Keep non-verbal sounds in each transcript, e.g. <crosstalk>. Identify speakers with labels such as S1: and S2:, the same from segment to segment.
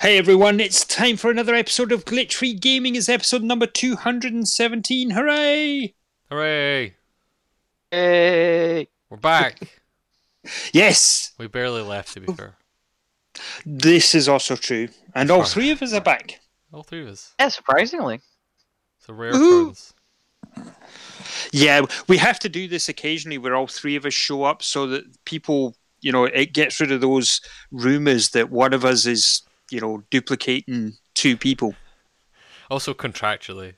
S1: Hey everyone, it's time for another episode of Glitch Free Gaming. Is episode number 217. Hooray!
S2: Hooray!
S3: Hey!
S2: We're back. <laughs>
S1: Yes,
S2: we barely left, to be fair.
S1: this is also true. And all three of us are back.
S2: All three of us.
S3: Yeah, surprisingly.
S2: It's a rare
S1: Woohoo.
S2: occurrence.
S1: Yeah, we have to do this occasionally where all three of us show up so that people, you know, it gets rid of those rumours that one of us is, you know, duplicating two people.
S2: Also, contractually.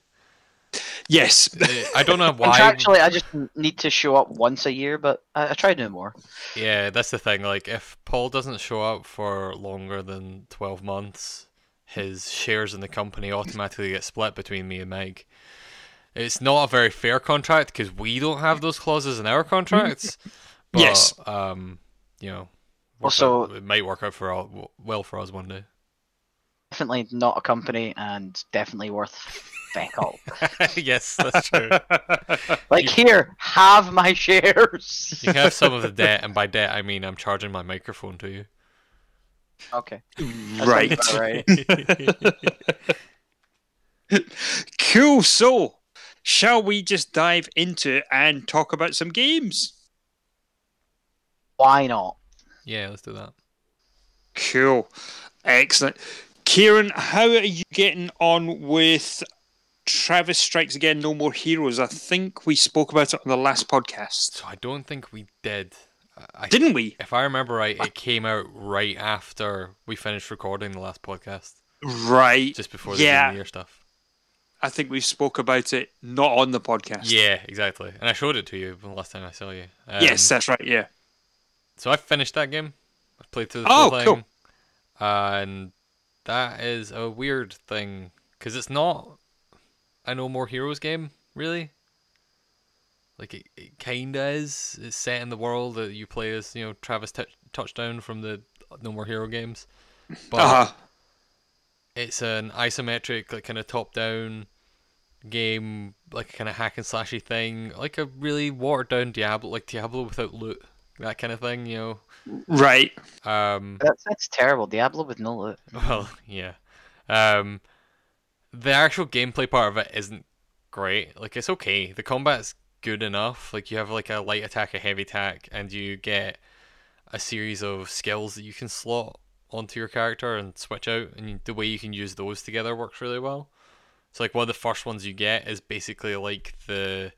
S1: Yes.
S2: Uh, I don't know <laughs> why.
S3: Contractually, I just need to show up once a year, but I, I try doing more.
S2: Yeah, that's the thing. Like, if Paul doesn't show up for longer than 12 months, his shares in the company automatically get split between me and Meg. It's not a very fair contract because we don't have those clauses in our contracts. <laughs> But,
S1: Yes.
S2: Um, you know, work
S3: Also-
S2: out- it might work out for all, well for us one day.
S3: Definitely not a company, and definitely worth feck all. <laughs>
S2: yes, that's true. <laughs>
S3: Like here, have my shares.
S2: You have some of the <laughs> debt, and by debt I mean I'm charging my microphone to you.
S3: okay.
S1: right.
S3: right.
S1: cool. So, shall we just dive into it and talk about some games?
S3: Why not?
S2: yeah, let's do that.
S1: Cool. Excellent. Kieran, how are you getting on with Travis Strikes Again No More Heroes? I think we spoke about it on the last podcast.
S2: So I don't think we did. I,
S1: Didn't we?
S2: if I remember right, it came out right after we finished recording the last podcast,
S1: Right.
S2: just before the
S1: Yeah.
S2: New Year stuff.
S1: I think we spoke about it not on the podcast.
S2: Yeah, exactly. And I showed it to you the last time I saw you. Um,
S1: yes, that's right. Yeah.
S2: So I finished that game. I played through the
S1: Oh, cool.
S2: thing, and that is a weird thing because it's not a No More Heroes game, really. Like it, it kinda is. It's set in the world that you play as, you know, Travis T- Touchdown from the No More Hero games, but
S1: Uh-huh.
S2: it's an isometric, like kind of top-down game, like a kind of hack and slashy thing, like a really watered-down Diablo, like Diablo without loot, that kind of thing, you know.
S1: Right.
S2: Um,
S3: That's that's terrible. Diablo with no loot.
S2: well, yeah. Um, the actual gameplay part of it isn't great. Like it's okay. The combat's good enough. Like you have like a light attack, a heavy attack, and you get a series of skills that you can slot onto your character and switch out. And the way you can use those together works really well. So like one of the first ones you get is basically like the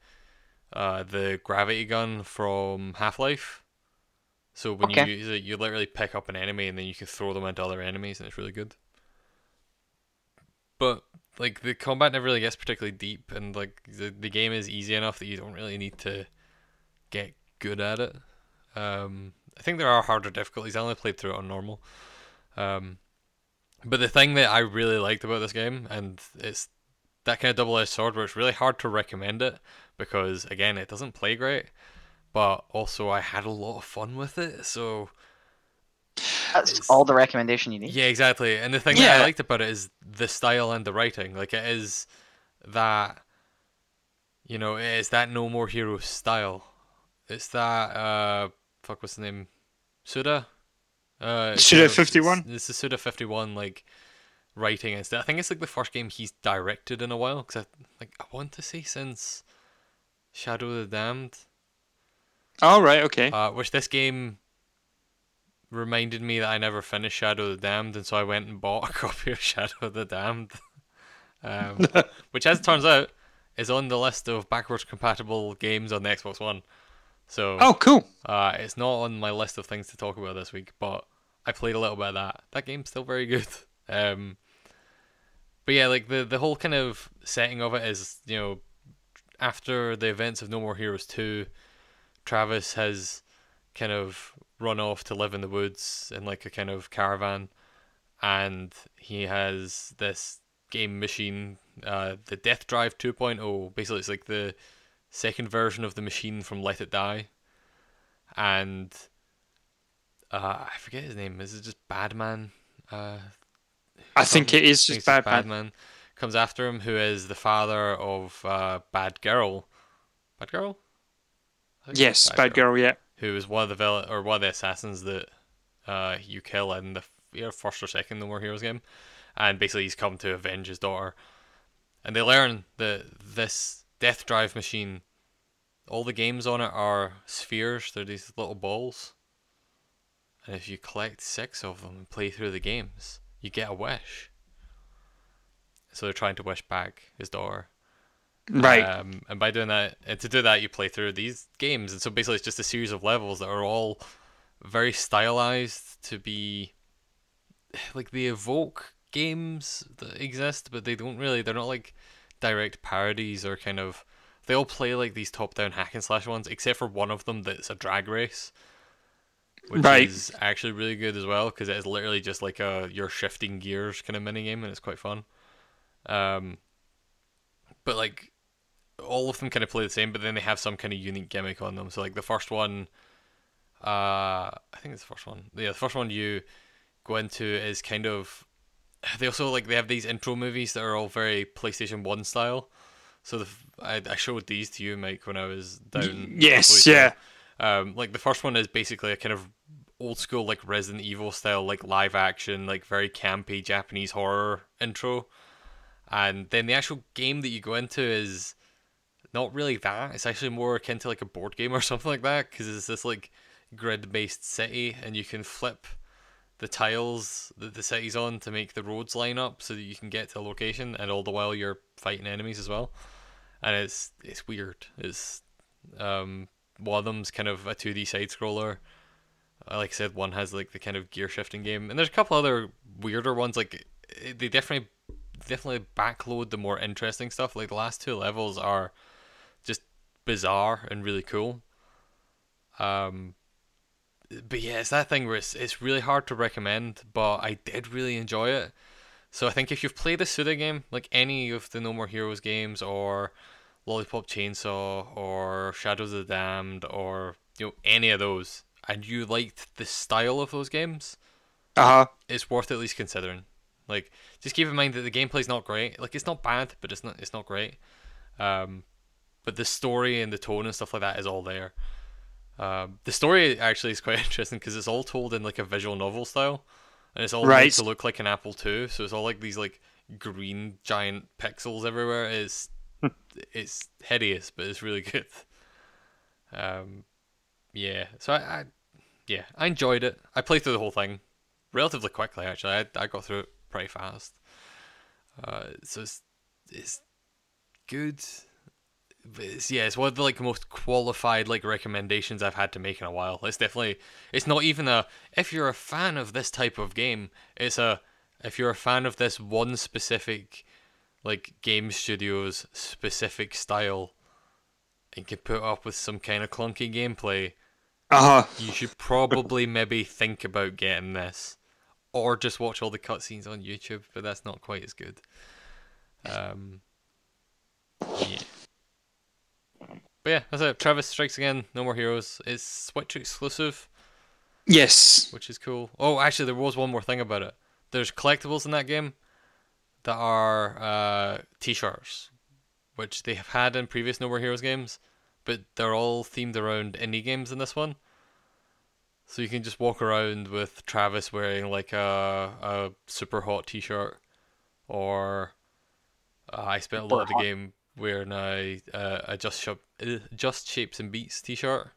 S2: uh, the gravity gun from Half Life. So when
S3: Okay.
S2: you use it, you literally pick up an enemy and then you can throw them into other enemies, and it's really good. But like the combat never really gets particularly deep, and like the the game is easy enough that you don't really need to get good at it. Um, I think there are harder difficulties. I only played through it on normal. Um, but the thing that I really liked about this game, and it's that kind of double-edged sword where it's really hard to recommend it because again, it doesn't play great, but also I had a lot of fun with it. So
S3: That's
S2: It's-
S3: all the recommendation you need.
S2: yeah, exactly. And the thing that I liked about it is the style and the writing. Like it is that you know, it is that no more hero style. It's that uh fuck what's the name? Suda? Uh it's
S1: Suda 51?
S2: This is the Suda fifty one like writing and stuff. I think it's like the first game he's directed in a while because I like I want to say since Shadow of the Damned.
S1: All right. Okay.
S2: Uh, which this game reminded me that I never finished Shadow of the Damned, and so I went and bought a <laughs> copy of Shadow of the Damned, <laughs> um, which, as it turns out, is on the list of backwards compatible games on the Xbox One. So
S1: oh, cool.
S2: uh, it's not on my list of things to talk about this week, but I played a little bit of that. That game's still very good. <laughs> Um, but yeah, like the the whole kind of setting of it is, you know, after the events of No More Heroes two, Travis has kind of run off to live in the woods in like a kind of caravan, and he has this game machine, uh, the Death Drive 2.0. Basically, it's like the second version of the machine from Let It Die, and uh, I forget his name. Is it just Badman? Uh,
S1: I think it is just
S2: it's
S1: bad, man.
S2: Badman comes after him, who is the father of uh, Bad Girl. Bad Girl. I think it's
S1: Yes, bad girl. Yeah.
S2: Who is one of the villain or one of the assassins that uh, you kill in the either first or second No More Heroes game, and basically he's come to avenge his daughter, and they learn that this Death Drive machine, all the games on it are spheres. They're these little balls, and if you collect six of them and play through the games, you get a wish. So they're trying to wish back his daughter.
S1: Right.
S2: Um, and by doing that, and to do that, you play through these games, and so basically it's just a series of levels that are all very stylized to be <sighs> like they evoke games that exist, but they don't really. They're not like direct parodies or kind of. They all play like these top-down hack and slash ones, except for one of them that's a drag race, which
S1: Right.
S2: is actually really good as well because it is literally just like a you're shifting gears kind of mini game, and it's quite fun. Um, but like all of them kind of play the same, but then they have some kind of unique gimmick on them. So like the first one, uh, I think it's the first one. Yeah, the first one you go into is kind of. They also like they have these intro movies that are all very PlayStation One style. So the I, I showed these to you, Mike, when I was down.
S1: yes, yeah.
S2: Um, like the first one is basically a kind of old school like Resident Evil style, like live action, like very campy Japanese horror intro. And then the actual game that you go into is not really that. It's actually more akin to like a board game or <laughs> something like that because it's this like grid-based city, and you can flip the tiles that the city's on to make the roads line up so that you can get to a location, and all the while you're fighting enemies as well. And it's it's weird. It's um one of them's kind of a 2D side scroller. Uh, Like I said, one has like the kind of gear shifting game, and there's a couple other weirder ones. Like eh, they definitely definitely backload the more interesting stuff. Like the last two levels are bizarre and really cool. Um, but yeah, it's that thing where it's it's really hard to recommend, but I did really enjoy it. So I think if you've played a Suda game, like any of the No More Heroes games, or Lollipop Chainsaw, or Shadows of the Damned, or you know any of those, and you liked the style of those games,
S1: Uh huh.
S2: it's worth at least considering. Like, just keep in mind that the gameplay's not great. Like, it's not bad, but it's not it's not great. Um, but the story and the tone and stuff like that is all there. Um, the story actually is quite <laughs> interesting because it's all told in like a visual novel style, and it's all made to look like an Apple II. So it's all like these like green giant pixels everywhere. It's <laughs> it's hideous, but it's really <laughs> good. Um, yeah. So I, I yeah I enjoyed it. I played through the whole thing relatively quickly actually. I I got through it pretty fast. Uh, so it's it's good. It's, yeah, it's one of the like most qualified like recommendations I've had to make in a while. It's definitely it's not even a if you're a fan of this type of game, it's a if you're a fan of this one specific like game studio's specific style and can put up with some kind of clunky gameplay,
S1: Uh huh.
S2: you should probably maybe think about getting this, or just watch all the cutscenes on YouTube. But that's not quite as good. Um, yeah. But yeah, that's it. Travis Strikes Again, No More Heroes. It's Switch exclusive,
S1: Yes.
S2: which is cool. Oh, actually, there was one more thing about it. There's collectibles in that game that are uh, T-shirts, which they have had in previous No More Heroes games, but they're all themed around indie games in this one. So you can just walk around with Travis wearing like a a super hot T-shirt, or uh, I spent a lot of the game wearing a a, a just Shap- uh, just shapes and beats T-shirt.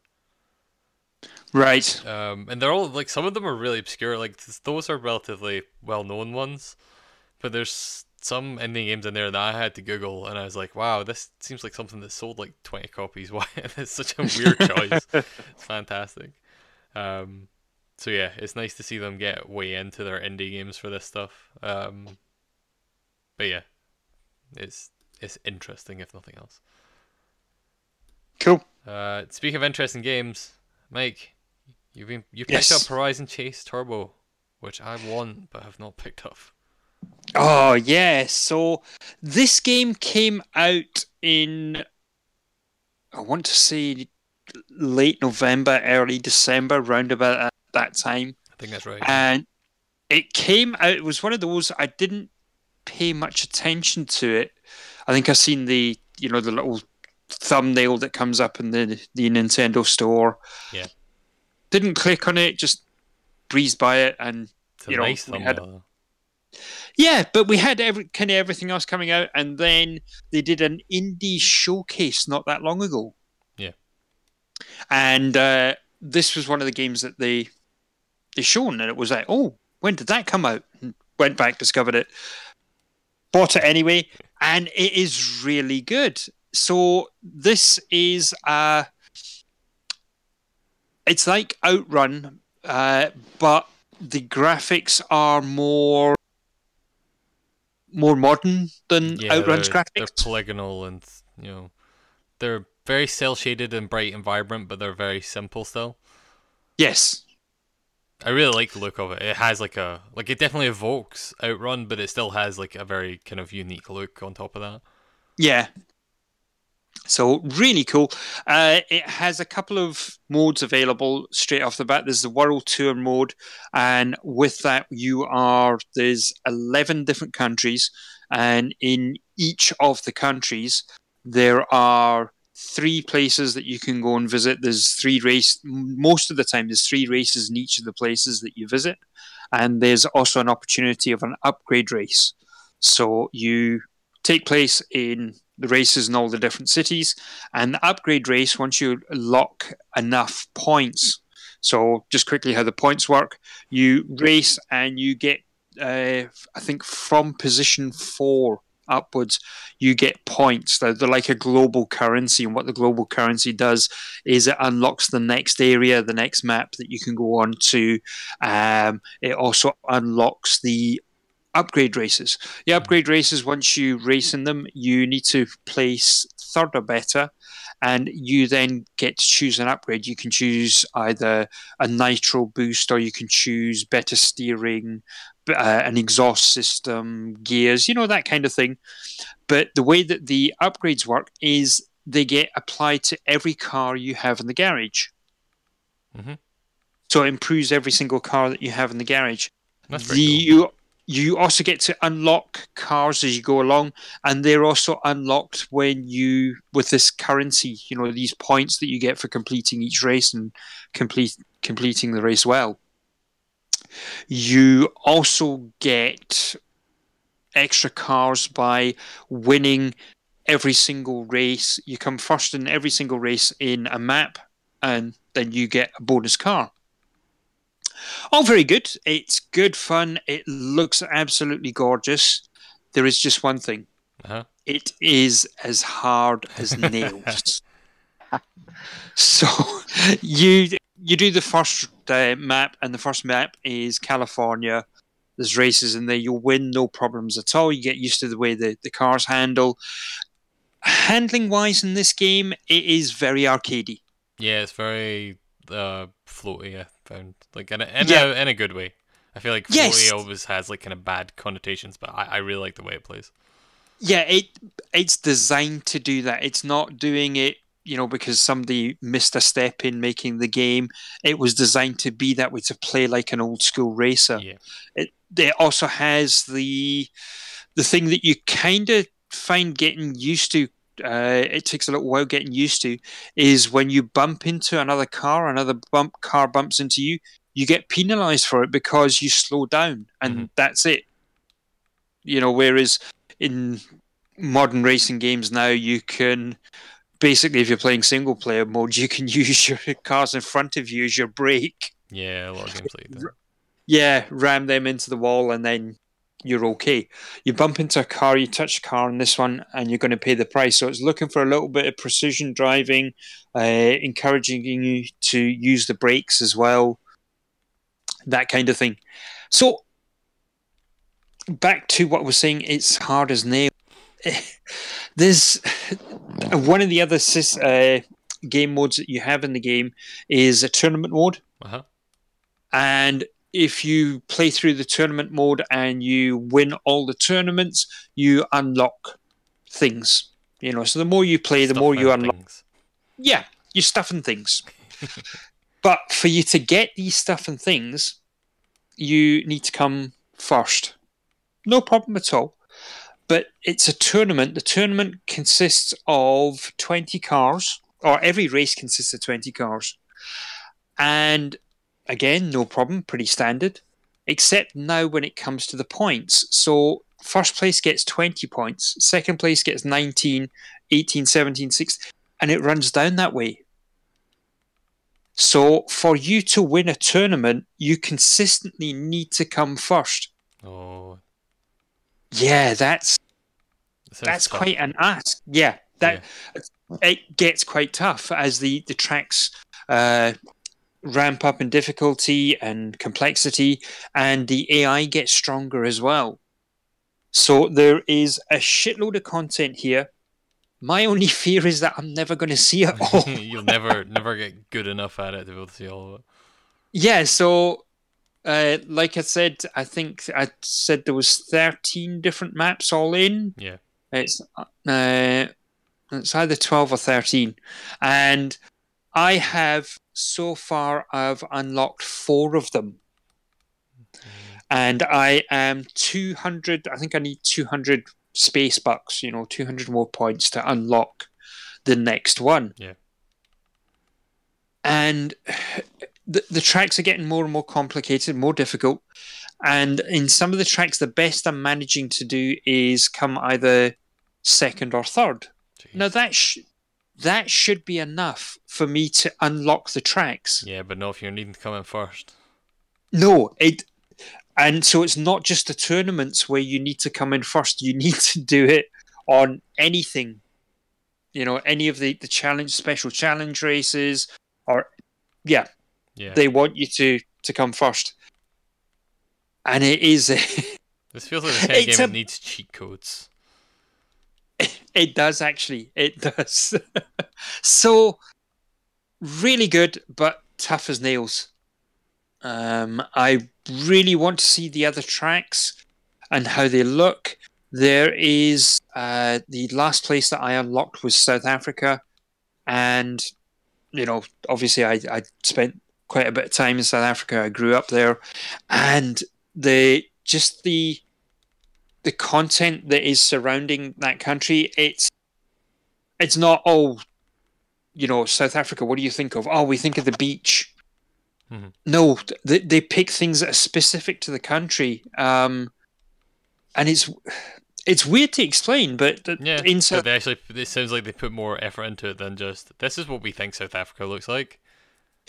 S1: Right.
S2: Um, and they're all like some of them are really obscure. Like th- those are relatively well-known ones, but there's some indie games in there that I had to Google, and I was like, "Wow, this seems like something that sold like 20 copies. <laughs> Why? it's such a weird choice. <laughs> It's fantastic." Um, so yeah, it's nice to see them get way into their indie games for this stuff. Um, but yeah, it's it's interesting if nothing else.
S1: Cool.
S2: Uh, speaking of interesting games, Mike, you've been you picked
S1: Yes.
S2: up Horizon Chase Turbo, which I won but have not picked up.
S1: Oh yeah. So this game came out in I want to say late November, early December, round about at that time.
S2: I think that's right.
S1: and it came out. It was one of those I didn't pay much attention to it. I think I seen the you know the little thumbnail that comes up in the the Nintendo store.
S2: Yeah.
S1: Didn't click on it. Just breezed by it, and
S2: It's
S1: You know,
S2: nice
S1: had- Yeah, but we had every kind of everything else coming out, and then they did an indie showcase not that long ago.
S2: Yeah.
S1: and uh, this was one of the games that they they shown, and it was like, oh, when did that come out? And went back, discovered it, bought it anyway, and it is really good. So this is uh it's like Outrun, uh, but the graphics are more more modern than
S2: Yeah,
S1: Outrun's
S2: they're,
S1: graphics.
S2: they're polygonal and you know they're very cel shaded and bright and vibrant, but they're very simple still.
S1: yes,
S2: I really like the look of it. It has like a like it definitely evokes Outrun, but it still has like a very kind of unique look on top of that.
S1: Yeah. So really cool. Uh, it has a couple of modes available straight off the bat. There's the World Tour mode, and with that, you are there's eleven different countries, and in each of the countries, there are three places that you can go and visit. There's three race. Most of the time, there's three races in each of the places that you visit, and there's also an opportunity of an upgrade race. So you take place in the races in all the different cities. And the upgrade race, once you lock enough points, so just quickly how the points work, you race and you get, uh, I think, from position four upwards, you get points. They're, they're like a global currency. And what the global currency does is it unlocks the next area, the next map that you can go on to. Um, it also unlocks the upgrade races. The upgrade races, once you race in them, you need to place third or better, and you then get to choose an upgrade. You can choose either a nitro boost, or you can choose better steering, uh, an exhaust system, gears, you know, that kind of thing. But the way that the upgrades work is they get applied to every car you have in the garage.
S2: Mhm.
S1: So it improves every single car that you have in the garage
S2: That's
S1: the,
S2: pretty
S1: you you also get to unlock cars as you go along and they're also unlocked when you with this currency you know these points that you get for completing each race and complete completing the race well. You also get extra cars by winning every single race. You come first in every single race in a map and then you get a bonus car all very good. It's good fun. It looks absolutely gorgeous. There is just one thing.
S2: Uh-huh.
S1: It is as hard as <laughs> nails. so you you do the first uh, map, and the first map is California. There's races in there. You'll win no problems at all. You get used to the way the, the cars handle. Handling wise in this game, it is very arcadey.
S2: Yeah, it's very uh, floaty. I found like in a, in,
S1: Yeah.
S2: a in a good way. I feel like
S1: Yes.
S2: always has like kind of bad connotations, but I, I really like the way it plays.
S1: Yeah, it it's designed to do that. It's not doing it, you know, because somebody missed a step in making the game. It was designed to be that way to play like an old school racer.
S2: Yeah.
S1: It it also has the the thing that you kind of find getting used to. Uh, it takes a little while getting used to is when you bump into another car, another bump car bumps into you, you get penalized for it because you slow down, and
S2: Mhm.
S1: that's it. You know, whereas in modern racing games now, you can basically, if you're playing single player mode, you can <laughs> use your cars in front of you as your brake.
S2: Yeah, a lot of games like that.
S1: Yeah, ram them into the wall, and then you're okay. You bump into a car, you touch a car on this one, and you're going to pay the price. So it's looking for a little bit of precision driving, uh, encouraging you to use the brakes as well, that kind of thing. So back to what was saying, it's hard as nail. <laughs> There's <laughs> one of the other uh, game modes that you have in the game is a tournament mode,
S2: Uh huh.
S1: and if you play through the tournament mode and you win all the tournaments, you unlock things. You know, so the more you play, the more you unlock.
S2: Things.
S1: Yeah, you stuff and things. <laughs> but for you to get these stuff and things, you need to come first. No problem at all. But it's a tournament. The tournament consists of 20 cars, or every race consists of 20 cars. And again, no problem, pretty standard. except now when it comes to the points. So first place gets 20 points, second place gets 19, 18, 17, 16, and it runs down that way. So for you to win a tournament, you consistently need to come first.
S2: Oh,
S1: Yeah, that's
S2: that
S1: that's
S2: tough.
S1: quite an ask. Yeah, that it gets quite tough as the the tracks uh, ramp up in difficulty and complexity, and the AI gets stronger as well. So there is a shitload of content here. My only <laughs> fear is that I'm never going to see it all. <laughs>
S2: You'll never never get good enough at it to be able to see all of it.
S1: yeah, so uh, like I said, I think I said there was 13 different maps all in.
S2: Yeah.
S1: It's uh, it's either 12 or 13. And I have so far I've unlocked 4 of them. And I am 200 I think I need 200 space bucks, you know, 200 more points to unlock the next one.
S2: Yeah.
S1: And <sighs> the, the tracks are getting more and more complicated, more difficult. And in some of the tracks, the best I'm managing to do is come either second or third.
S2: Jeez.
S1: Now that sh- that should be enough for me to unlock the tracks.
S2: Yeah, but no, if you're needing to come in first.
S1: No, it, and so it's not just the tournaments where you need to come in first. You <laughs> need to do it on anything, you know, any of the the challenge, special challenge races, or yeah,
S2: Yeah.
S1: they want you to to come first. And it is,
S2: this feels like the kind <laughs> of game
S1: a-
S2: that needs cheat codes. <laughs>
S1: it does actually, it does. <laughs> so really good, but tough as nails. Um, I really want to see the other tracks and how they look. There is uh, the last place that I unlocked was South Africa, and you know, obviously, I I spent quite a bit of time in South Africa. I grew up there, and the just the the content that is surrounding that country, it's it's not all, you know, South Africa. What do you think of? Oh, we think of the beach.
S2: Mhm.
S1: No, they, they pick things that are specific to the country, um, and it's it's weird to explain, but th-
S2: Yeah.
S1: in
S2: but
S1: South
S2: they actually it sounds like they put more effort into it than just this is what we think South Africa looks like.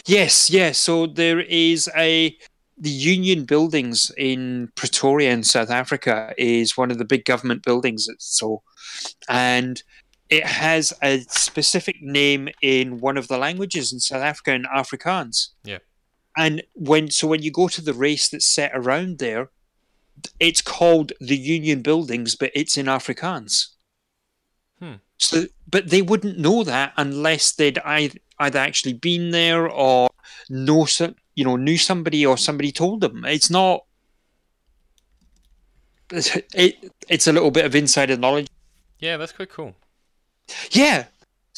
S1: Yes, yes. So there is a the Union Buildings in Pretoria in South Africa is one of the big government buildings. So, and it has a specific name in one of the languages in South Africa in Afrikaans.
S2: Yeah.
S1: And when so when you go to the race that's set around there, it's called the Union Buildings, but it's in Afrikaans.
S2: Hmm.
S1: So, but they wouldn't know that unless they'd either, either actually been there or know you know, knew somebody or somebody told them. It's not. It, it's a little bit of insider knowledge.
S2: Yeah, that's quite cool.
S1: Yeah.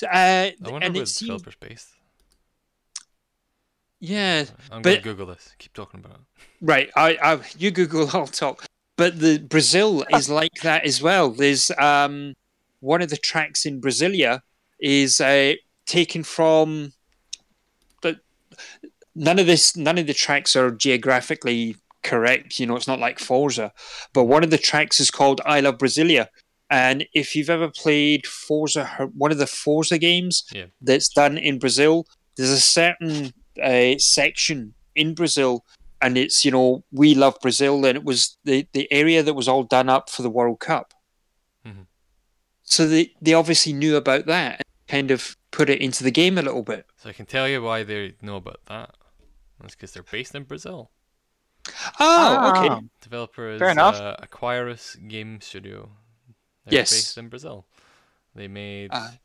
S1: Uh,
S2: I wonder
S1: and
S2: where the developer's based.
S1: yeah,
S2: I'm
S1: but-
S2: gonna Google this. Keep talking about it.
S1: Right. I, I you Google, <laughs> I'll talk. But the Brazil is like that as well. There's um one of the tracks in Brasilia is uh, taken from the none of this none of the tracks are geographically correct. You know, it's not like Forza. But one of the tracks is called I Love Brasilia. And if you've ever played Forza, one of the Forza games
S2: Yeah.
S1: that's done in Brazil, there's a certain uh, section in Brazil and it's you know we love Brazil, and it was the the area that was all done up for the World Cup.
S2: Mhm.
S1: So they they obviously knew about that and kind of put it into the game a little bit.
S2: So I can tell you why they know about that. That's because they're based in Brazil.
S1: Oh, okay.
S3: Ah,
S2: Developer is
S3: Fair enough.
S2: Uh, Aquiris Game Studio. They're
S1: Yes.
S2: based in Brazil. They made
S1: Ah.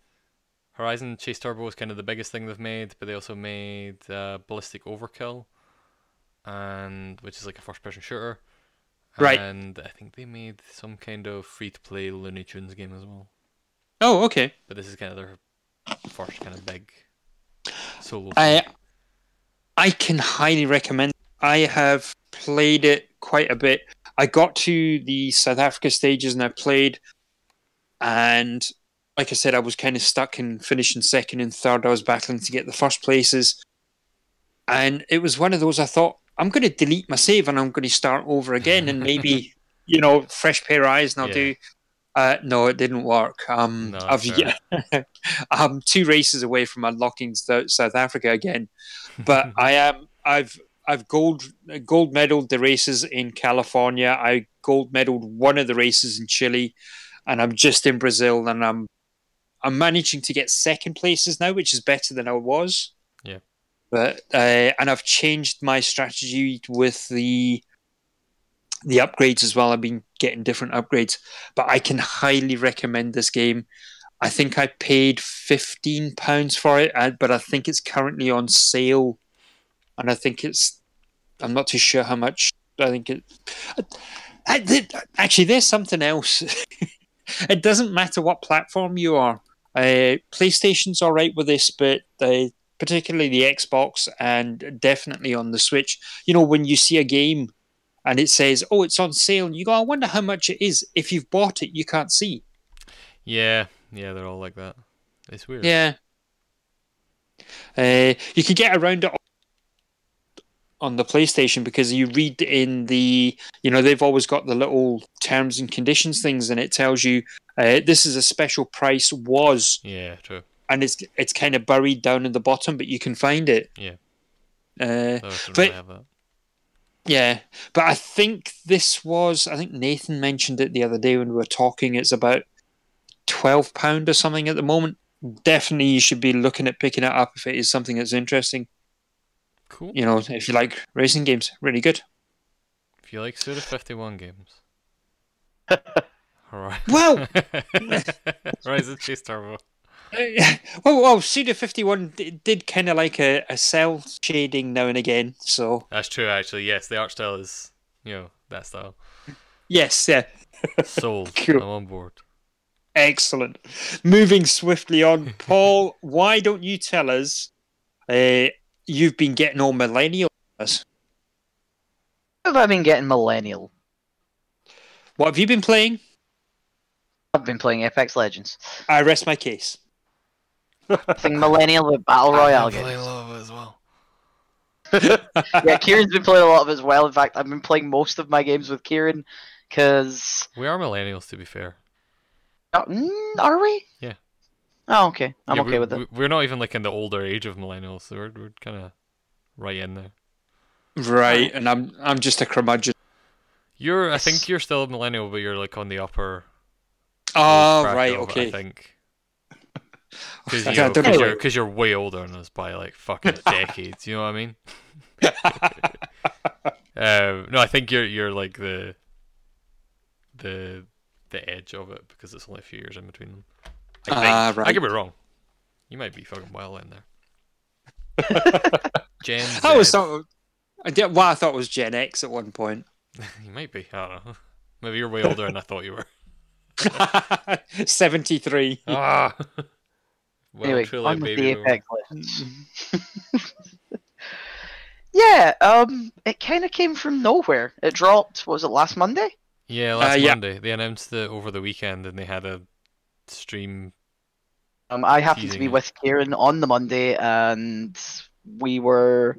S2: Horizon Chase Turbo was kind of the biggest thing they've made, but they also made uh, Ballistic Overkill, and which is like a first-person shooter.
S1: Right.
S2: And I think they made some kind of free-to-play Looney Tunes game as well.
S1: Oh, okay.
S2: But this is kind of their first kind of big solo.
S1: I
S2: thing.
S1: I can highly recommend. I have played it quite a bit. I got to the South Africa stages and I played, and like I said, I was kind of stuck in finishing second and third. I was battling to get the first places, and it was one of those I thought I'm going to delete my save and I'm going to start over again and maybe <laughs> you know fresh pair of eyes and I'll
S2: Yeah.
S1: do. Uh, no, it didn't work. Um,
S2: No,
S1: I've
S2: fair.
S1: I'm <laughs> two races away from unlocking South Africa again, but <laughs> I am. I've I've gold gold medaled the races in California. I gold medaled one of the races in Chile, and I'm just in Brazil, and I'm I'm managing to get second places now, which is better than I was.
S2: Yeah.
S1: But uh, and I've changed my strategy with the the upgrades as well. I've been getting different upgrades, but I can highly recommend this game. I think I paid fifteen pounds for it, uh, but I think it's currently on sale, and I think it's. I'm not too sure how much. I think it. I, did, actually, there's something else. <laughs> it doesn't matter what platform you are. Uh, PlayStation's all right with this, but uh, particularly the Xbox and definitely on the Switch. You know, when you see a game and it says, "Oh, it's on sale," and you go, "I wonder how much it is." If you've bought it, you can't see.
S2: Yeah, yeah, they're all like that. It's weird.
S1: Yeah. Uh, you could get around it on the PlayStation because you read in the, you know, they've always got the little terms and conditions things, and it tells you uh, this is a special price was,
S2: Yeah, true.
S1: and it's it's kind of buried down in the bottom, but you can find it.
S2: Yeah.
S1: Uh,
S2: don't
S1: but-
S2: really.
S1: Yeah, but I think this was. I think Nathan mentioned it the other day when we were talking. It's about twelve pound or something at the moment. Definitely, you should be looking at picking it up if it is something that's interesting.
S2: Cool.
S1: You know, if you like racing games, really good.
S2: If you like Suda 51 games. <laughs> Alright.
S1: Well, <laughs>
S2: Horizon Chase Turbo. <laughs>
S1: well, well, Suda Fifty One did kind of like a, a cel shading now and again. So
S2: That's true, actually. Yes, the art style is, you know, that style.
S1: yes, yeah, <laughs>
S2: Sold.
S1: Cool.
S2: I'm on board.
S1: excellent. Moving swiftly on, <laughs> Paul. why don't you tell us? Uh, you've been getting all millennial. us.
S3: Have I been getting millennial?
S1: What have you been playing?
S3: I've been playing Apex Legends.
S1: I rest my case.
S3: Nothing millennial with battle royale
S2: I'm playing
S3: games.
S2: a lot of it as well. <laughs>
S3: yeah, Kieran's been playing a lot of it as well. In fact, I've been playing most of my games with Kieran because
S2: We are millennials, to be fair.
S3: mm, are we?
S2: Yeah.
S3: Oh, okay. I'm
S2: Yeah,
S3: okay
S2: we-
S3: with it.
S2: we- We're not even like in the older age of millennials, so we're, we're kind of right in there.
S1: Right, and I'm I'm just a curmudgeon.
S2: You're, I think you're still a millennial, but you're like on the upper.
S1: Oh, right,
S2: of
S1: okay.
S2: I think. Because <laughs>
S1: I
S2: you know,
S1: don't know.
S2: cause you're, 'cause you're way older than us by like fucking <laughs> decades. You know what I mean? <laughs> um, no, I think you're you're like the the the edge of it because it's only a few years in between them. I think.
S1: Ah,
S2: I could be wrong. You might be fucking well in there. Gen Z.
S1: I always thought. I did, well, I thought it was Gen X at one point.
S2: you might be. I don't know. Maybe you're way older than I thought you were.
S1: 73.
S2: ah. Well,
S3: anyway,
S2: truly,
S3: on with
S2: baby
S3: the
S2: boomer.
S3: Apex Legends. <laughs> yeah, um, it kind of came from nowhere. It dropped. Was it last Monday?
S2: Yeah, last
S1: Uh, yeah.
S2: Monday they announced it over the weekend, and they had a stream.
S3: Um, I happened to be
S2: it.
S3: with Kieran on the Monday, and we were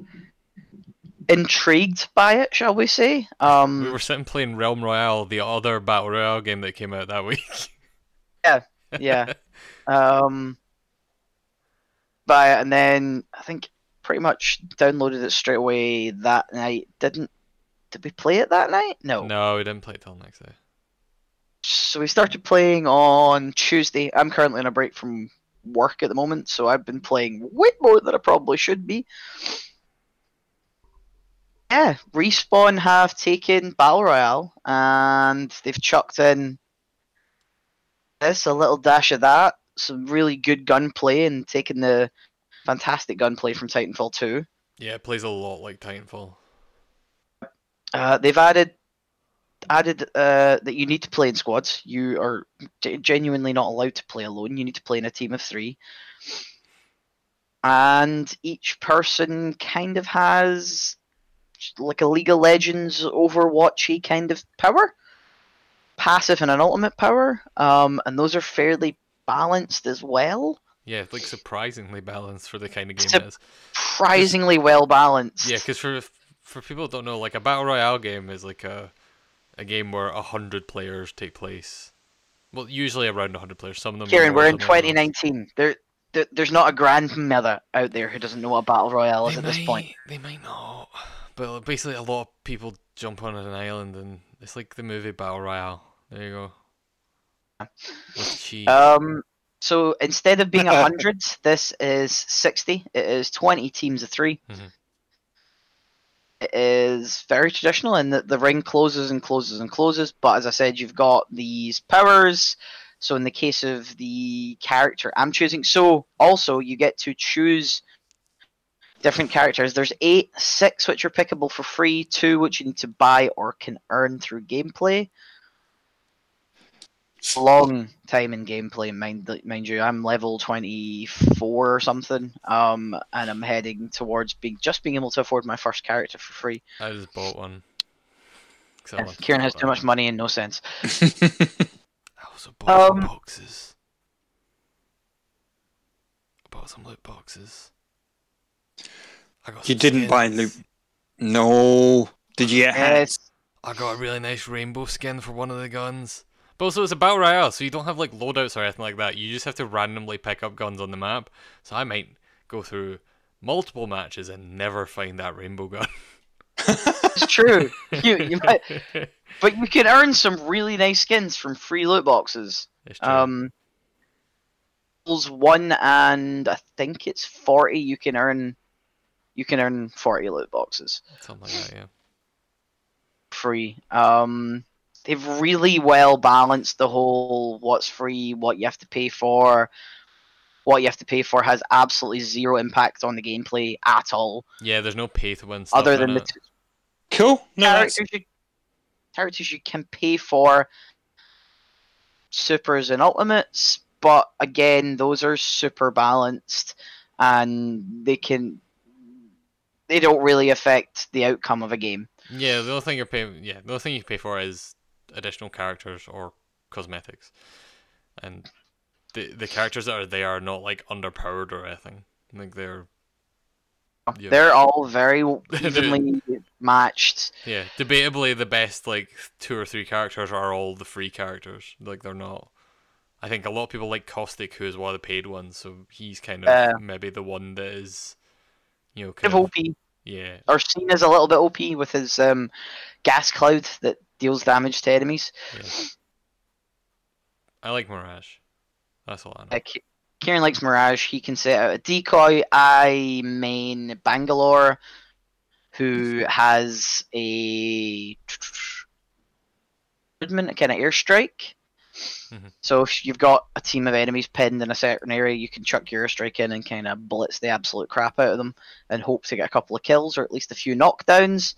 S3: intrigued by it, shall we say? Um,
S2: We were sitting playing Realm Royale, the other battle royale game that came out that <laughs> week.
S3: Yeah, yeah. <laughs> Um, but and then I think pretty much downloaded it straight away that night. Didn't did we play it that night? No.
S2: no, we didn't play it till next day.
S3: So we started playing on Tuesday. I'm currently on a break from work at the moment, so I've been playing way more than I probably should be. Yeah, Respawn have taken Battle Royale and they've chucked in this, a little dash of that, some really good gunplay and taking the fantastic gunplay from Titanfall 2.
S2: Yeah, it plays a lot like Titanfall.
S3: Uh, they've added added uh, that you need to play in squads. You are g- genuinely not allowed to play alone. You need to play in a team of three. And each person kind of has like a League of Legends Overwatchy kind of power, passive and an ultimate power. Um, and those are fairly balanced as well.
S2: Yeah, it's like surprisingly balanced for the kind of game it is.
S3: Surprisingly well balanced.
S2: Yeah, because for for people who don't know, like a battle royale game is like a a game where a hundred players take place. Well, usually around hundred players. Some of them.
S3: Kieran, we're in
S2: some are less.
S3: 2019. There, there, there's not a grandmother out there who doesn't know what battle royale is
S2: They
S3: at this point.
S2: They might not, but basically a lot of people jump on an island and it's like the movie Battle Royale. There you go.
S3: Um, so instead of being a hundred, <laughs> this is sixty. It is twenty teams of 3
S2: Mhm.
S3: It is very traditional in that the ring closes and closes and closes. But as I said, you've got these powers. So in the case of the character I'm choosing, so also you get to choose different characters. There's eight, six which are pickable for free, two which you need to buy or can earn through gameplay long time in gameplay, mind mind you. I'm level 24 or something, um, and I'm heading towards being just being able to afford my first character for free.
S2: I just bought one. I wanted to
S3: Kieran has
S2: about
S3: too much
S2: it.
S3: money and no sense. <laughs>
S2: I also bought some
S3: Um,
S2: boxes. I bought some loot boxes. I got
S1: You didn't buy loot. no. Did you get hats?
S3: Yes,
S2: I got a really nice rainbow skin for one of the guns. But also, it's a battle royale, so you don't have like loadouts or anything like that. You just have to randomly pick up guns on the map. So I might go through multiple matches and never find that rainbow gun. <laughs>
S3: it's true. you, you <laughs> might, but you can earn some really nice skins from free loot boxes.
S2: It's true.
S3: Um, levels one and I think it's 40. You can earn, you can earn 40 loot boxes.
S2: Something like that, yeah.
S3: free. Um, they've really well balanced the whole what's free, what you have to pay for. What you have to pay for has absolutely zero impact on the gameplay at all,
S2: Yeah, there's no pay to win stuff.
S3: other
S2: in
S3: than the
S2: it.
S3: t-
S1: Cool. No,
S3: characters you, characters you can pay for, supers and ultimates. But again, those are super balanced, and they can they don't really affect the outcome of a game.
S2: Yeah, the only thing you're paying, yeah, the only thing you pay for is additional characters or cosmetics, and the the characters that are there are not like underpowered or anything. Like they're yeah,
S3: They're all very <laughs> evenly matched.
S2: yeah, debatably the best like two or three characters are all the free characters. Like they're not. I think a lot of people like Caustic, who is one of the paid ones, so he's kind of
S3: Uh,
S2: maybe the one that is, you know,
S3: Kind of
S2: of,
S3: OP,
S2: yeah,
S3: or seen as a little bit OP with his um, gas cloud that deals damage to enemies.
S2: yeah. I like Mirage. That's all I know.
S3: Uh, Ki- Kieran likes Mirage. He can set out a decoy. I main Bangalore, who has a kind of airstrike.
S2: Mhm.
S3: So if you've got a team of enemies pinned in a certain area, you can chuck your airstrike in and kind of blitz the absolute crap out of them, and hope to get a couple of kills or at least a few knockdowns.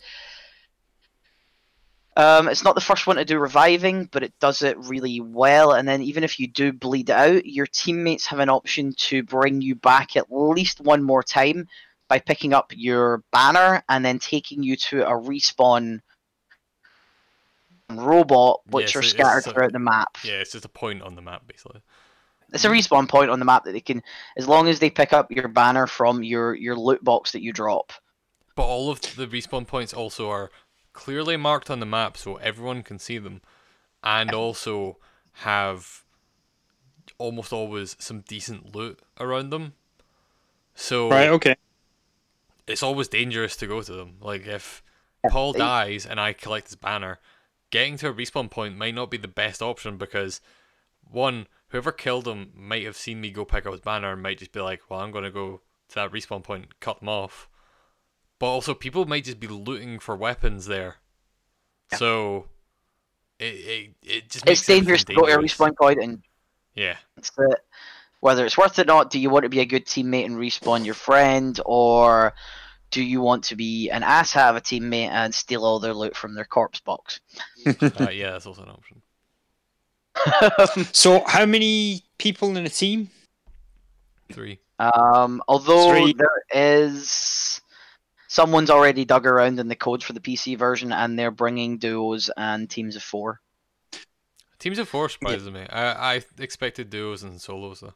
S3: Um, it's not the first one to do reviving, but it does it really well. And then even if you do bleed out, your teammates have an option to bring you back at least one more time by picking up your banner and then taking you to a respawn robot, which
S2: Yeah,
S3: are scattered
S2: so-
S3: throughout the map.
S2: Yeah, it's just a point on the map basically.
S3: It's a respawn point on the map that they can, as long as they pick up your banner from your your loot box that you drop.
S2: But all of the respawn points also are clearly marked on the map so everyone can see them, and also have almost always some decent loot around them. So
S1: right. Okay.
S2: it's always dangerous to go to them. Like if Paul dies and I collect his banner, getting to a respawn point might not be the best option because one, whoever killed him might have seen me go pick up his banner and might just be like, Well, I'm gonna go to that respawn point, and cut them off. But also people might just be looting for weapons there. So it it, it just makes
S3: It's dangerous to
S2: everything
S3: go to a respawn point and
S2: Yeah.
S3: it's that whether it's worth it or not, do you want to be a good teammate and respawn your friend, or do you want to be an ass have a teammate and steal all their loot from their corpse box? <laughs>
S2: Uh, yeah, that's also an option. <laughs>
S1: So, how many people in a team?
S2: Three.
S3: um, although
S1: Three.
S3: there is someone's already dug around in the code for the PC version, and they're bringing duos and teams of four.
S2: Teams of four surprises me. I I expected duos and solos though.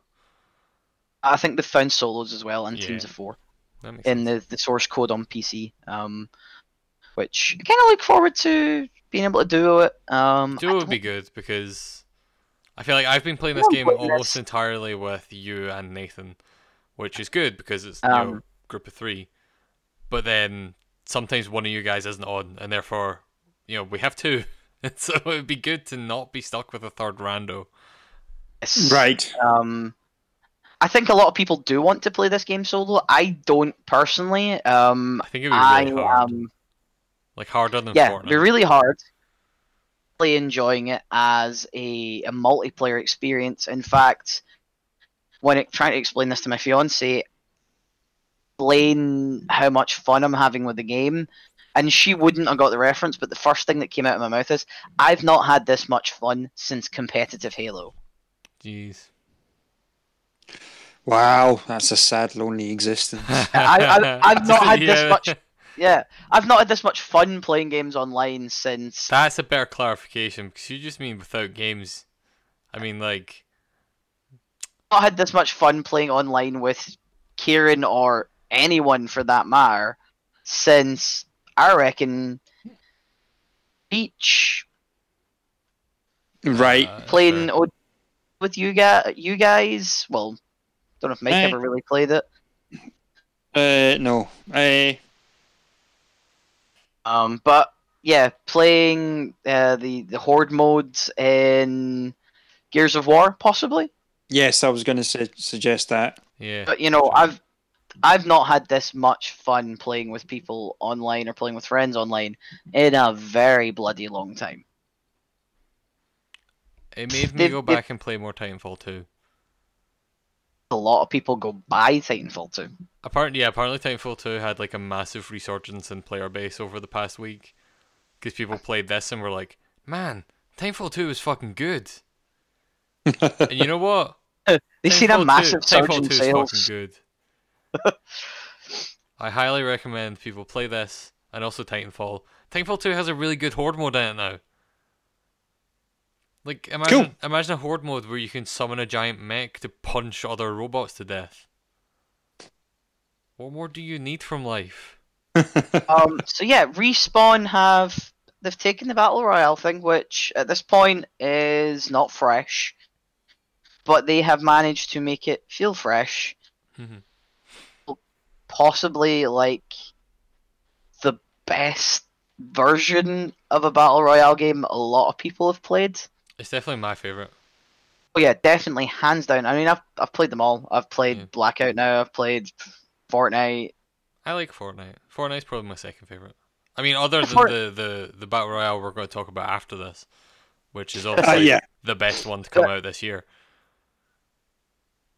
S3: I think they found solos as well and teams of four in
S2: sense.
S3: the, the source code on PC. Um, which I kind of look forward to being able to do it. Um,
S2: Duo would be good because I feel like I've been playing this game almost
S3: this.
S2: entirely with you and Nathan, which is good because it's you know
S3: Um,
S2: group of three. But then sometimes one of you guys isn't on, and therefore you know we have two. <laughs> And so it would be good to not be stuck with a third rando.
S3: yes.
S1: Right.
S3: Um, I think a lot of people do want to play this game solo. I don't personally. Um,
S2: I think it would be
S3: I
S2: really hard,
S3: am.
S2: like harder than
S3: Yeah,
S2: Fortnite.
S3: they're really hard. Really enjoying it as a, a multiplayer experience. In fact, when it, trying to explain this to my fiance, explain how much fun I'm having with the game, and she wouldn't have got the reference. But the first thing that came out of my mouth is, "I've not had this much fun since competitive Halo."
S2: Jeez.
S1: Wow, that's a sad, lonely existence. <laughs>
S3: I- I- I've <laughs> not had this much- Yeah, I've not had this much fun playing games online since.
S2: That's a better clarification because you just mean without games. I mean, like,
S3: not had this much fun playing online with Kieran or anyone for that matter since I reckon Beach
S1: right.
S2: uh,
S3: playing
S2: fair.
S3: O- with you guys. You guys, well, don't know if Mike
S1: Eh.
S3: ever really played it.
S1: Uh, no. Uh,
S3: Um, but yeah, playing uh, the the horde modes in Gears of War possibly.
S1: yes, I was going to su- suggest that.
S2: yeah.
S3: But you know, I've I've not had this much fun playing with people online or playing with friends online in a very bloody long time.
S2: It made me
S3: they've-
S2: go
S3: they've-
S2: back and play more Titanfall 2.
S3: A lot of people go buy Titanfall 2.
S2: Apparently, yeah, apparently Titanfall 2 had like a massive resurgence in player base over the past week because people played this and were like, "Man, Titanfall 2 is fucking good." <laughs> and you know what?
S3: They've seen a
S2: Titanfall 2
S3: massive surge
S2: Titanfall
S3: in
S2: 2 is
S3: sales.
S2: fucking good. I highly recommend people play this and also Titanfall. Titanfall 2 has a really good horde mode in it now. Like imagine imagine a horde mode where you can summon a giant mech to punch other robots to death. What more do you need from life? <laughs>
S3: um, so yeah, respawn have they've taken the battle royale thing, which at this point is not fresh, but they have managed to make it feel fresh.
S2: Mhm.
S3: Possibly like the best version of a battle royale game a lot of people have played.
S2: It's definitely my favorite.
S3: Oh yeah, definitely, hands down. I mean, I've I've played them all. I've played
S2: Yeah.
S3: Blackout now. I've played Fortnite.
S2: I like Fortnite. Fortnite's probably my second favorite. I mean, other than
S3: Fort-
S2: the, the, the battle royale we're going to talk about after this, which is <laughs>
S1: Uh,
S2: obviously
S1: yeah.
S2: the best one to come out this year.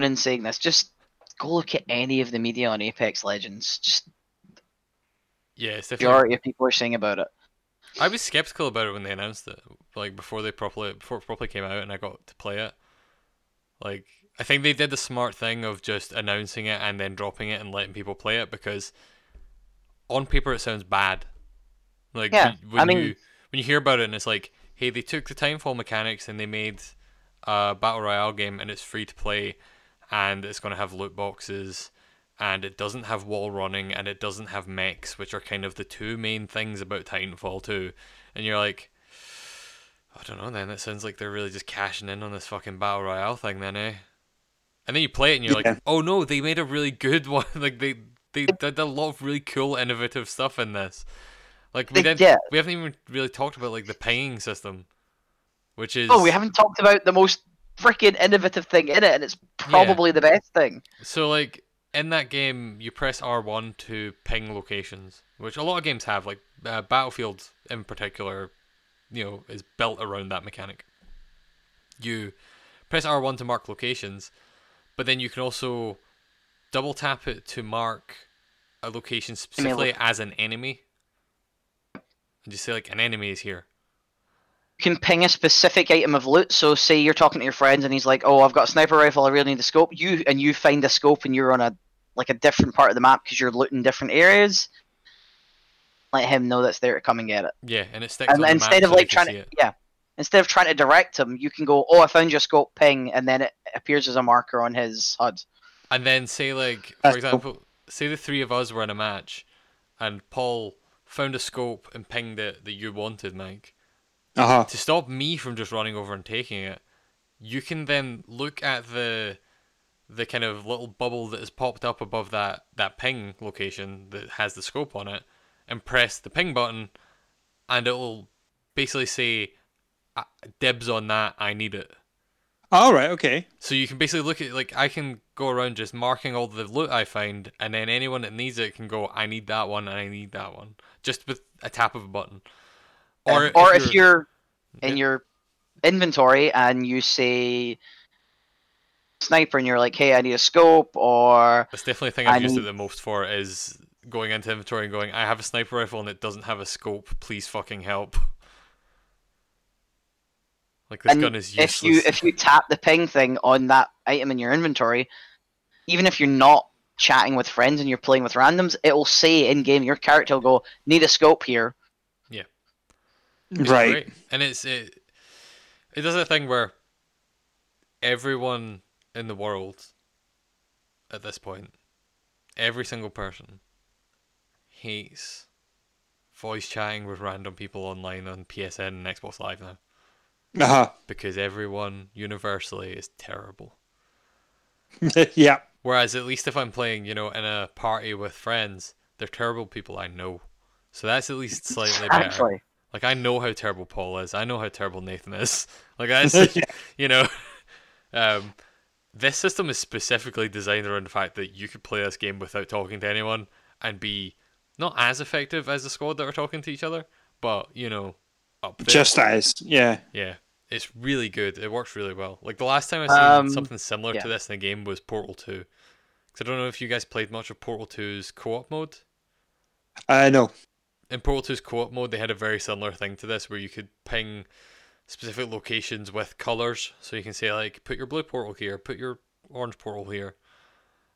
S3: In saying this, just go look at any of the media on Apex Legends. Just
S2: Yeah, it's definitely.
S3: majority of people are saying about it.
S2: I was skeptical about it when they announced it, like before they properly before it properly came out, and I got to play it. Like, I think they did the smart thing of just announcing it and then dropping it and letting people play it because on paper it sounds bad. Like,
S3: Yeah,
S2: when
S3: I mean-
S2: you when you hear about it and it's like, hey, they took the Titanfall mechanics and they made a battle royale game and it's free to play, and it's going to have loot boxes. And it doesn't have wall running, and it doesn't have mechs, which are kind of the two main things about Titanfall 2 and you're like, I don't know. Then it sounds like they're really just cashing in on this fucking battle royale thing, then, eh? And then you play it, and you're
S1: Yeah.
S2: like, oh no, they made a really good <laughs> one. like they they did a lot of really cool, innovative stuff in this. Like we didn't,
S3: did.
S2: we haven't even really talked about like the pinging system, which is
S3: Oh, we haven't talked about the most freaking innovative thing in it, and it's probably the best thing.
S2: So like in that game, you press R one to ping locations, which a lot of games have. Like uh, Battlefield in particular, you know, is built around that mechanic. You press R one to mark locations, but then you can also double tap it to mark a location specifically as an enemy, and just say like an enemy is here.
S3: You can ping a specific item of loot. So, say you're talking to your friends, and he's like, "Oh, I've got a sniper rifle. I really need a scope." You and you find a scope, and you're on a like a different part of the map because you're looting different areas. Let him know that's there to come and get it.
S2: Yeah, and it sticks
S3: And
S2: on the
S3: instead
S2: map
S3: of
S2: so
S3: like trying to,
S2: it.
S3: yeah, instead of trying to direct him, you can go, "Oh, I found your scope. Ping," and then it appears as a marker on his HUD.
S2: And then say like for
S1: That's cool.
S2: example, say the three of us were in a match, and Paul found a scope and pinged it that you wanted, Mike,
S1: Uh huh.
S2: to stop me from just running over and taking it, you can then look at the the kind of little bubble that has popped up above that that ping location that has the scope on it, and press the ping button, and it'll basically say, "Uh, "Dibs on that. I need it."
S1: All right. Okay.
S2: So you can basically look at like I can go around just marking all the loot I find, and then anyone that needs it can go, I need that one, and I need that one, just with a tap of a button.
S3: Or, or if, you're, in your inventory and you say sniper and you're like, hey, I need a scope, or
S2: That's definitely a thing I've
S3: I
S2: used it the most for is going into inventory and going, I have a sniper rifle and it doesn't have a scope. Please fucking help. Like this
S3: and
S2: gun is useless.
S3: if you if you tap the ping thing on that item in your inventory, even if you're not chatting with friends and you're playing with randoms, it will say in game your character will go, need a scope here.
S2: It's
S1: right.
S2: great. And it's it it does a thing where everyone in the world at this point, every single person hates voice chatting with random people online on PSN and Xbox Live now.
S1: Uh huh.
S2: Because everyone universally is terrible. <laughs>
S1: yeah.
S2: Whereas at least if I'm playing, you know, in a party with friends, they're terrible people I know. So that's at least slightly better.
S3: Actually,
S2: Like I know how terrible Paul is. I know how terrible Nathan is. <laughs> Like <laughs> that's you know, <laughs> um, this system is specifically designed around the fact that you could play this game without talking to anyone and be not as effective as the squad that are talking to each other, but you know, up there.
S1: Just as. Yeah.
S2: yeah, it's really good. It works really well. Like the last time I seen
S3: Um,
S2: something similar
S3: yeah.
S2: to this in a game was Portal Two. Because I don't know if you guys played much of Portal 2's co-op mode
S1: I know.
S2: In Portal 2's co-op mode, they had a very similar thing to this, where you could ping specific locations with colors. So you can say like, put your blue portal here, put your orange portal here,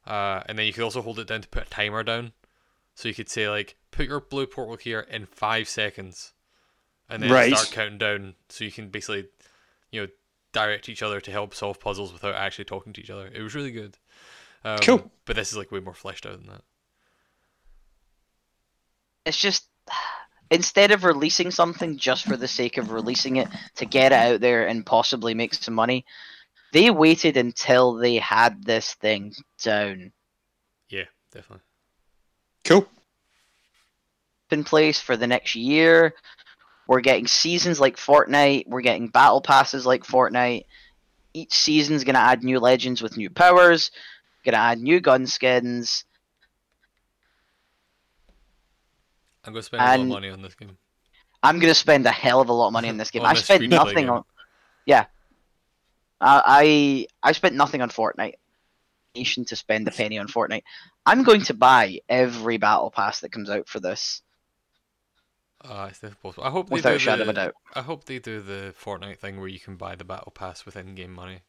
S2: uh, and then you could also hold it down to put a timer down. So you could say like, put your blue portal here in five seconds, and then
S1: Right.
S2: start counting down. So you can basically, you know, direct each other to help solve puzzles without actually talking to each other. It was really good. Um,
S1: Cool.
S2: But this is like way more fleshed out than that.
S3: it's just instead of releasing something just for the sake of releasing it to get it out there and possibly make some money, they waited until they had this thing down
S2: Yeah, definitely.
S1: Cool.
S3: in place for the next year. We're getting seasons like Fortnite. We're getting battle passes like Fortnite. Each season's gonna add new legends with new powers. Gonna add new gun skins.
S2: I'm going to spend a lot of money on this game.
S3: I'm gonna spend a hell of a lot of money on this <laughs> game.
S2: On
S3: I spent nothing
S2: game.
S3: on. Yeah. I I spent nothing on Fortnite. Nation to spend a penny on Fortnite. I'm going to buy every battle pass that comes out for this,
S2: Uh, it's definitely possible. I hope they
S3: without
S2: do
S3: a shadow of
S2: the,
S3: a doubt.
S2: I hope they do the Fortnite thing where you can buy the battle pass with in-game money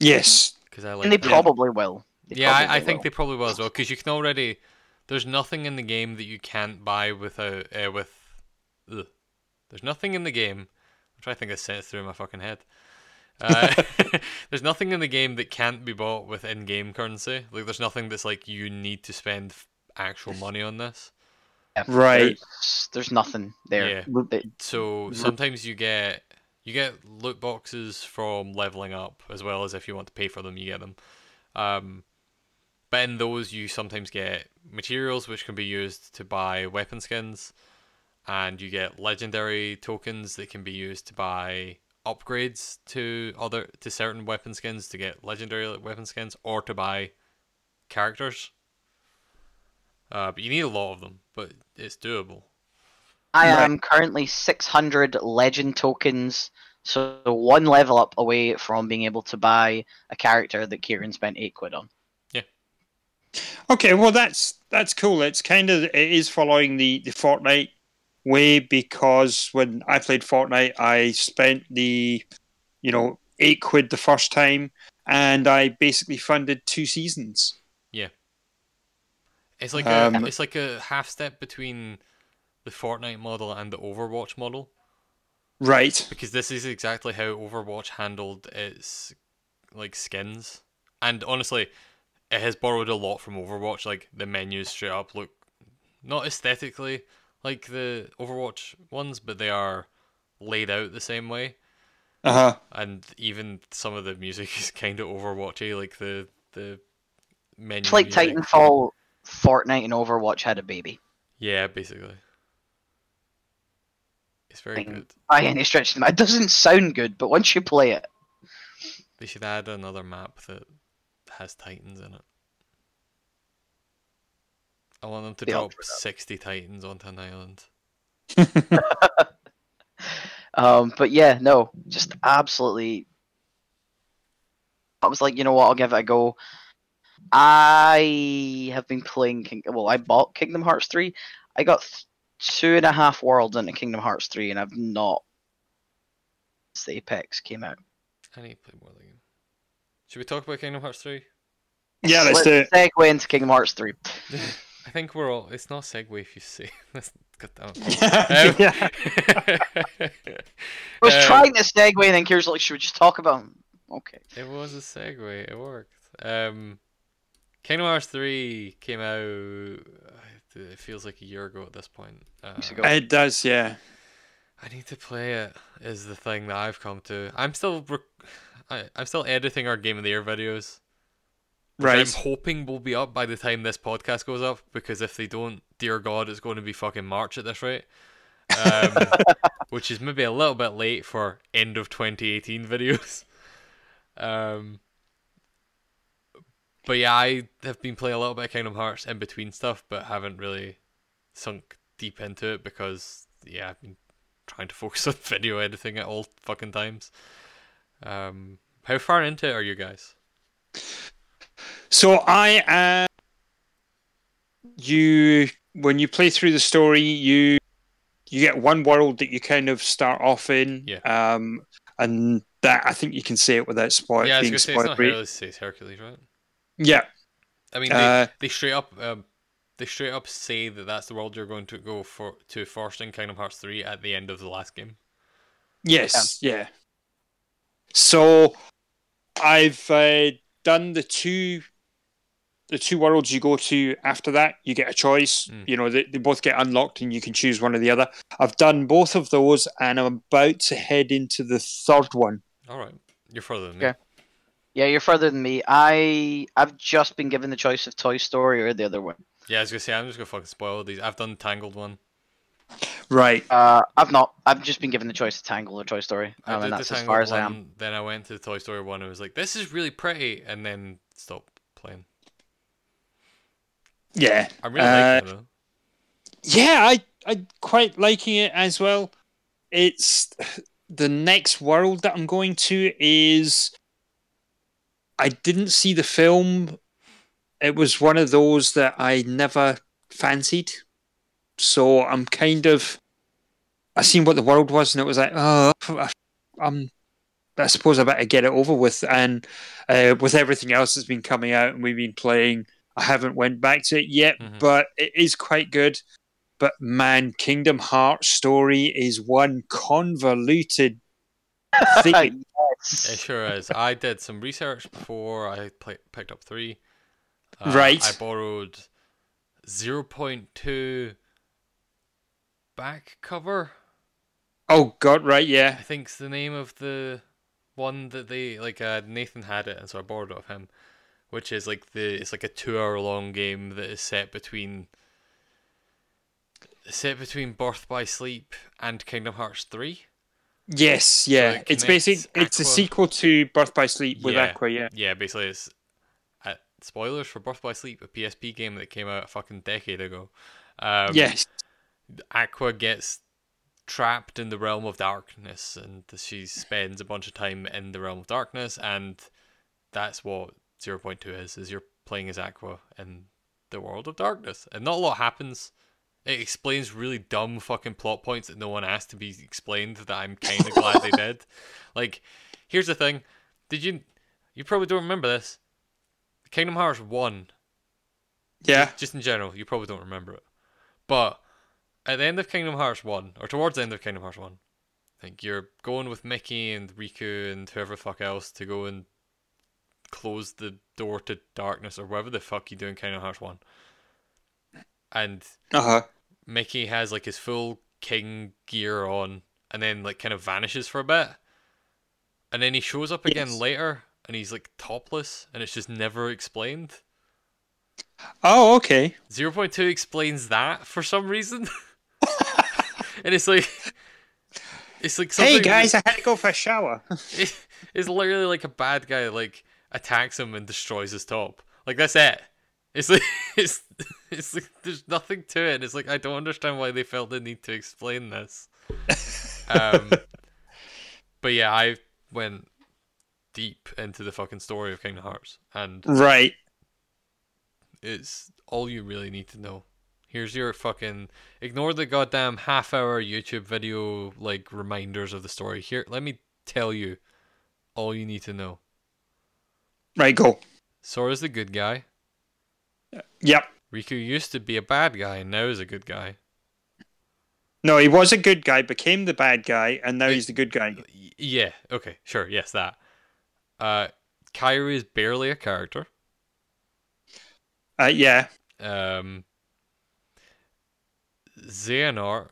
S1: Yes.
S2: because I like.
S3: and they
S2: that.
S3: probably will. They
S2: yeah, I, I
S3: probably
S2: think they probably will as well because you can already. There's nothing in the game that you can't buy without uh, with. Ugh. There's nothing in the game. I'm trying to think of a sentence through my fucking head. Uh, <laughs> there's nothing in the game that can't be bought with in-game currency. Like, there's nothing that's like you need to spend actual money on this.
S3: Yeah,
S1: Right.
S3: There's, there's nothing there.
S2: Yeah. So sometimes you get you get loot boxes from leveling up as well as if you want to pay for them, you get them. Um, but in those, you sometimes get materials which can be used to buy weapon skins, and you get legendary tokens that can be used to buy upgrades to other to certain weapon skins to get legendary weapon skins or to buy characters. Uh, but you need a lot of them, but it's doable.
S3: I
S1: Right.
S3: am currently 600 legend tokens, so one level up away from being able to buy a character that Kieran spent eight quid on.
S1: Okay, well that's that's cool. It's kind of it is following the the Fortnite way because when I played Fortnite, I spent the you know eight quid the first time, and I basically funded two seasons.
S2: Yeah, it's like
S1: Um,
S2: a it's like a half step between the Fortnite model and the Overwatch model
S1: Right.
S2: because this is exactly how Overwatch handled its like skins. And honestly, it has borrowed a lot from Overwatch. Like the menus straight up look Not aesthetically like the Overwatch ones, but they are laid out the same way.
S1: Uh huh.
S2: And even some of the music <laughs> is kind of Overwatchy, like the the menu.
S3: It's like
S2: music.
S3: Titanfall, Fortnite, and Overwatch had a baby.
S2: Yeah, basically. It's very
S3: Thing.
S2: good.
S3: By any stretch of the It doesn't sound good, but once you play it,
S2: They should add another map that has Titans in it. I want them to
S3: up
S2: drop 60 Titans onto an island. <laughs>
S3: Um, but yeah, no, just absolutely. I was like, you know what? I'll give it a go. I have been playing. King- well, I bought Kingdom Hearts three. I got th- two and a half worlds into Kingdom Hearts three, and I've not. Since the Apex came out.
S2: I need to play more of the game. Should we talk about Kingdom Hearts 3?
S1: Yeah, let's do it.
S3: Segue into Kingdom Hearts three. <laughs>
S2: I think we're all. It's not segue if you say. <laughs> Let's cut down.
S1: yeah. <laughs>
S3: I was
S2: Um,
S3: trying to segue, and then Kira's like, "Should we just talk about about?" 'em?" Okay.
S2: It was a segue. It worked. Um, Kingdom Hearts 3 came out. It feels like a year ago at this point. Uh,
S3: Weeks ago.
S1: It does, yeah.
S2: I need to play it. Is the thing that I've come to. I'm still. Rec- I, I'm still editing our Game of the Year videos.
S1: Right.
S2: I'm hoping we'll be up by the time this podcast goes up because if they don't, dear God, it's going to be fucking March at this rate. Um, <laughs> which is maybe a little bit late for end of 2018 videos. Um, but yeah, I have been playing a little bit of Kingdom Hearts in between stuff, but haven't really sunk deep into it because yeah, I've been trying to focus <laughs> on video editing at all fucking times. Um, how far into it are you guys?
S1: So I am. You when you play through the story, you you get one world that you kind of start off in.
S2: Yeah.
S1: Um, and that I think you can say it without spoil
S2: yeah, I was
S1: being
S2: say it's not. Hercules, it's Hercules, right?
S1: Yeah.
S2: I mean, they,
S1: Uh,
S2: they straight up um, they straight up say that that's the world you're going to go for to first in Kingdom Hearts three at the end of the last game.
S1: Yes. Yeah. So I've uh, done the two. The two worlds you go to after that, you get a choice.
S2: Mm.
S1: You know, they, they both get unlocked and you can choose one or the other. I've done both of those and I'm about to head into the third one.
S2: All right, you're further than me.
S3: Okay. Yeah, you're further than me. I I've just been given the choice of Toy Story or the other one.
S2: Yeah, I was gonna say I'm just gonna fucking spoil these. I've done Tangled one.
S1: Right.
S3: Uh, I've not. I've just been given the choice of Tangle or Toy Story,
S2: I
S3: um,
S2: did
S3: and
S2: the
S3: that's as far as I am.
S2: Then I went to the Toy Story one and was like, "This is really pretty," and then stopped playing.
S1: Yeah.
S2: I'm really
S1: Uh,
S2: liking it though.
S1: Yeah, I I quite liking it as well. It's the next world that I'm going to is I didn't see the film. It was one of those that I never fancied. So I'm kind of I seen what the world was and it was like, oh I'm I suppose I better get it over with and uh, with everything else that's been coming out and we've been playing I haven't went back to it yet,
S2: Mhm.
S1: but it is quite good. But man, Kingdom Hearts story is one convoluted <laughs> thing.
S2: It sure is. I did some research before I pla picked up three. Uh,
S1: Right.
S2: I borrowed 0.2 back cover.
S1: oh God, right? Yeah.
S2: I think's the name of the one that they like. Uh, Nathan had it, and so I borrowed it of him. Which is like the it's like a two-hour long game that is set between set between Birth by Sleep and Kingdom Hearts three.
S1: yes, yeah.
S2: it
S1: it's basically it's a sequel to Birth by Sleep with
S2: Yeah.
S1: Aqua. Yeah,
S2: Yeah, basically it's uh, spoilers for Birth by Sleep, a PSP game that came out a fucking decade ago. Um,
S1: yes,
S2: Aqua gets trapped in the realm of darkness, and she spends a bunch of time in the realm of darkness, and that's what zero point two is. Is you're playing as Aqua in the world of darkness, and not a lot happens. It explains really dumb fucking plot points that no one asked to be explained. That I'm kind of <laughs> glad they did. Like, here's the thing: Did you? You probably don't remember this. Kingdom Hearts one
S1: yeah.
S2: just in general, you probably don't remember it. But at the end of Kingdom Hearts 1, or towards the end of Kingdom Hearts 1, I think you're going with Mickey and Riku and whoever the fuck else to go and close the door to darkness or whatever the fuck you do in Kingdom Hearts 1. and
S1: Uh huh.
S2: Mickey has like his full king gear on, and then like kind of vanishes for a bit, and then he shows up again
S1: Yes.
S2: later, and he's like topless, and it's just never explained.
S1: Oh, okay.
S2: Zero point two explains that for some reason, <laughs> and it's like, <laughs> it's like
S1: Hey guys, I had to go for a shower. <laughs> <laughs>
S2: it- it's literally like a bad guy like attacks him and destroys his top. Like that's it. It's like it's it's like there's nothing to it. It's like I don't understand why they felt the need to explain this. Um, but yeah, I went deep into the fucking story of Kingdom Hearts, and
S1: right.
S2: it's all you really need to know. Here's your fucking ignore the goddamn half hour YouTube video like reminders of the story. Here, let me tell you all you need to know.
S1: Right. Go.
S2: Sora's the good guy.
S1: Yep.
S2: Riku used to be a bad guy and now is a good guy.
S1: No, he was a good guy, became the bad guy, and now
S2: It-
S1: he's the good guy.
S2: Yeah, okay, sure, yes, that. Uh, Kairi is barely a character.
S1: Uh, yeah.
S2: Um, Xehanort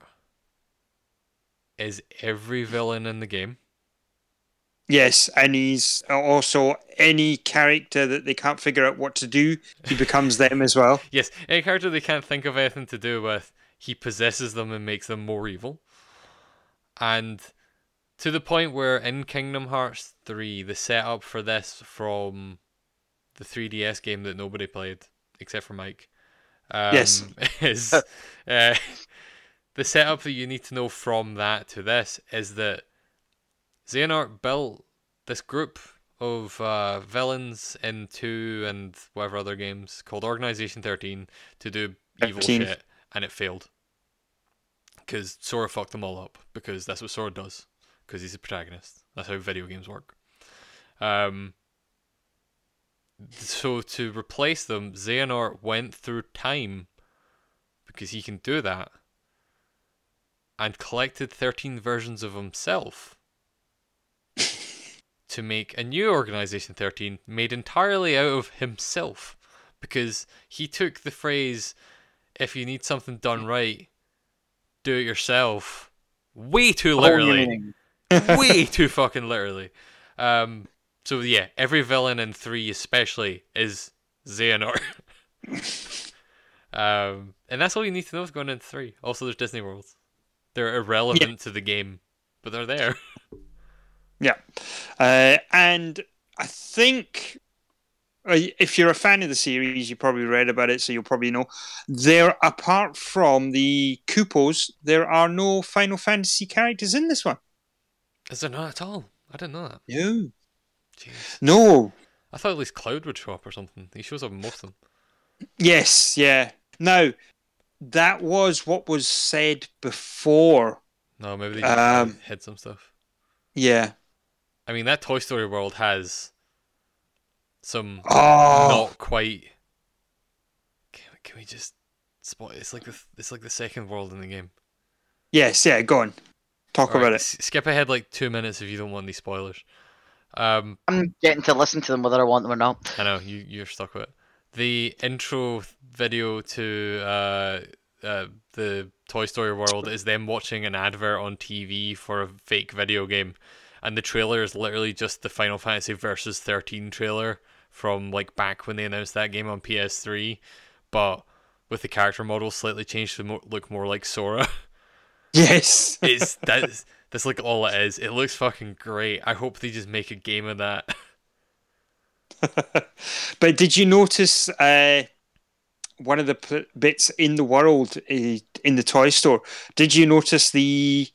S2: is every villain in the game.
S1: Yes, and he's also any character that they can't figure out what to do, he <laughs> becomes them as well.
S2: Yes, any character they can't think of anything to do with, he possesses them and makes them more evil. And to the point where in Kingdom Hearts 3, the setup for this from the 3DS game that nobody played except for Mike um,
S1: Yes. <laughs>
S2: is uh, the setup that you need to know from that to this is that Xehanort built this group of uh, villains in 2 and whatever other games called Organization 13 to do evil shit, and it failed. Because Sora fucked them all up, because that's what Sora does, because he's the protagonist. That's how video games work. Um, so to replace them, Xehanort went through time, because he can do that, and collected 13 versions of himself <laughs> to make a new Organization 13 made entirely out of himself. Because he took the phrase, if you need something done right, do it yourself, way too literally. way <laughs> too fucking literally. Um, so yeah, every villain in 3 especially is Xehanort. <laughs> um, and that's all you need to know is going into 3. Also, there's Disney Worlds. They're irrelevant to the game, but they're there. <laughs>
S1: Yeah. Uh, and I think uh, if you're a fan of the series, you probably read about it, so you'll probably know. There, apart from the Coupos, there are no Final Fantasy characters in this one.
S2: Is there not at all? I didn't know that.
S1: No.
S2: Jeez.
S1: No.
S2: I thought at least Cloud would show up or something. He shows up in most of them.
S1: Yes, yeah. Now, that was what was said before.
S2: No, maybe they just
S1: Um,
S2: hid some stuff.
S1: Yeah.
S2: I mean, that Toy Story world has some
S1: Oh.
S2: not quite. Can, can we just spot? It's like the it's like the second world in the game.
S1: Yes, yeah, go on. Talk
S2: Alright,
S1: about it.
S2: skip ahead like two minutes if you don't want these spoilers. Um,
S3: I'm getting to listen to them whether I want them or not.
S2: I know you you're stuck with it. The intro video to uh, uh, the Toy Story world is them watching an advert on TV for a fake video game, and the trailer is literally just the Final Fantasy Versus 13 trailer from like back when they announced that game on PS3, but with the character model slightly changed to mo- look more like Sora.
S1: Yes.
S2: it's that's that's like all it is. It looks fucking great. I hope they just make a game of that. <laughs> <laughs>
S1: but did you notice uh, one of the p- bits in the world uh, in the toy store? Did you notice the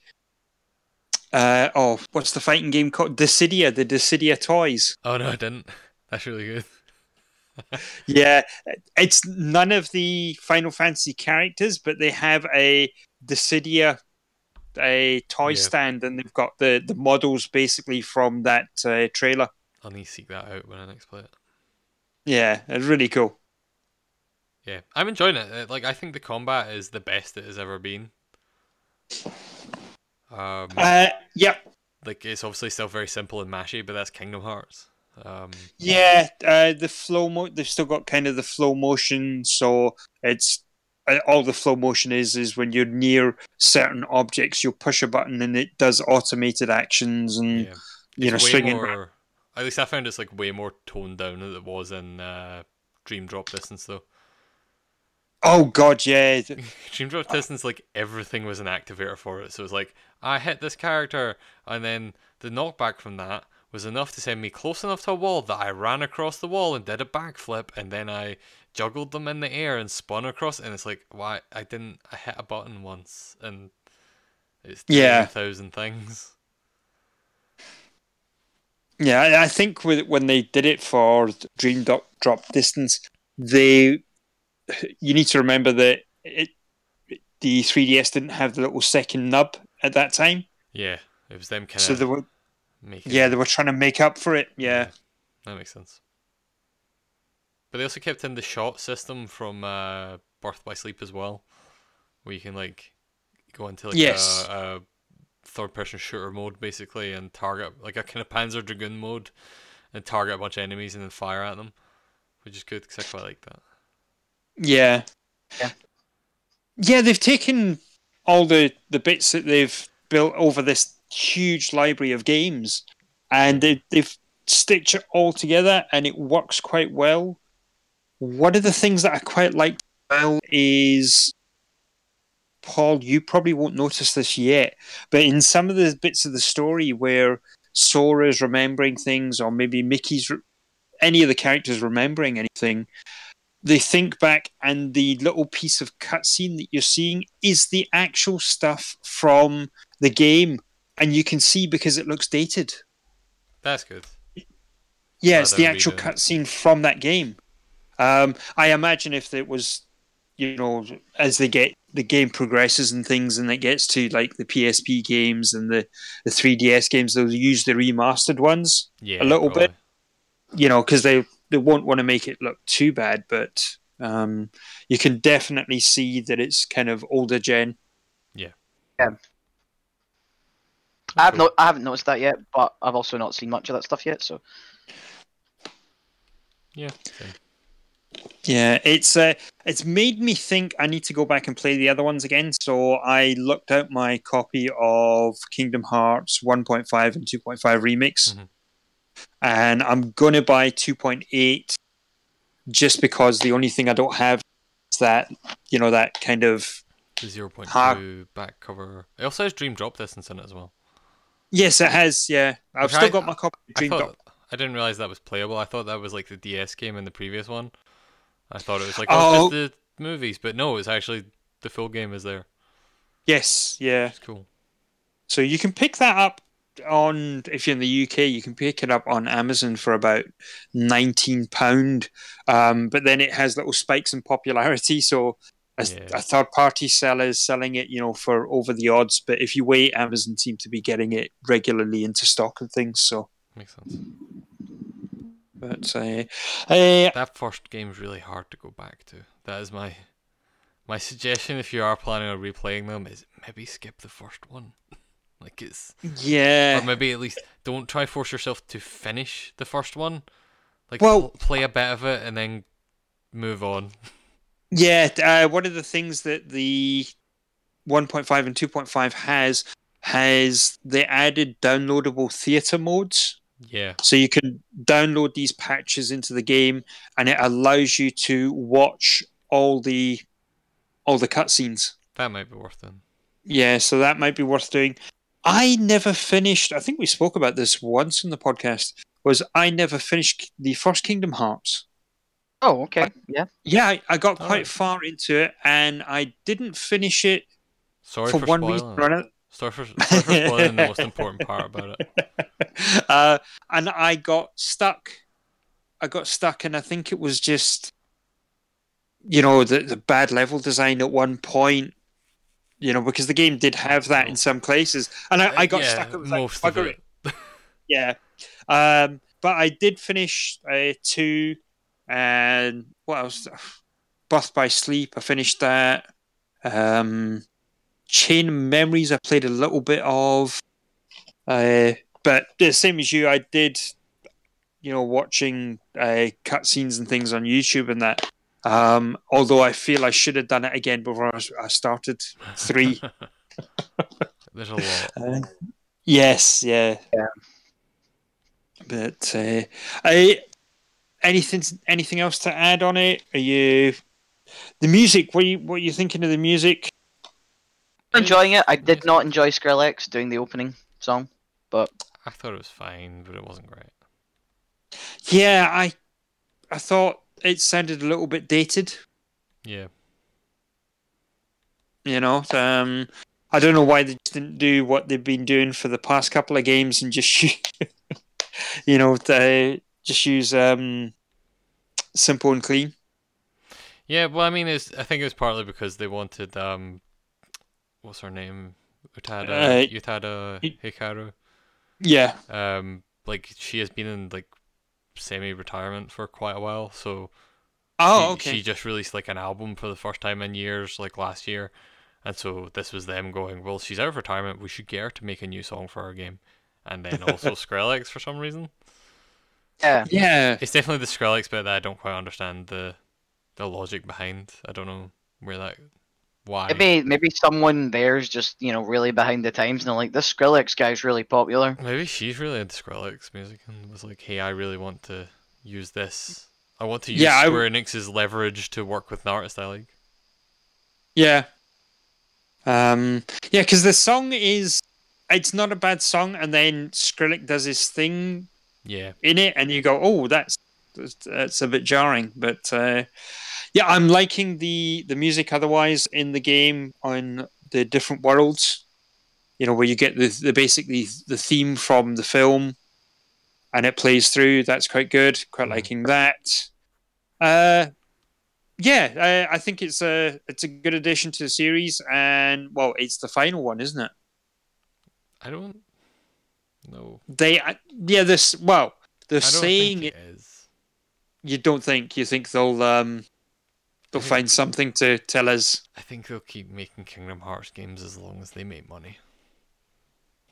S1: uh, oh, what's the fighting game called? Dissidia, the Dissidia toys.
S2: Oh no, I didn't. <laughs> That's really good.
S1: Yeah, it's none of the Final Fantasy characters, but they have a Dissidia a toy
S2: Yeah.
S1: stand, and they've got the the models basically from that uh, trailer.
S2: I'll need to seek that out when I next play it.
S1: Yeah, it's really cool.
S2: Yeah, I'm enjoying it. Uh, Like I think the combat is the best it has ever been. Um,
S1: Uh, yep.
S2: like it's obviously still very simple and mashy, but that's Kingdom Hearts. Um,
S1: Yeah, uh, the flow mo. They've still got kind of the flow motion, so it's all the flow motion is is when you're near certain objects, you'll push a button and it does automated actions and
S2: Yeah.
S1: you know swinging.
S2: more. At least I found it's like way more toned down than it was in uh, Dream Drop Distance though.
S1: Oh god, yeah. <laughs>
S2: Dream Drop Distance, like everything was an activator for it. So it was like I hit this character, and then the knockback from that was enough to send me close enough to a wall that I ran across the wall and did a backflip, and then I juggled them in the air and spun across. And it's like, why I didn't? I hit a button once, and it's
S1: Yeah.
S2: a thousand things.
S1: Yeah, I- think with, when they did it for Dream Drop, Drop Distance, they you need to remember that it the 3DS didn't have the little second nub at that time,
S2: Yeah, it was them kind
S1: so
S2: of
S1: they were
S2: making.
S1: yeah they were trying to make up for it. Yeah,
S2: that makes sense. But they also kept in the shot system from uh, Birth by Sleep as well, where you can like go into like
S1: Yes.
S2: a, a third-person shooter mode basically and target like a kind of Panzer Dragoon mode, and target a bunch of enemies and then fire at them, which is good because I quite like that.
S1: yeah,
S3: Yeah.
S1: yeah. They've taken all the the bits that they've built over this huge library of games, and they, they've stitched it all together, and it works quite well. One of the things that I quite like well is Paul. You probably won't notice this yet, but in some of the bits of the story where Sora's remembering things, or maybe Mickey's, re- any of the characters remembering anything, they think back, and the little piece of cutscene that you're seeing is the actual stuff from the game, and you can see because it looks dated.
S2: That's good.
S1: Yeah, it's the actual cutscene from that game. Um, I imagine if it was, you know, as they get the game progresses and things, and it gets to like the PSP games and the the 3DS games, they'll use the remastered ones,
S2: Yeah,
S1: A little
S2: probably.
S1: bit. you know, because they they won't want to make it look too bad, but um, you can definitely see that it's kind of older gen. Yeah. Yeah.
S3: I have
S2: Cool.
S3: no, I haven't noticed that yet, but I've also not seen much of that stuff yet. So
S2: Yeah. same.
S1: Yeah, it's uh, it's made me think I need to go back and play the other ones again. So I looked out my copy of Kingdom Hearts 1.5 and 2.5 remix,
S2: Mhm.
S1: and I'm gonna buy 2.8 just because the only thing I don't have is that you know that kind of
S2: The zero point
S1: Ha-
S2: back cover. It also has Dream Drop Distance in it as well.
S1: yes, it has. Yeah, I've
S2: Which
S1: still
S2: I-
S1: got my copy of
S2: I thought
S1: Drop.
S2: I didn't realize that was playable. I thought that was like the DS game in the previous one. I thought it was like oh,
S1: Oh.
S2: just the movies, but no, it's actually the full game is there.
S1: Yes, yeah.
S2: It's cool.
S1: So you can pick that up on if you're in the UK, you can pick it up on Amazon for about nineteen pound. Um, but then it has little spikes in popularity. So a,
S2: Yeah.
S1: a third party seller is selling it, you know, for over the odds. But if you wait, Amazon seem to be getting it regularly into stock and things. So,
S2: Makes sense.
S1: But uh, uh,
S2: That first game's really hard to go back to. That is my my suggestion if you are planning on replaying them is maybe skip the first one. <laughs> like it's or
S1: yeah,
S2: maybe at least don't try force yourself to finish the first one. Like
S1: Well-
S2: pl- play a bit of it and then move on.
S1: yeah. Uh, one of the things that the 1.5 and 2.5 has has they added downloadable theater modes.
S2: Yeah.
S1: So you can download these patches into the game, and it allows you to watch all the all the cutscenes.
S2: That might be worth it.
S1: Yeah, so that might be worth doing. I never finished. I think we spoke about this once in the podcast. Was I never finished the first Kingdom Hearts?
S3: oh, okay, yeah.
S1: Yeah, I, I got quite
S2: right.
S1: far into it, and I didn't finish it
S2: Sorry
S1: for,
S2: for,
S1: one
S2: spoiling.
S1: reason or another.
S2: Sorry for, sorry for spoiling the <laughs> most important part about it. <laughs>
S1: uh, and I got stuck. I got stuck, and I think it was just, you know, the the bad level design at one point. You know, because the game did have that in some places, and I, I got
S2: yeah,
S1: stuck. It was like,
S2: most of it.
S1: it. <laughs> Yeah, um, but I did finish uh, two, and what else? Birth by Sleep. I finished that. Um, Chain Memories. I played a little bit of. Uh, but the same as you, I did, you know, watching uh, cutscenes and things on YouTube and that. Um, although I feel I should have done it again before I started three. <laughs>
S2: There's a lot.
S1: Uh, yes, yeah,
S3: Yeah.
S1: But uh, I, anything anything else to add on it? Are you the music? What are you what are you thinking of the music?
S3: enjoying it. I did not enjoy Skrillex doing the opening song.
S2: I thought it was fine, but it wasn't great.
S1: Yeah, I I thought it sounded a little bit dated.
S2: Yeah.
S1: You know, um, I don't know why they just didn't do what they've been doing for the past couple of games and just <laughs> you know, they just use um, simple and clean.
S2: Yeah, well, I mean, it's, I think it was partly because they wanted, um, what's her name? Utada,
S1: Uh,
S2: Utada Hikaru.
S1: Yeah,
S2: Um, like, she has been in, like, semi-retirement for quite a while, so
S1: Oh,
S2: she,
S1: okay.
S2: she just released, like, an album for the first time in years, like, last year, and so this was them going, well, she's out of retirement, we should get her to make a new song for our game. And then also <laughs> Skrillex for some reason.
S3: Yeah.
S1: yeah,
S2: It's definitely the Skrillex bit that I don't quite understand the the logic behind. I don't know where that why.
S3: Maybe maybe someone there's just you know really behind the times and they're like this Skrillex guy's really popular.
S2: Maybe she's really into Skrillex music and was like, "Hey, I really want to use this. I want to use
S1: Yeah,
S2: Square
S1: w-
S2: Enix's leverage to work with an artist I like."
S1: yeah, um, yeah. Because the song is, it's not a bad song, and then Skrillex does his thing
S2: Yeah,
S1: in it, and you go, "Oh, that's that's, that's a bit jarring." But uh, yeah, I'm liking the the music. Otherwise, in the game on the different worlds, you know, where you get the the basically the theme from the film, and it plays through. That's quite good. Quite
S2: Mhm.
S1: liking that. Uh, yeah, I, I think it's a it's a good addition to the series, and well, it's the final one, isn't it?
S2: I don't know.
S1: They uh, yeah, this well, they're saying
S2: think it is.
S1: you don't think you think they'll um they'll find something to tell us
S2: I think they'll keep making Kingdom Hearts games as long as they make money.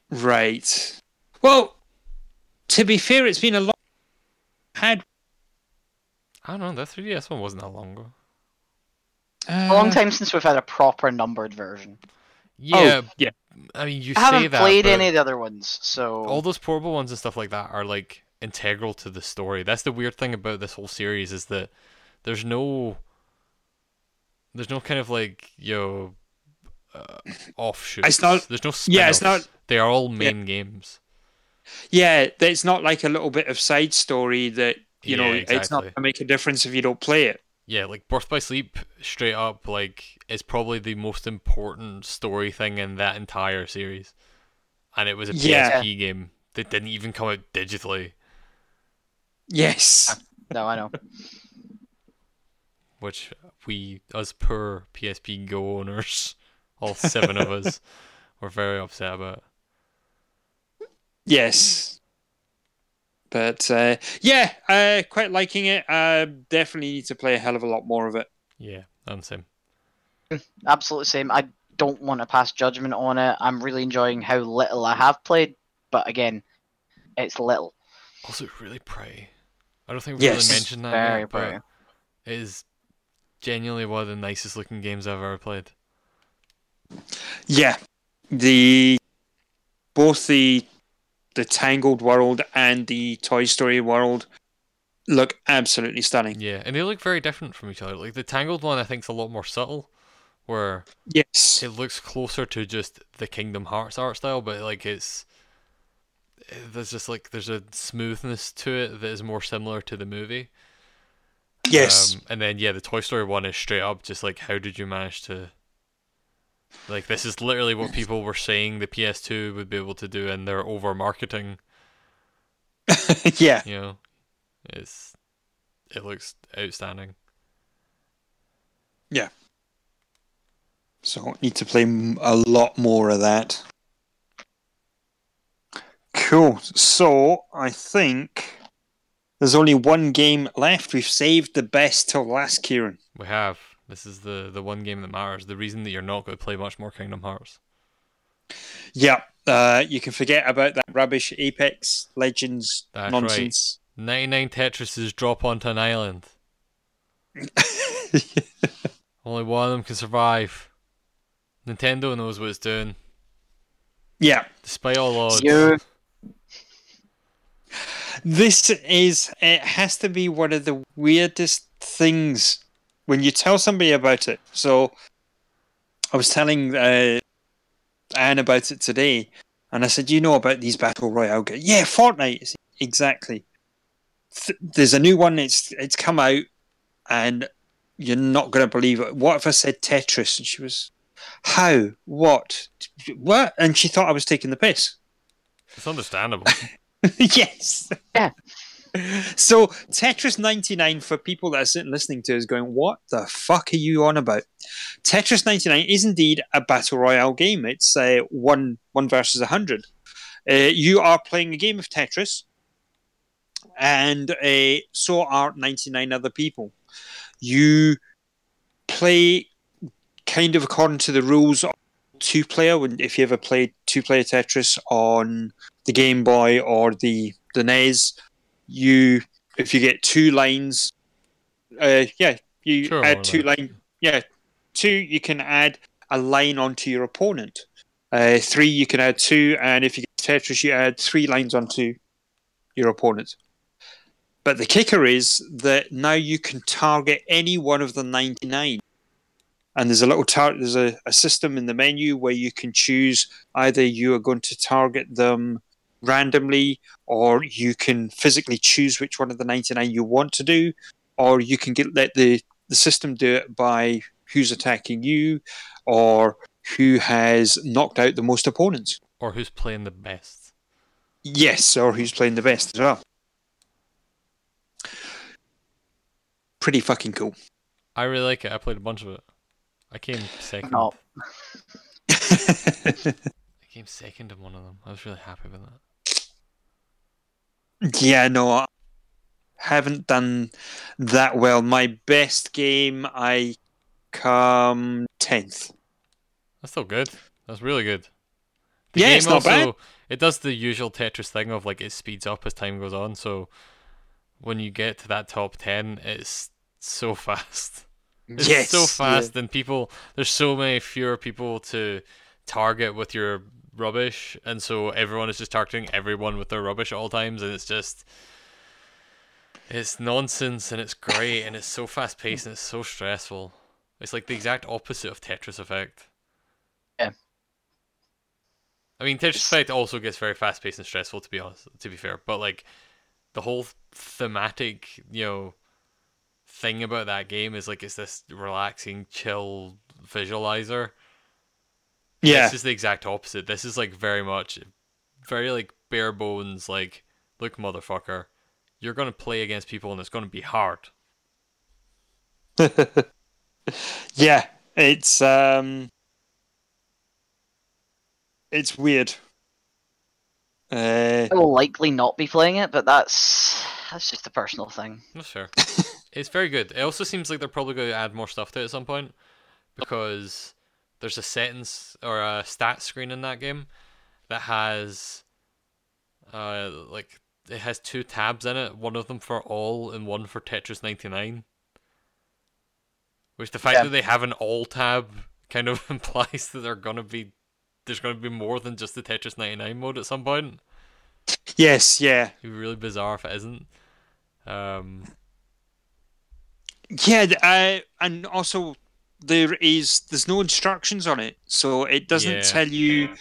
S1: right well to be fair it's been a long had
S2: I don't know. The 3DS one wasn't that long ago.
S1: uh,
S3: A long time since we've had a proper numbered version.
S2: Yeah,
S1: oh, yeah
S2: I mean, you
S3: I
S2: say
S3: haven't
S2: that,
S3: played
S2: but
S3: any of the other ones, so
S2: all those portable ones and stuff like that are like integral to the story. That's the weird thing about this whole series is that there's no there's no kind of like yo uh, offshoots.
S1: It's not-
S2: there's no
S1: yeah, it's not-
S2: They are all main games.
S1: yeah it's not like a little bit of side story that you know
S2: Yeah,
S1: it's not
S2: exactly.
S1: gonna make a difference if you don't play it
S2: Yeah, like Birth by Sleep, straight up, like is probably the most important story thing in that entire series, and it was a
S1: Yeah.
S2: PSP game that didn't even come out digitally,
S1: yes <laughs>
S3: no, I know.
S2: which we, us poor PSP Go owners, <laughs> all seven of us, <laughs> were very upset about.
S1: yes but uh yeah uh quite liking it uh definitely need to play a hell of a lot more of it
S2: Yeah, I'm same. <laughs>
S3: Absolutely same. I don't want to pass judgment on it. I'm really enjoying how little I have played, but again, it's little.
S2: Also, really pretty. I don't think we
S1: Yes.
S2: really mentioned that
S3: Very
S2: yet,
S3: pretty.
S2: but it is genuinely one of the nicest looking games I've ever played.
S1: Yeah, the both the the Tangled world and the Toy Story world look absolutely stunning.
S2: Yeah, and they look very different from each other. Like the Tangled one, I think is a lot more subtle, where
S1: Yes,
S2: it looks closer to just the Kingdom Hearts art style, but like it's there's just like there's a smoothness to it that is more similar to the movie.
S1: Yes,
S2: Um, and then yeah, the Toy Story one is straight up just like how did you manage to like this is literally what people were saying the PS2 would be able to do in their over marketing, <laughs>
S1: yeah,
S2: you know. It's it looks outstanding. Yeah.
S1: So need to play a lot more of that. Cool. So I think there's only one game left. We've saved the best till last, Kieran.
S2: We have. This is the the one game that matters. The reason that you're not going to play much more Kingdom Hearts.
S1: Yeah, uh, you can forget about that rubbish Apex Legends
S2: That's right.
S1: nonsense.
S2: 99 Tetrises drop onto an island. <laughs> Only one of them can survive. Nintendo knows what it's doing,
S1: yeah,
S2: despite all odds.
S3: You
S1: this is it has to be one of the weirdest things when you tell somebody about it. So I was telling uh, Anne about it today, and I said, "You know about these battle royale games? Yeah, Fortnite, exactly. Th- there's a new one. It's it's come out, and you're not going to believe it. What if I said Tetris?" And she was, "How? What? What?" And she thought I was taking the piss.
S2: It's understandable. <laughs> <laughs>
S1: yes.
S3: Yeah.
S1: So Tetris 99 for people that are sitting listening to us going, what the fuck are you on about? Tetris 99 is indeed a battle royale game. It's uh, one one versus a hundred. Uh, you are playing a game of Tetris, and uh, so are 99 other people. You play kind of according to the rules of two player. When if you ever played two player Tetris on the Game Boy or the the NES, you if you get two lines, uh, yeah, you
S2: Sure,
S1: add two line, yeah, two. You can add a line onto your opponent. Uh, three, you can add two, and if you get Tetris, you add three lines onto your opponent. But the kicker is that now you can target any one of the ninety nine and there's a little tar- there's a, a system in the menu where you can choose either you are going to target them randomly or you can physically choose which one of the 99 you want to do or you can get let the the system do it by who's attacking you or who has knocked out the most opponents
S2: or who's playing the best.
S1: yes or who's playing the best as well pretty fucking cool
S2: I really like it. I played a bunch of it. I came second.
S3: No.
S2: I came second in one of them. I was really happy with that.
S1: Yeah, no, I haven't done that well. My best game, I come tenth.
S2: That's still good. That's really good. The
S1: Yeah,
S2: game
S1: it's not
S2: also
S1: bad.
S2: it does the usual Tetris thing of like it speeds up as time goes on. So when you get to that top ten, it's so <laughs> fast. It's
S1: yes,
S2: so fast, and people there's so many fewer people to target with your rubbish, and so everyone is just targeting everyone with their rubbish at all times, and it's just it's nonsense, and it's great, and it's so fast paced, and it's so stressful. It's like the exact opposite of Tetris Effect.
S3: Yeah.
S2: I mean, Tetris Effect also gets very fast paced and stressful, to be honest. To be fair, but like the whole thematic, you know, thing about that game is like it's this relaxing, chill visualizer.
S1: Yeah,
S2: This is the exact opposite. This is like very much, very like bare bones. Like, look, motherfucker, you're gonna play against people and it's gonna be hard. <laughs>
S1: yeah. It's um, it's weird. Uh,
S3: I will likely not be playing it, but that's that's just a personal thing.
S2: That's fair. <laughs> it's very good. It also seems like they're probably going to add more stuff to it at some point because there's a settings or a stat screen in that game that has uh like it has two tabs in it, one of them for all and one for Tetris 99. Which the fact
S3: Yeah.
S2: that they have an all tab kind of <laughs> implies that they're to be there's going to be more than just the Tetris 99 mode at some point.
S1: yes, yeah,
S2: It'd be really bizarre if it isn't. Um
S1: yeah. Uh, and also, there is there's no instructions on it, so it doesn't
S2: Yeah.
S1: tell you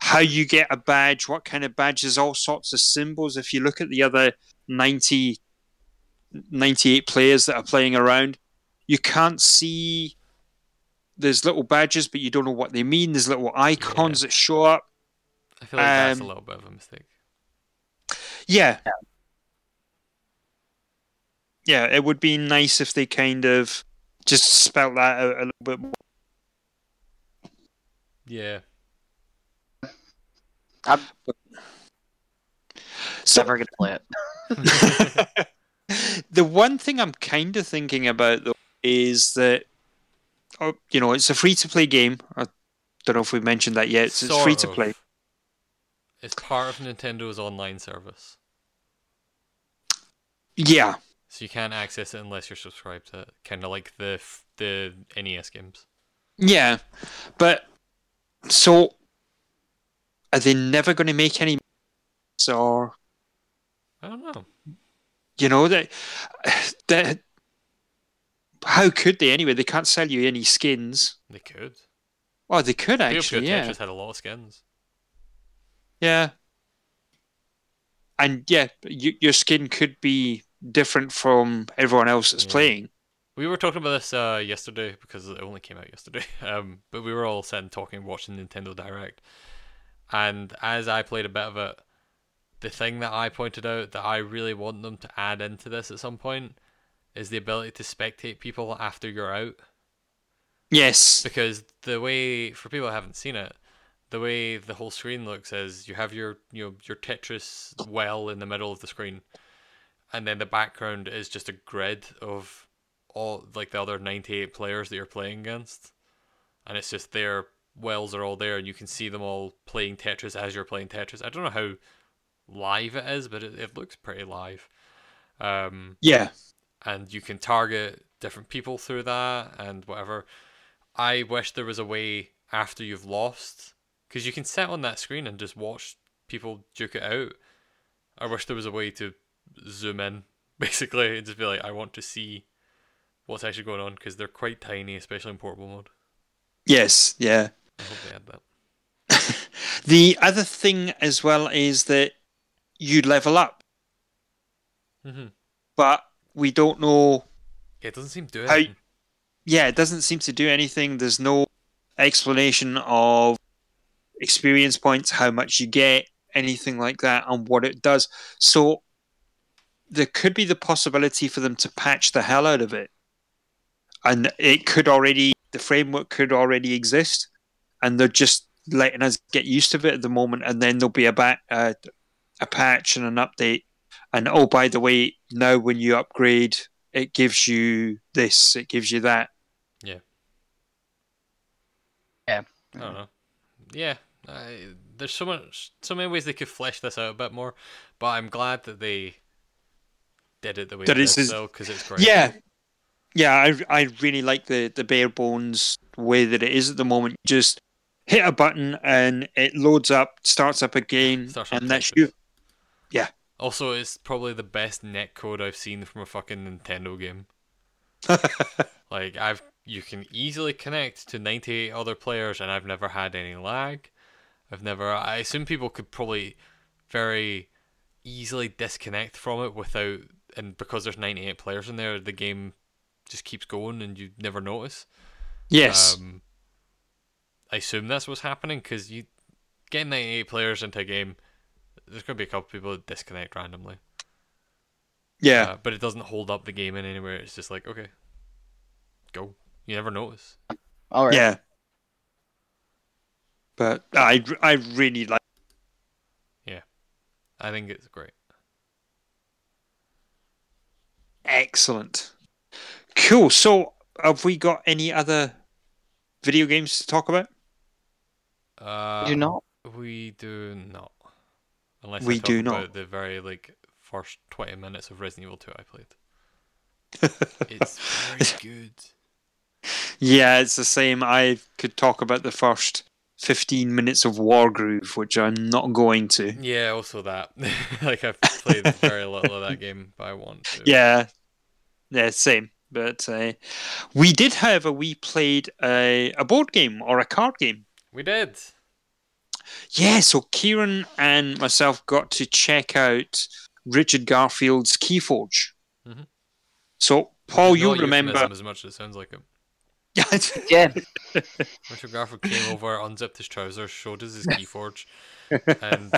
S1: how you get a badge, what kind of badges, all sorts of symbols. If you look at the other 90, 98 players that are playing around, you can't see. There's little badges, but you don't know what they mean. There's little icons that show up.
S2: I feel like that's a
S1: Um,
S2: little bit of a mistake.
S1: Yeah. Yeah, it would be nice if they kind of just spelt that out a little bit more.
S2: Yeah.
S3: I'm
S1: So,
S3: never gonna play it. <laughs> <laughs>
S1: the one thing I'm kind of thinking about though is that, oh, you know, it's a free to play game. I don't know if we mentioned that yet. It's, it's free to play.
S2: It's part of Nintendo's online service.
S1: Yeah,
S2: So you can't access it unless you're subscribed to it, kind of like the the NES games.
S1: Yeah, but so are they never going to make any? Or
S2: I don't know.
S1: you know that <sighs> that how could they anyway? They can't sell you any skins.
S2: They could.
S1: Oh, they could actually. Yeah,
S2: Tetris had a lot of skins.
S1: yeah. And yeah, you, your skin could be different from everyone else that's
S2: Yeah.
S1: playing.
S2: We were talking about this uh, yesterday because it only came out yesterday. <laughs> Um, but we were all sitting talking, watching Nintendo Direct, and as I played a bit of it, the thing that I pointed out that I really want them to add into this at some point is the ability to spectate people after you're out.
S1: Yes.
S2: because the way for people who haven't seen it the way the whole screen looks is you have your you know your tetris well in the middle of the screen and then the background is just a grid of all like the other 98 players that you're playing against and it's just their wells are all there and you can see them all playing tetris as you're playing tetris i don't know how live it is but it, it looks pretty live um
S1: Yeah.
S2: and you can target different people through that and whatever. I wish there was a way after you've lost, because you can sit on that screen and just watch people duke it out. I wish there was a way to zoom in, <laughs> basically, and just be like, I want to see what's actually going on, because they're quite tiny, especially in portable mode.
S1: Yes. Yeah.
S2: I hope they add that. <laughs>
S1: The other thing as well is that you level up,
S2: hmm
S1: but we don't know.
S2: Yeah, it doesn't seem to do
S1: How-
S2: anything.
S1: Yeah, it doesn't seem to do anything. There's no explanation of experience points, how much you get, anything like that, and what it does. So there could be the possibility for them to patch the hell out of it, and it could already the framework could already exist, and they're just letting us get used to it at the moment, and then there'll be a back uh, a patch and an update, and oh by the way, now when you upgrade, it gives you this, it gives you that.
S2: I don't know. Yeah, I, there's so much, so many ways they could flesh this out a bit more, but I'm glad that they did it the way
S1: is his-
S2: because it's great.
S1: Yeah, yeah, I I really like the the bare bones way that it is at the moment. Just hit a button and it loads up, starts up again,
S2: Starts up
S1: and that's you. Yeah.
S2: Also, it's probably the best netcode I've seen from a fucking Nintendo game. <laughs> Like I've, you can easily connect to 98 other players, and I've never had any lag. I've never. I assume people could probably very easily disconnect from it without, and because there's 98 players in there, the game just keeps going, and you never notice.
S1: Yes,
S2: Um, I assume that's what's happening because you get 98 players into a game. There's going to be a couple people that disconnect randomly.
S1: yeah,
S2: Uh, but it doesn't hold up the game in anywhere. It's just like, okay, go. You never notice.
S3: All right.
S1: yeah. But I I really like. Yeah.
S2: I think it's great.
S1: Excellent, cool. So, have we got any other video games to talk about?
S2: Uh,
S3: Do not.
S2: We do not. Unless
S1: We
S2: I talk
S1: do
S2: about
S1: not.
S2: the very like first 20 minutes of Resident Evil 2 I played. <laughs> It's very good.
S1: Yeah, it's the same. I could talk about the first 15 minutes of Wargroove, which I'm not going to.
S2: Yeah, also that. <laughs> like I've played very little of that <laughs> game, but I want to.
S1: Yeah, yeah, same. But uh, we did, however, we played a, a board game or a card game.
S2: We did.
S1: Yeah, so Kieran and myself got to check out Richard Garfield's Keyforge.
S2: Mhm.
S1: So, Paul, you'll remember.
S2: as much as it sounds like it. <laughs>
S3: Yeah. <laughs>
S2: Richard Garfield came over, unzipped his trousers, showed us his <laughs> keyforge, and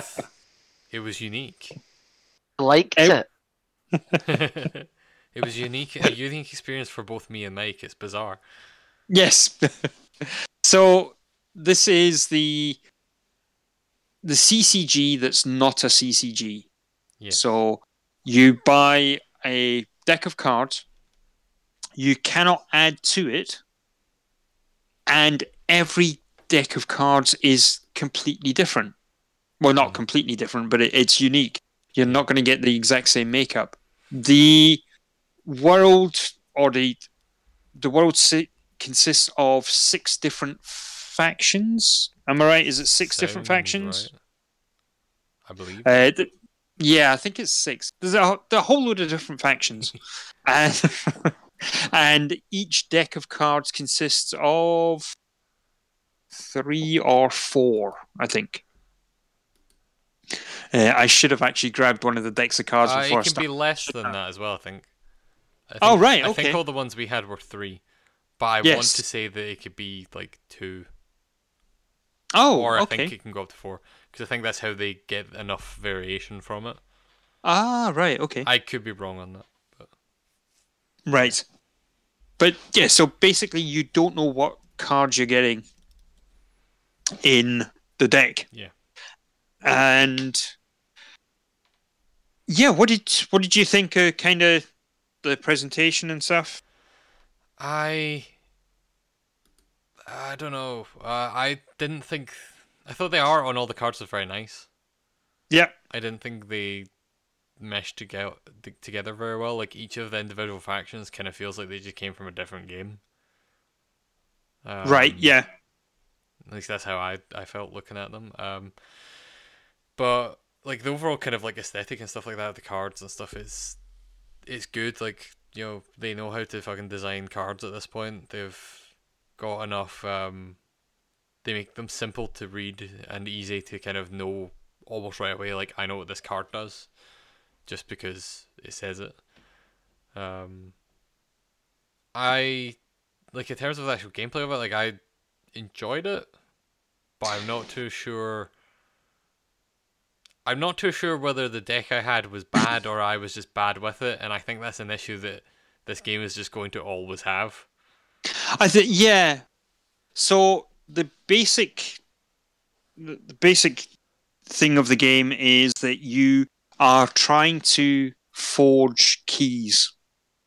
S2: it was unique.
S3: Liked
S1: Eh,
S3: it.
S2: it was unique, a unique experience for both me and Mike. It's bizarre.
S1: Yes. so this is the the CCG that's not a CCG.
S2: Yeah.
S1: So you buy a deck of cards. You cannot add to it, and every deck of cards is completely different. Well, not
S2: Mhm.
S1: completely different, but it, it's unique. You're not going to get the exact same makeup. The world or the the world si- consists of six different factions. Am I right? Is it six different factions?
S2: right. I believe.
S1: Uh, th- yeah, I think it's six. There's a, a whole load of different factions, <laughs> and <laughs> and each deck of cards consists of three or four, I think. Uh, I should have actually grabbed one of the decks of cards
S2: Uh,
S1: before I
S2: it can
S1: started.
S2: be less than that as well. I think. I
S1: Oh,
S2: think-
S1: right,
S2: I think all the ones we had were three, but I want to say that it could be like two,
S1: Oh,
S2: or I
S1: okay.
S2: think it can go up to four because I think that's how they get enough variation from it.
S1: Ah, right. Okay.
S2: I could be wrong on that. But...
S1: Right. But yeah, so basically you don't know what cards you're getting in the deck.
S2: Yeah.
S1: And yeah, what did what did you think of kind of the presentation and stuff?
S2: I I don't know. Uh, I didn't think. I thought the art on all the cards was very nice.
S1: Yeah.
S2: I didn't think they meshed together together very well. Like each of the individual factions kind of feels like they just came from a different game.
S1: right,
S2: Um,
S1: yeah.
S2: At least that's how I I felt looking at them. Um, but like the overall kind of like aesthetic and stuff like that, the cards and stuff is it's good. Like you know they know how to fucking design cards at this point. They've got enough. Um, they make them simple to read and easy to kind of know almost right away. Like I know what this card does, just because it says it. Um, I like in terms of the actual gameplay of it. Like I enjoyed it, but I'm not too sure. I'm not too sure whether the deck I had was bad or I was just bad with it, and I think that's an issue that this game is just going to always have.
S1: I think yeah. So the basic the the basic thing of the game is that you are trying to forge keys.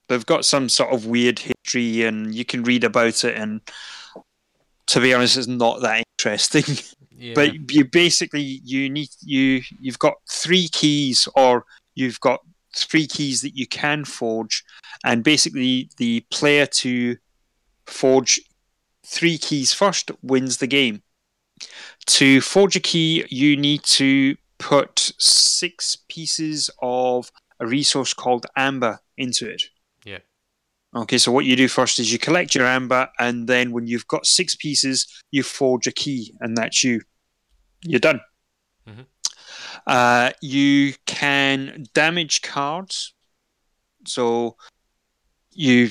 S1: They've got some sort of weird history, and you can read about it. And to be honest, it's not that interesting. <laughs>
S2: Yeah.
S1: but you basically you need you you've got three keys, or you've got three keys that you can forge, and basically the player to forge three keys first wins the game. To forge a key, you need to put six pieces of a resource called amber into it.
S2: Yeah.
S1: Okay, so what you do first is you collect your amber, and then when you've got six pieces, you forge a key, and that's you. You're done.
S2: Mhm.
S1: Uh, you can damage cards. So you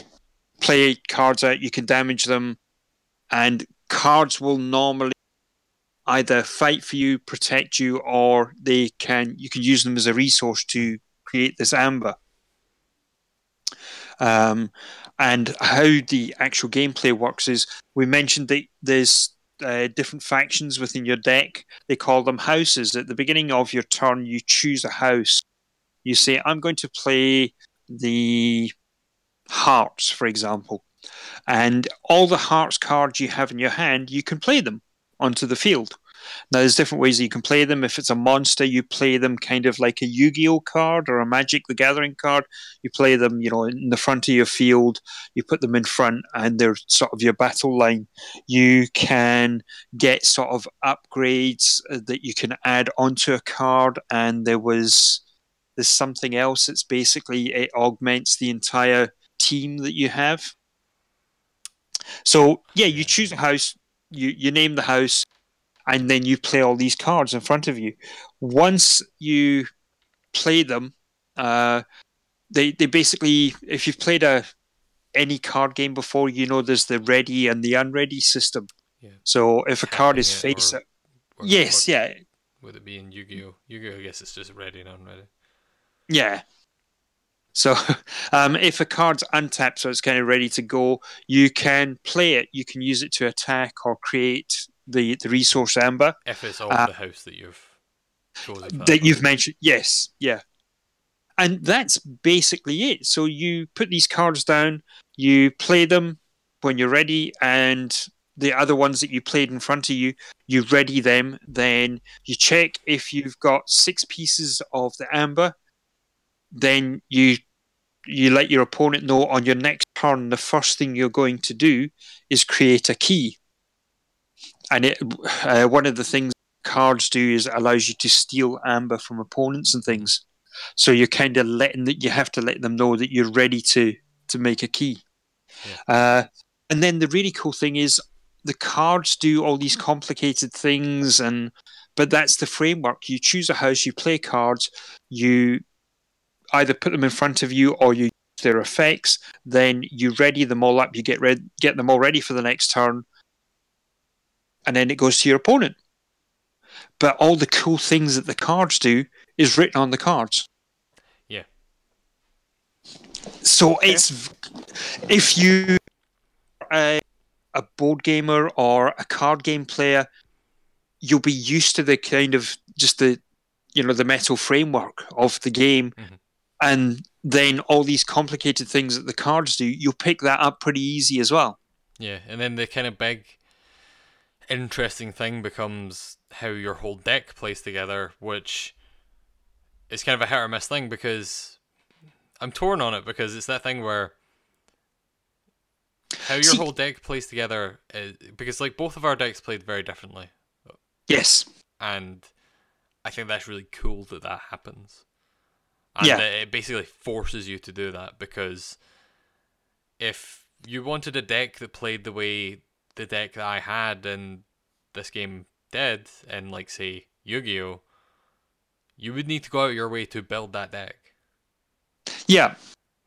S1: play cards out, you can damage them, and cards will normally either fight for you, protect you, or they can you can use them as a resource to create this amber. Um, and how the actual gameplay works is we mentioned that there's uh, different factions within your deck. They call them houses. At the beginning of your turn, you choose a house. You say, I'm going to play the hearts, for example. And all the hearts cards you have in your hand, you can play them onto the field. Now, there's different ways that you can play them. If it's a monster, you play them kind of like a Yu Gi Oh card or a Magic the Gathering card. You play them, you know, in the front of your field. You put them in front, and they're sort of your battle line. You can get sort of upgrades uh, that you can add onto a card, and there was there's something else. It's basically it augments the entire team that you have. So yeah, you choose a house, you you name the house, and then you play all these cards in front of you. Once you play them, uh, they they basically if you've played a any card game before, you know there's the ready and the unready system.
S2: Yeah.
S1: So if a card is face,
S2: or- or
S1: yes, yeah,
S2: Would it be in Yu-Gi-Oh? Yu-Gi-Oh, I guess it's just ready and unready.
S1: Yeah. So, <laughs> um, if a card's untapped, so it's kind of ready to go, you can play it. You can use it to attack or create the, the resource amber
S2: If it's all
S1: Uh,
S2: the house that you've chosen. for
S1: that you've mentioned. Yes, yeah. And that's basically it. So you put these cards down, you play them when you're ready, and the other ones that you played in front of you, you ready them. Then you check if you've got six pieces of the amber. Then you you let your opponent know on your next turn the first thing you're going to do is create a key. And it uh, one of the things cards do is it allows you to steal amber from opponents and things. So you're kind of letting that you have to let them know that you're ready to to make a key.
S2: Yeah.
S1: Uh, and then the really cool thing is the cards do all these complicated things and but that's the framework you choose a house you play cards you either put them in front of you or you use their effects then you ready them all up you get red get them all ready for the next turn and then it goes to your opponent but all the cool things that the cards do is written on the cards
S2: Yeah.
S1: so
S3: Okay.
S1: it's if you a, a board gamer or a card game player you'll be used to the kind of just the you know the metal framework of the game
S2: Mhm.
S1: And then all these complicated things that the cards do you'll pick that up pretty easy as well.
S2: Yeah, and then the kind of big interesting thing becomes how your whole deck plays together, which is kind of a hit or miss thing because I'm torn on it because it's that thing where how your
S1: See-
S2: whole deck plays together is, because like both of our decks played very differently,
S1: yes.
S2: And I think that's really cool that that happens. And
S1: Yeah.
S2: it basically forces you to do that because if you wanted a deck that played the way the deck that I had in this game did, in like say Yu-Gi-Oh, you would need to go out your way to build that deck.
S1: yeah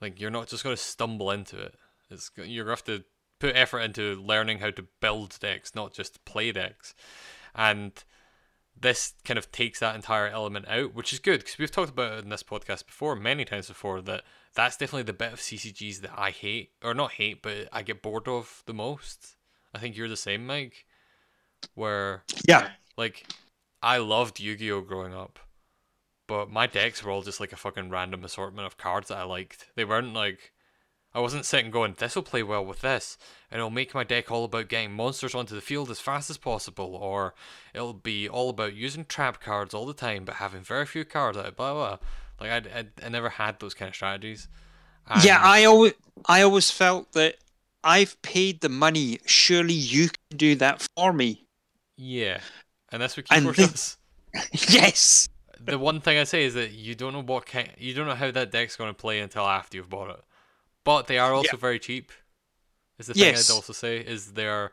S2: Like you're not just going to stumble into it. It's you're going to have to put effort into learning how to build decks, not just play decks. And this kind of takes that entire element out, which is good because we've talked about it in this podcast before, many times before, that that's definitely the bit of CCGs that I hate, or not hate, but I get bored of the most. I think you're the same, Mike. Where
S1: yeah
S2: like, I loved Yu Gi Oh growing up, but my decks were all just like a fucking random assortment of cards that I liked. They weren't like, I wasn't sitting going, this will play well with this, and it'll make my deck all about getting monsters onto the field as fast as possible, or it'll be all about using trap cards all the time, but having very few cards out, blah blah. Like, I, I, I never had those kind of strategies.
S1: yeah i always i always felt that i've paid the money surely you can do that for me
S2: Yeah. And that's what
S1: And
S2: Keyforge
S1: the-
S2: does. <laughs>
S1: yes
S2: the one thing I say is that you don't know what kind, you don't know how that deck's going to play until after you've bought it. But they are also very cheap. Is the thing
S1: Yes.
S2: I'd also say is they are,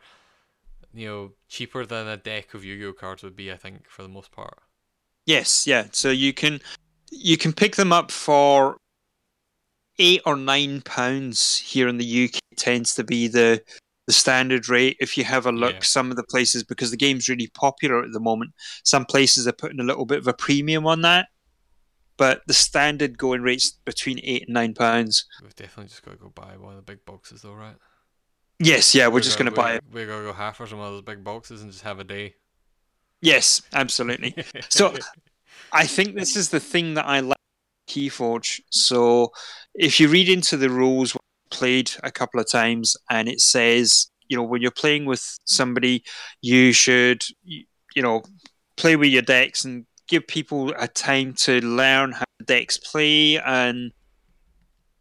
S2: you know, cheaper than a deck of Yu-Gi-Oh cards would be. I think for the most part.
S1: Yes, yeah. So you can you can pick them up for eight or nine pounds here in the UK. Tends to be the the standard rate. If you have a look,
S2: Yeah.
S1: some of the places because the game's really popular at the moment. Some places are putting a little bit of a premium on that, but the standard going rate's between eight and nine pounds.
S2: We've definitely just got to go buy one of the big boxes, though, right?
S1: Yes, yeah. We're,
S2: We're
S1: just
S2: gonna-
S1: buy it.
S2: We're gonna go half for some of those big boxes and just have a day.
S1: Yes, absolutely. <laughs> So- I think this is the thing that I like Keyforge. So if you read into the rules, played a couple of times, and it says, you know, when you're playing with somebody, you should, you know, play with your decks and give people a time to learn how the decks play and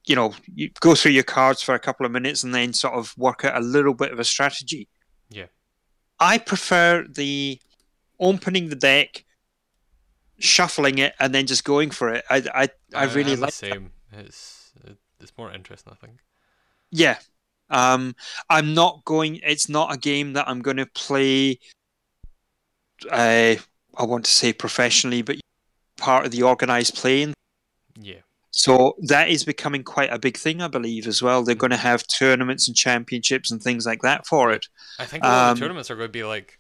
S1: you know you go through your cards for a couple of minutes and then sort of work out a little bit of a strategy
S2: Yeah.
S1: i prefer the opening the deck shuffling it and then just going for it. I I, I really
S2: I'm the
S1: like.
S2: same. It's it's more interesting, I think.
S1: Yeah. Um, I'm not going. It's not a game that I'm going to play. Uh, I want to say professionally, but part of the organized playing.
S2: Yeah.
S1: So that is becoming quite a big thing, I believe, as well. They're going to have tournaments and championships and things like that for it.
S2: I think a lot of
S1: Um,
S2: the tournaments are going to be like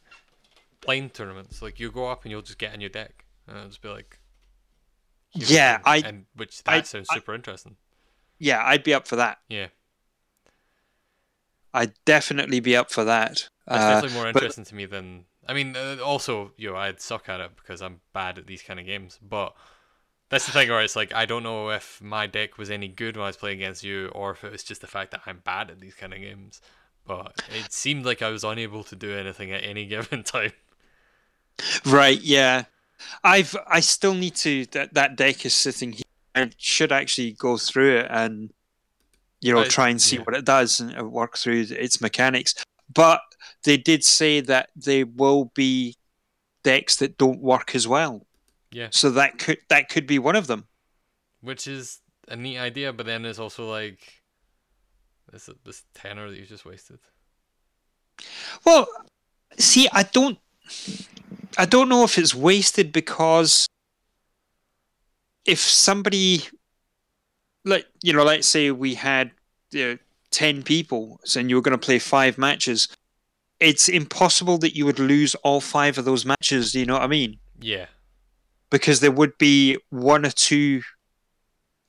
S2: plain tournaments. Like you go up and you'll just get a new deck, and it'll just be like.
S1: Yeah, I-
S2: and which that
S1: I-
S2: sounds
S1: I-
S2: super interesting.
S1: Yeah, I'd be up for that.
S2: Yeah,
S1: I'd definitely be up for that.
S2: that's
S1: Uh,
S2: definitely more
S1: but-
S2: interesting to me than. I mean, uh, also, you know, I'd suck at it because I'm bad at these kind of games. But that's the thing where it's like I don't know if my deck was any good when I was playing against you, or if it was just the fact that I'm bad at these kind of games. But it seemed like I was unable to do anything at any <laughs> given time.
S1: Right, yeah. I've I still need to that that deck is sitting here I should actually go through it and you know
S2: I-
S1: try and see
S2: yeah.
S1: what it does and work through its mechanics. But they did say that there will be decks that don't work as well.
S2: Yeah.
S1: So that could that could be one of them.
S2: which is a neat idea, but then it's also like this this tenner that you just wasted.
S1: Well, see, I don't, I don't know if it's wasted because if somebody, like you know, let's say we had you know, ten people, and you were going to play five matches, it's impossible that you would lose all five of those matches. Do you know what I mean?
S2: Yeah,
S1: Because there would be one or two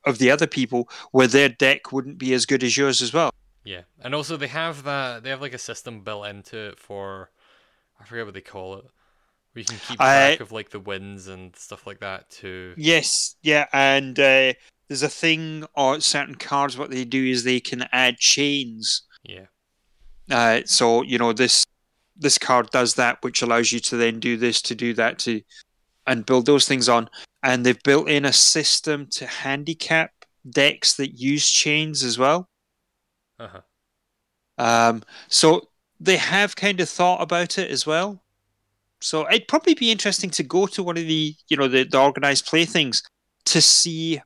S1: of the other people where their deck wouldn't be as good as yours as well.
S2: yeah, and also they have that they have like a system built into it for I forget what they call it. Where you can keep track of like the wins and stuff like that too.
S1: Yes, yeah, and uh, there's a thing on certain cards. What they do is they can add chains.
S2: Yeah,
S1: Uh, so you know this this card does that, which allows you to then do this, to do that, to and build those things on. And they've built in a system to handicap decks that use chains as well.
S2: uh huh.
S1: Um, so they have kind of thought about it as well. So it'd probably be interesting to go to one of the you know the, the organized play things to see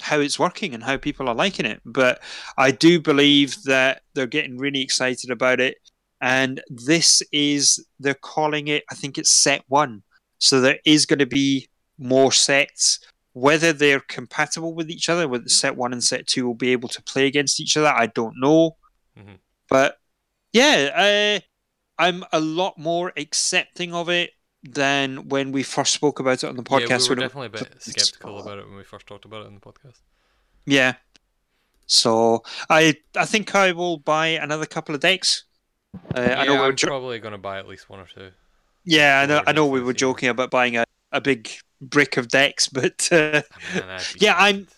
S1: how it's working and how people are liking it. But I do believe that they're getting really excited about it. And this is they're calling it. I think it's set one. So there is going to be more sets. Whether they're compatible with each other, whether set one and set two will be able to play against each other, I don't know.
S2: Mhm.
S1: But yeah, uh, I'm a lot more accepting of it than when we first spoke about it on the podcast.
S2: yeah, we were definitely a bit skeptical about it when we first talked about it in the podcast.
S1: Yeah. So I I think I will buy another couple of decks. Uh,
S2: yeah,
S1: I know we were
S2: I'm
S1: jo-
S2: probably gonna buy at least one or two.
S1: yeah, I know, I know we were joking about buying a, a big brick of decks, <laughs> but uh,
S2: I mean, I'd be
S1: Yeah, I'm-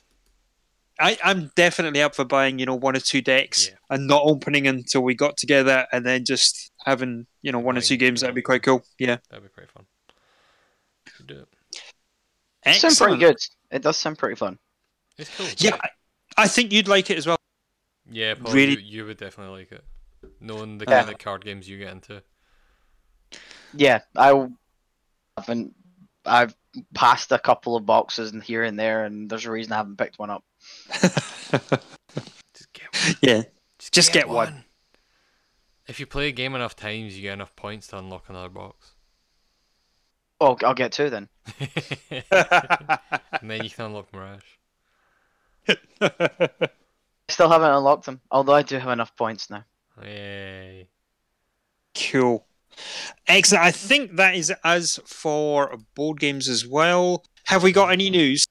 S1: I, I'm definitely up for buying, you know, one or two decks
S2: Yeah.
S1: and not opening until we got together and then just having, you know, one or two games. That'd be quite cool. Yeah.
S2: That'd be pretty fun. Should do it.
S3: It sounds pretty good. It does sound pretty fun.
S2: It's cool.
S1: Yeah, I, I think you'd like it as well.
S2: Yeah, Paul,
S1: Really-
S2: you, you would definitely like it. Knowing the
S3: Yeah.
S2: kind of card games you get into.
S3: Yeah, I haven't. I've passed a couple of boxes and here and there, and there's a reason I haven't picked one up. <laughs>
S2: Just get one.
S1: yeah. Just get one.
S2: If you play a game enough times, you get enough points to unlock another box.
S3: Oh, I'll get two then. <laughs>
S2: and then you can unlock Mirage. <laughs>
S3: I still haven't unlocked them, although I do have enough points now.
S2: Yay.
S1: Cool. Excellent. I think that is as for board games as well. Have we got any news?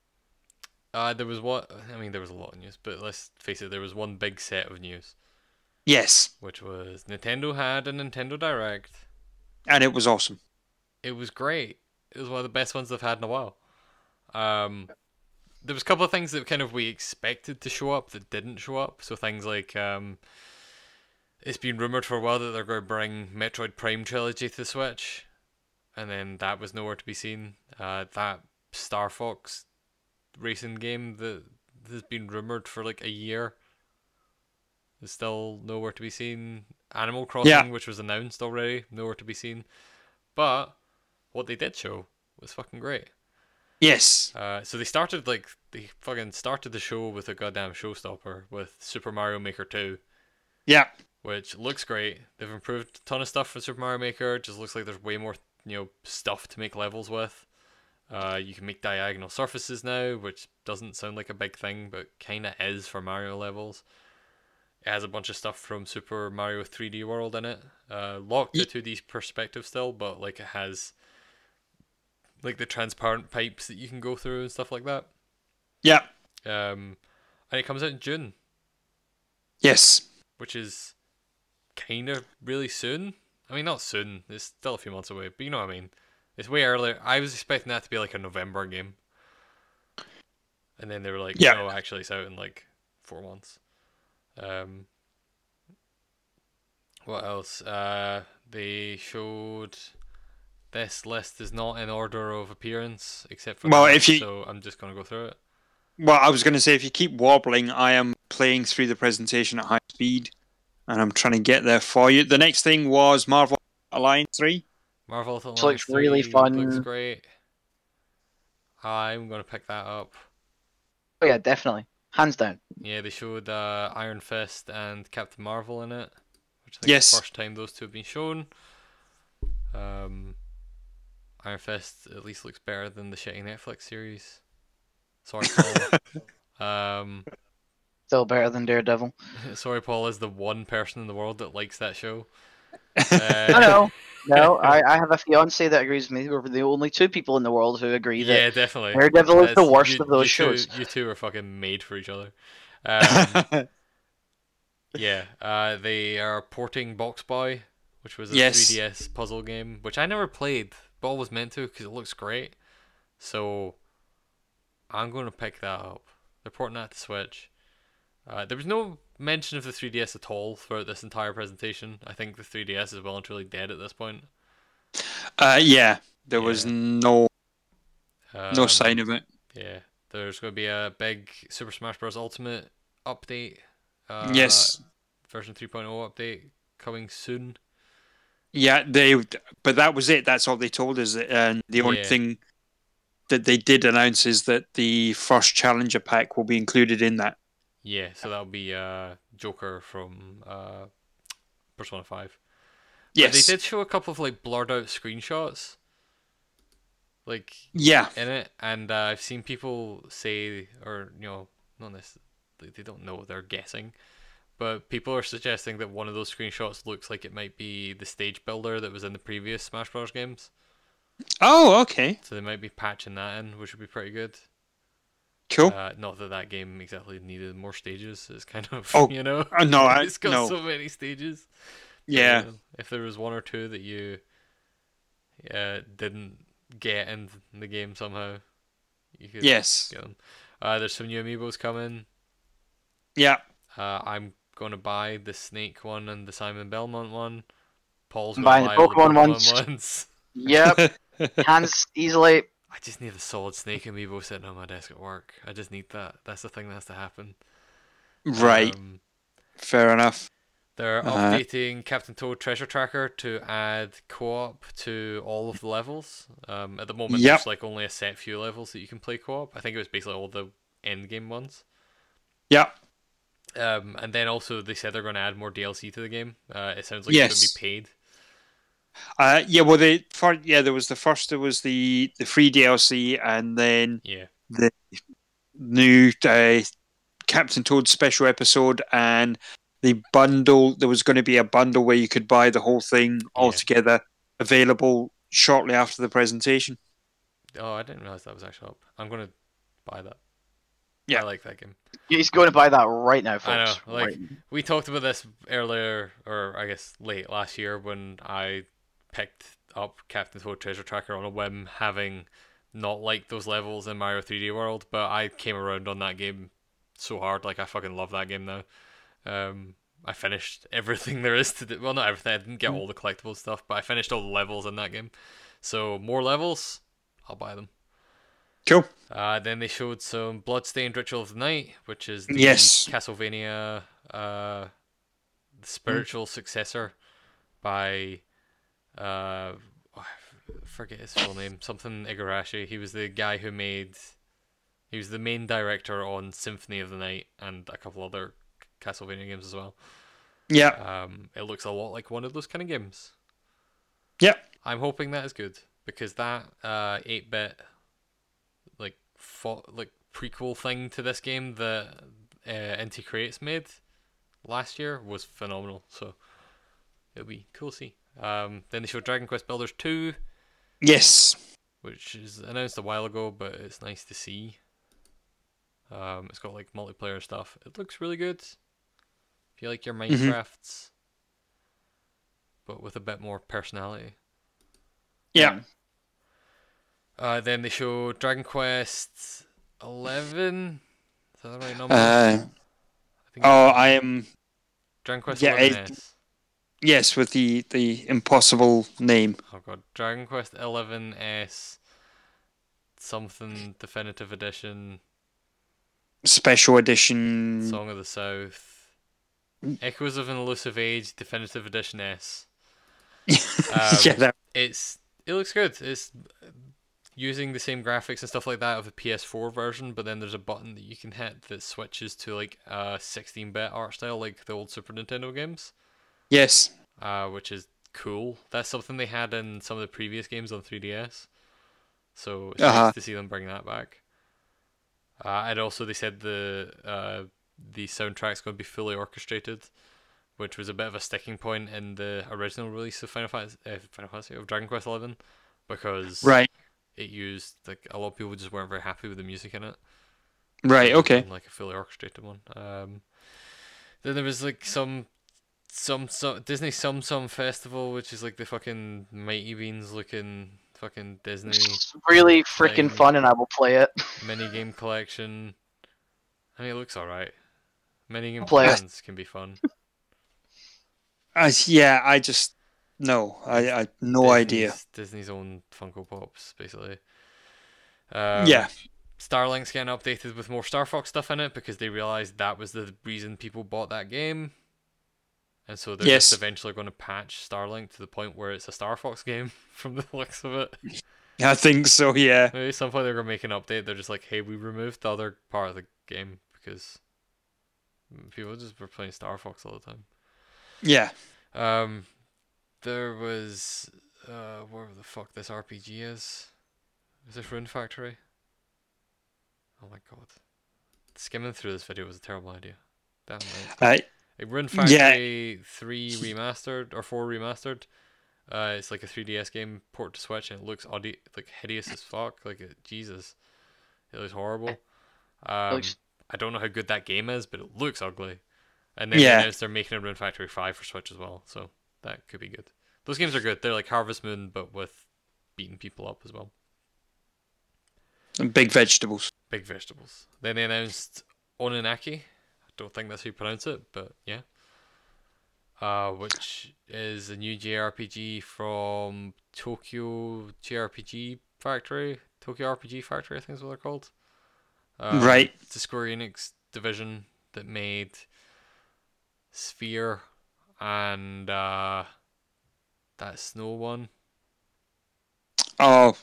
S2: Uh, there was what I mean, there was a lot of news, but let's face it, there was one big set of news,
S1: Yes.
S2: which was Nintendo had a Nintendo Direct.
S1: And it was awesome.
S2: It was great. It was one of the best ones they've had in a while. Um, there was a couple of things that kind of we expected to show up that didn't show up. So things like um, it's been rumored for a while that they're going to bring Metroid Prime trilogy to the Switch, and then that was nowhere to be seen. Uh, that Star Fox racing game that has been rumored for like a year is still nowhere to be seen. Animal Crossing,
S1: Yeah.
S2: which was announced already, nowhere to be seen. But what they did show was fucking great.
S1: Yes.
S2: Uh, so they started like they fucking started the show with a goddamn showstopper with Super Mario Maker 2,
S1: Yeah.
S2: which looks great. They've improved a ton of stuff for Super Mario Maker. It just looks like there's way more you know stuff to make levels with. Uh, you can make diagonal surfaces now, which doesn't sound like a big thing, but kind of is for Mario levels. It has a bunch of stuff from Super Mario 3D World in it. Uh, locked to 2D perspective still, but like it has like the transparent pipes that you can go through and stuff like that.
S1: Yeah.
S2: Um, and it comes out in June,
S1: Yes.
S2: which is kind of really soon. I mean, not soon. It's still a few months away, but you know what I mean. It's way earlier. I was expecting that to be like a November game, and then they were like,
S1: Yeah.
S2: "No, actually, it's out in like four months." Um, what else? Uh, they showed this list is not in order of appearance except for
S1: Well,
S2: that,
S1: if you-
S2: so I'm just gonna go through it.
S1: Well, I was going to say, if you keep wobbling, I am playing through the presentation at high speed, and I'm trying to get there for you. The next thing was Marvel Alliance 3.
S2: Marvel Alliance
S3: looks really fun.
S2: Looks great. I'm gonna pick that up.
S3: Oh yeah, definitely, hands down.
S2: Yeah, they showed uh, Iron Fist and Captain Marvel in it, which I think
S1: Yes.
S2: is the first time those two have been shown. Um, Iron Fist at least looks better than the shitty Netflix series. Sorry, Paul. <laughs> um,
S3: Still better than Daredevil. <laughs>
S2: sorry, Paul is the one person in the world that likes that show.
S3: I
S2: Uh,
S3: know. <laughs> No, I, I have a fiance that agrees with me. We're the only two people in the world who agree that
S2: yeah, definitely.
S3: Daredevil is the worst
S2: you-
S3: of those
S2: you two-
S3: shows.
S2: you two are fucking made for each other. <laughs> Um, Yeah, uh, they are porting Box Boy, which was a
S1: Yes.
S2: 3DS puzzle game, which I never played, but always meant to because it looks great. So I'm going to pick that up. They're porting that to Switch. Uh, there was no mention of the 3DS at all throughout this entire presentation. I think the 3DS is well and truly dead at this point.
S1: uh, yeah, there was
S2: Yeah.
S1: no no
S2: Um,
S1: sign of it.
S2: Yeah, there's going to be a big Super Smash Bros. Ultimate update. Uh,
S1: yes,
S2: Version 3.0 update coming soon.
S1: yeah, they. But that was it. That's all they told us. And the only
S2: Yeah.
S1: thing that they did announce is that the first challenger pack will be included in that.
S2: Yeah, so that'll be uh, Joker from uh, Persona 5. But
S1: Yes.
S2: they did show a couple of like blurred out screenshots, like
S1: Yeah.
S2: in it, and uh, I've seen people say, or you know, not this, they don't know, they're guessing, but people are suggesting that one of those screenshots looks like it might be the stage builder that was in the previous Smash Bros. games.
S1: Oh, okay.
S2: So they might be patching that in, which would be pretty good.
S1: Cool.
S2: Uh, not that that game exactly needed more stages. It's kind of
S1: Oh, <laughs>
S2: you know,
S1: Uh, no, I,
S2: it's got
S1: no.
S2: so many stages.
S1: yeah.
S2: Uh, if there was one or two that you uh, didn't get in the game somehow, you could
S1: Yes.
S2: get them. Uh, there's some new amiibos coming.
S1: Yeah.
S2: Uh, I'm gonna buy the Snake one and the Simon Belmont one. Paul's gonna
S3: buying the
S2: buy all
S3: Pokemon
S2: Pokemon
S3: ones. <laughs>
S2: ones.
S3: Yep, <laughs> hands easily.
S2: I just need a solid Snake amiibo sitting on my desk at work. I just need that. That's the thing that has to happen.
S1: Right.
S2: Um,
S1: Fair enough.
S2: They're
S1: Uh-huh.
S2: updating Captain Toad Treasure Tracker to add co-op to all of the levels. Um, at the moment,
S1: Yep.
S2: there's like only a set few levels that you can play co-op. I think it was basically all the end game ones.
S1: Yeah.
S2: Um, and then also they said they're going to add more DLC to the game. Uh, it sounds like
S1: Yes.
S2: it's going to be paid.
S1: Uh, yeah. Well, the for, yeah, there was the first. There was the the free DLC, and then
S2: Yeah, the
S1: new uh, Captain Toad special episode, and the bundle. There was going to be a bundle where you could buy the whole thing all
S2: Yeah.
S1: together, available shortly after the presentation.
S2: Oh, I didn't realize that was actually up. I'm going to buy that.
S1: Yeah.
S2: I like that game.
S3: He's going to buy that right now, folks.
S2: I know, like-
S3: Right.
S2: We talked about this earlier, or I guess late last year when I picked up Captain Toad Treasure Tracker on a whim, having not liked those levels in Mario 3D World, but I came around on that game so hard. Like I fucking love that game now. Um, I finished <laughs> everything there is to do. Well, not everything. I didn't get all the collectible stuff, but I finished all the levels in that game. So more levels, I'll buy them.
S1: Cool.
S2: Uh, then they showed some Bloodstained Ritual of the Night, which is the
S1: Yes.
S2: Castlevania uh, the spiritual successor by uh, oh, forget his full name, something Igarashi. He was the guy who made. He was the main director on Symphony of the Night and a couple other Castlevania games as well.
S1: Yeah.
S2: Um, it looks a lot like one of those kind of games.
S1: Yeah.
S2: I'm hoping that is good because that uh 8-bit like fo- like prequel thing to this game that uh, Inti Creates made last year was phenomenal. So it'll be cool to see. Um, then they showed Dragon Quest Builders 2,
S1: Yes.
S2: which is announced a while ago, but it's nice to see. Um, it's got like multiplayer stuff. It looks really good. If you like your
S1: Mm-hmm.
S2: Minecrafts, but with a bit more personality.
S1: Yeah.
S2: Uh, then they show Dragon Quest Eleven. Is that the right number?
S1: Uh,
S2: I think
S1: oh, I am.
S2: Dragon Quest
S1: yeah, it-
S2: 11S.
S1: Yes, with the the impossible name.
S2: Oh god, Dragon Quest Eleven S something definitive edition
S1: special edition.
S2: Song of the South, Echoes of an Elusive Age, Definitive Edition S. <laughs> Um,
S1: yeah, that,
S2: It's it looks good. It's using the same graphics and stuff like that of the PS4 version, but then there's a button that you can hit that switches to like a 16-bit art style, like the old Super Nintendo games,
S1: yes.
S2: uh, which is cool. That's something they had in some of the previous games on 3DS, so it's
S1: Uh-huh.
S2: nice to see them bring that back. Uh, and also, they said the uh, the soundtrack's going to be fully orchestrated, which was a bit of a sticking point in the original release of Final Fantasy, uh, Final Fantasy of Dragon Quest Eleven, because
S1: Right.
S2: it used like a lot of people just weren't very happy with the music in it.
S1: Right. Okay.
S2: Like a fully orchestrated one. Um, then there was like some. Some, some Disney Tsum Tsum Festival, which is like the fucking Mighty Beanz looking fucking Disney
S3: It's <laughs> really freaking
S2: thing.
S3: fun, and I will play it.
S2: mini game collection. I mean, it looks alright. Mini game
S3: Play it.
S2: can be fun.
S1: I, yeah, I just no, I, I no idea.
S2: Disney's- Disney's own Funko Pops, basically. Um,
S1: yeah,
S2: Starlink's getting updated with more Star Fox stuff in it because they realized that was the reason people bought that game. And so they're
S1: Yes.
S2: just eventually going to patch Starlink to the point where it's a Star Fox game <laughs> from the looks of it. <laughs>
S1: I think so. Yeah.
S2: Maybe at some point they're going to make an update. They're just like, hey, we removed the other part of the game because people just were playing Star Fox all the time.
S1: Yeah.
S2: Um, there was uh, where the fuck this RPG is? Is this Rune Factory? Oh my god, skimming through this video was a terrible idea. Damn right.
S1: I,
S2: Like Rune
S1: Yeah.
S2: Factory three remastered or four remastered. Uh, it's like a 3DS game port to Switch, and it looks audi- like hideous as fuck. Like it, Jesus, it looks horrible. Um,
S3: looks-
S2: I don't know how good that game is, but it looks ugly. And then they
S1: Yeah.
S2: announced they're making a Rune Factory five for Switch as well, so that could be good. Those games are good. They're like Harvest Moon, but with beating people up as well.
S1: And big vegetables.
S2: Big vegetables. Then they announced Oninaki. Don't think that's how you pronounce it, but yeah. Uh, which is a new JRPG from Tokyo JRPG Factory. Tokyo RPG Factory, I think is what they're called. Um,
S1: Right.
S2: It's a Square Enix division that made Sphere and uh, that snow one.
S1: Oh,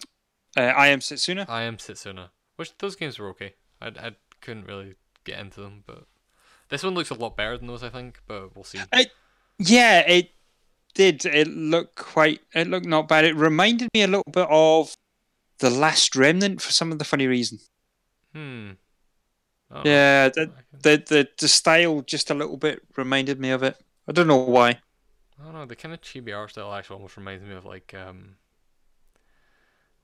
S1: uh, I am Setsuna.
S2: I am Setsuna. Which those games were okay. I, I couldn't really get into them, but this one looks a lot better than those, I think. But we'll see.
S1: It, Yeah, it did. It looked quite. It looked not bad. It reminded me a little bit of the Last Remnant for some of the funny reason.
S2: Hmm. I.
S1: Yeah, the, the the the style just a little bit reminded me of it. I don't know why.
S2: I don't know. The kind of chibi art style actually almost reminds me of like um.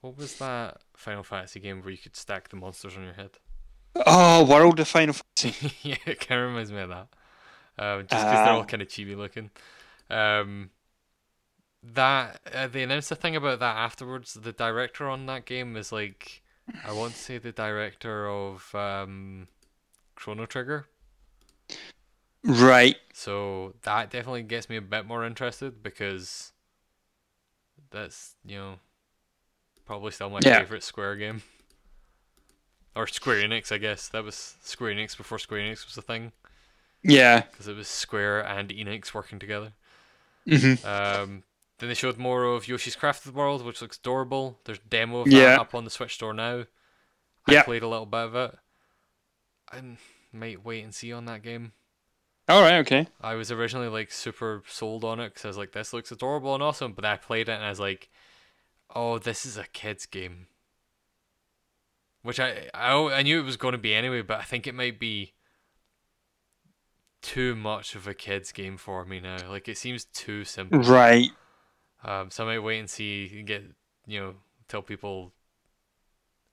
S2: What was that Final Fantasy game where you could stack the monsters on your head?
S1: Oh, World of Final Fantasy. <laughs>
S2: yeah, it kind of reminds me of that. Um, just because they're all
S1: Ah.
S2: kind of chibi looking. Um, that uh, they announced a thing about that afterwards. The director on that game is like, I want to say the director of um, Chrono Trigger.
S1: Right.
S2: So that definitely gets me a bit more interested because that's you know probably still my
S1: Yeah.
S2: favorite Square game. Or Square Enix, I guess. That was Square Enix before Square Enix was a thing.
S1: Yeah.
S2: because it was Square and Enix working together.
S1: hmm
S2: Um, then they showed more of Yoshi's Crafted World, which looks adorable. There's a demo of
S1: Yeah.
S2: up on the Switch store now. I
S1: Yeah.
S2: played a little bit of it. I might wait and see on that game.
S1: All right. Okay.
S2: I was originally like super sold on it because I was like, this looks adorable and awesome. But I played it and I was like, oh, this is a kid's game. Which I I, I knew it was going to be anyway, but I think it might be too much of a kid's game for me now. Like it seems too simple.
S1: Right.
S2: Um, so I might wait and see and get you know tell people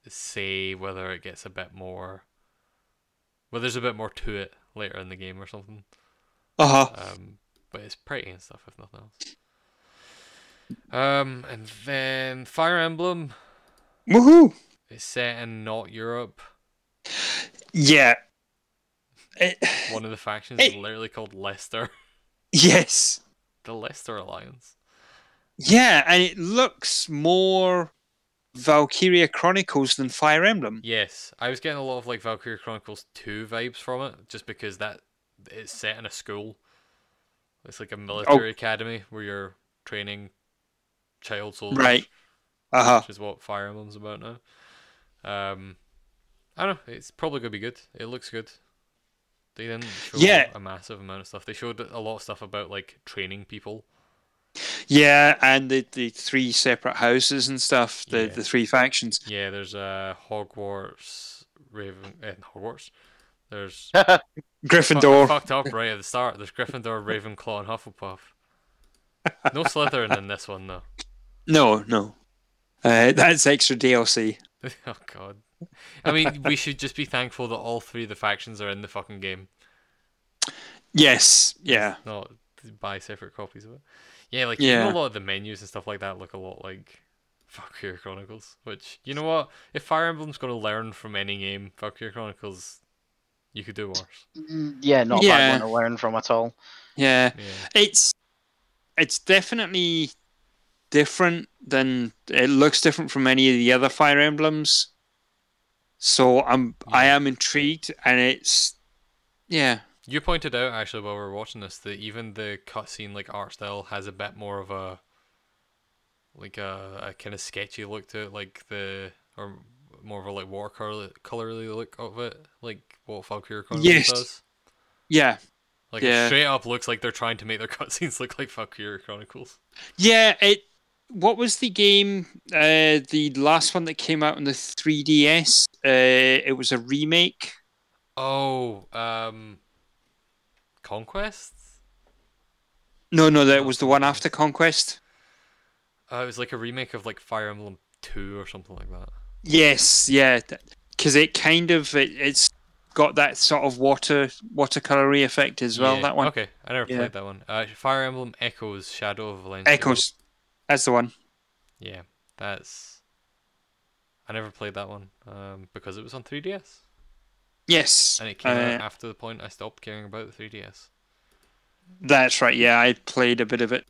S2: say whether it gets a bit more. Well, there's a bit more to it later in the game or something.
S1: Uh huh.
S2: Um, but it's pretty and stuff, if nothing else. Um, and then Fire Emblem
S1: Woohoo!
S2: Is set in not Europe.
S1: Yeah. It,
S2: One of the factions
S1: Hey.
S2: is literally called Leicester,
S1: yes.
S2: the Leicester Alliance.
S1: Yeah, and it looks more Valkyria Chronicles than Fire Emblem.
S2: Yes, I was getting a lot of like Valkyria Chronicles 2 vibes from it, just because that it's set in a school. It's like a military academy where you're training child soldiers,
S1: Right. Uh huh.
S2: which is what Fire Emblem's about now. Um, I don't know. It's probably gonna be good. It looks good. They didn't show
S1: Yeah.
S2: a massive amount of stuff. They showed a lot of stuff about like training people.
S1: Yeah, and the, the three separate houses and stuff, the,
S2: Yeah.
S1: the three factions.
S2: Yeah, there's uh Hogwarts, Raven, eh, Hogwarts. There's <laughs>
S1: Gryffindor.
S2: Fuck, fucked up right at the start. There's Gryffindor, Ravenclaw, and Hufflepuff. No Slytherin in this one though. <laughs>
S1: No, no. Uh, that's extra DLC. <laughs>
S2: oh god. I mean, we should just be thankful that all three of the factions are in the fucking game,
S1: Yes, yeah.
S2: not buy separate copies of it. Yeah, like
S1: Yeah.
S2: even a lot of the menus and stuff like that look a lot like Valkyria Chronicles. Which you know what? If Fire Emblem's going to learn from any game, Valkyria Chronicles, you could do worse.
S3: Mm, Yeah, not a
S1: Yeah.
S3: bad one to learn from at all.
S1: Yeah.
S2: Yeah.
S1: It's it's definitely different than it looks different from any of the other Fire Emblems. So I'm hmm.
S2: I
S1: am intrigued and it's yeah.
S2: You pointed out actually while we were watching this that even the cutscene like art style has a bit more of a like a, a kind of sketchy look to it, like the or more of a like watercolor colorly look of it, like what Valkyria Chronicles
S1: Yes.
S2: does.
S1: Yeah.
S2: Like it
S1: Yeah.
S2: straight up looks like they're trying to make their <laughs> cutscenes look like Valkyria Chronicles.
S1: Yeah, it what was the game uh the last one that came out on the 3DS? Uh it was a remake.
S2: Oh, um, Conquest.
S1: No, no, that was the one after Conquest.
S2: Uh, it was like a remake of like Fire Emblem Two or something like that.
S1: Yes, yeah, because it kind of it, it's got that sort of water watercolory effect as well.
S2: Yeah,
S1: That one,
S2: Okay, I never
S1: Yeah.
S2: played that one. Uh, Fire Emblem Echoes: Shadow of Valencia.
S1: Echoes, that's the one.
S2: Yeah, that's. I never played that one um, because it was on 3DS,
S1: Yes,
S2: and it came out
S1: uh,
S2: after the point I stopped caring about the 3DS.
S1: that's right. Yeah, I played a bit of it.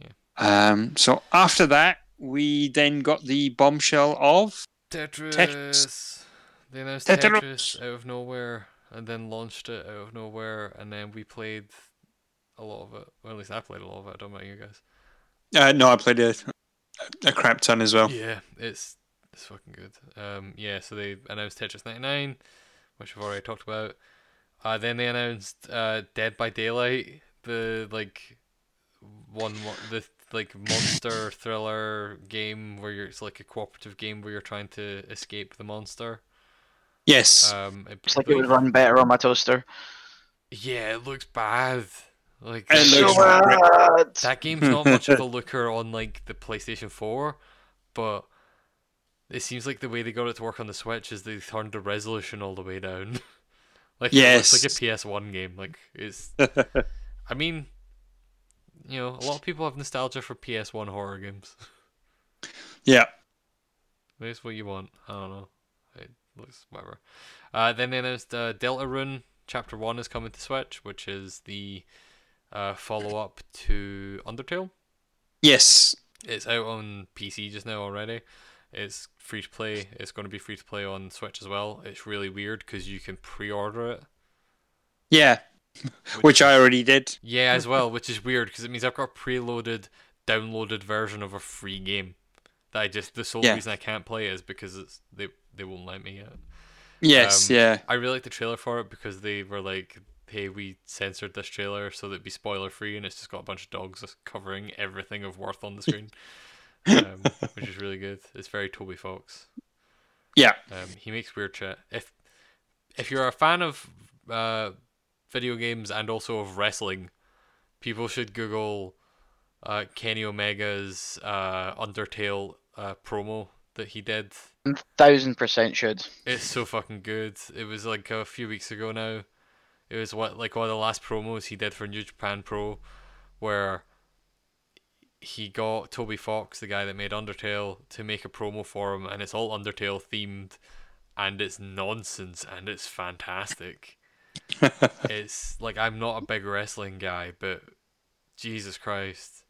S2: Yeah.
S1: Um. So after that, we then got the bombshell of
S2: Tetris.
S1: Tetris.
S2: They announced
S1: Tetris.
S2: Tetris. out of nowhere, and then launched it out of nowhere, and then we played a lot of it. Well, at least I played a lot of it. I don't know about you guys.
S1: Uh, no, I played a a crap ton as well.
S2: Yeah, it's it's fucking good. Um, yeah, so they announced Tetris 99, which we've already talked about. Uh, then they announced uh, Dead by Daylight, the like one the like monster thriller game where you're it's like a cooperative game where you're trying to escape the monster.
S1: Yes.
S2: Um, it,
S3: It's like it would run better on my toaster.
S2: yeah, it looks bad. Like that-
S1: looks
S3: So bad.
S2: that game's not much of a <laughs> looker on like the PlayStation 4, but it seems like the way they got it to work on the Switch is they turned the resolution all the way down. <laughs> like it looks like a PS1 game. Like it's <laughs> I mean, you know, a lot of people have nostalgia for PS1 horror games.
S1: yeah.
S2: Maybe it's what you want. I don't know. It looks whatever. Uh, then they announced uh, Deltarune Chapter One is coming to Switch, which is the uh, follow up to Undertale.
S1: Yes.
S2: It's out on PC just now already. It's free to play. It's going to be free to play on Switch as well. It's really weird because you can pre-order it.
S1: Yeah. Which I already did.
S2: Yeah, as well, which is weird because it means I've got a preloaded, downloaded version of a free game that I just the sole
S1: Yeah.
S2: reason I can't play is because it's they they won't let me yet.
S1: Yes.
S2: Um,
S1: yeah.
S2: I really like the trailer for it because they were like, "Hey, we censored this trailer so that it'd be spoiler free, and it's just got a bunch of dogs covering everything of worth on the screen, um, <laughs> which is really good. It's very Toby Fox.
S1: Yeah.
S2: Um, he makes weird shit. If if you're a fan of uh, video games and also of wrestling, people should Google uh, Kenny Omega's uh, Undertale uh, promo that he did.
S3: Thousand percent should.
S2: It's so fucking good. It was like a few weeks ago now. It was what like one of the last promos he did for New Japan Pro, where he got Toby Fox, the guy that made Undertale, to make a promo for him, and it's all Undertale themed, and it's nonsense and it's fantastic. <laughs> it's like I'm not a big wrestling guy, but Jesus Christ.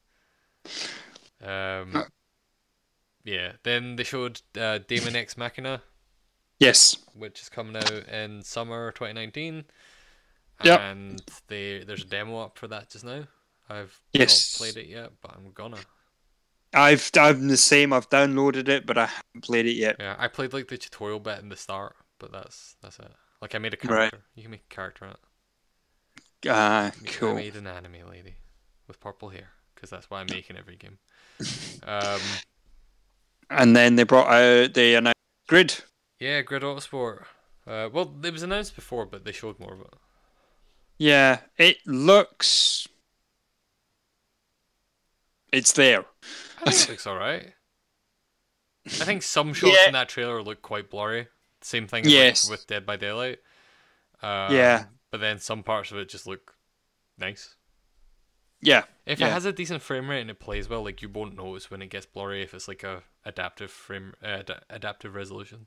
S2: Um, yeah. Then they showed uh, Daemon X Machina,
S1: Yes.
S2: which is coming out in summer 2019.
S1: Yep.
S2: And they there's a demo up for that just now. I've
S1: Yes.
S2: not played it yet, but I'm gonna.
S1: I've I'm the same. I've downloaded it, but I haven't played it yet.
S2: Yeah, I played like the tutorial bit in the start, but that's that's it. Like I made a character. Right. You can make a character in it.
S1: Ah,
S2: I
S1: cool.
S2: made an anime lady with purple hair because that's what I make in every game. Um,
S1: And then they brought out the announced grid.
S2: yeah, Grid Autosport. Uh, well, it was announced before, but they showed more of it.
S1: Yeah, it looks. It's there.
S2: I think it looks alright. I think some <laughs> shots
S1: Yeah.
S2: in that trailer look quite blurry. Same thing
S1: Yes.
S2: with Dead by Daylight. Um,
S1: Yeah.
S2: But then some parts of it just look nice.
S1: Yeah,
S2: If
S1: Yeah.
S2: it has a decent frame rate and it plays well, like you won't notice when it gets blurry if it's like a adaptive frame uh, ad- adaptive resolution.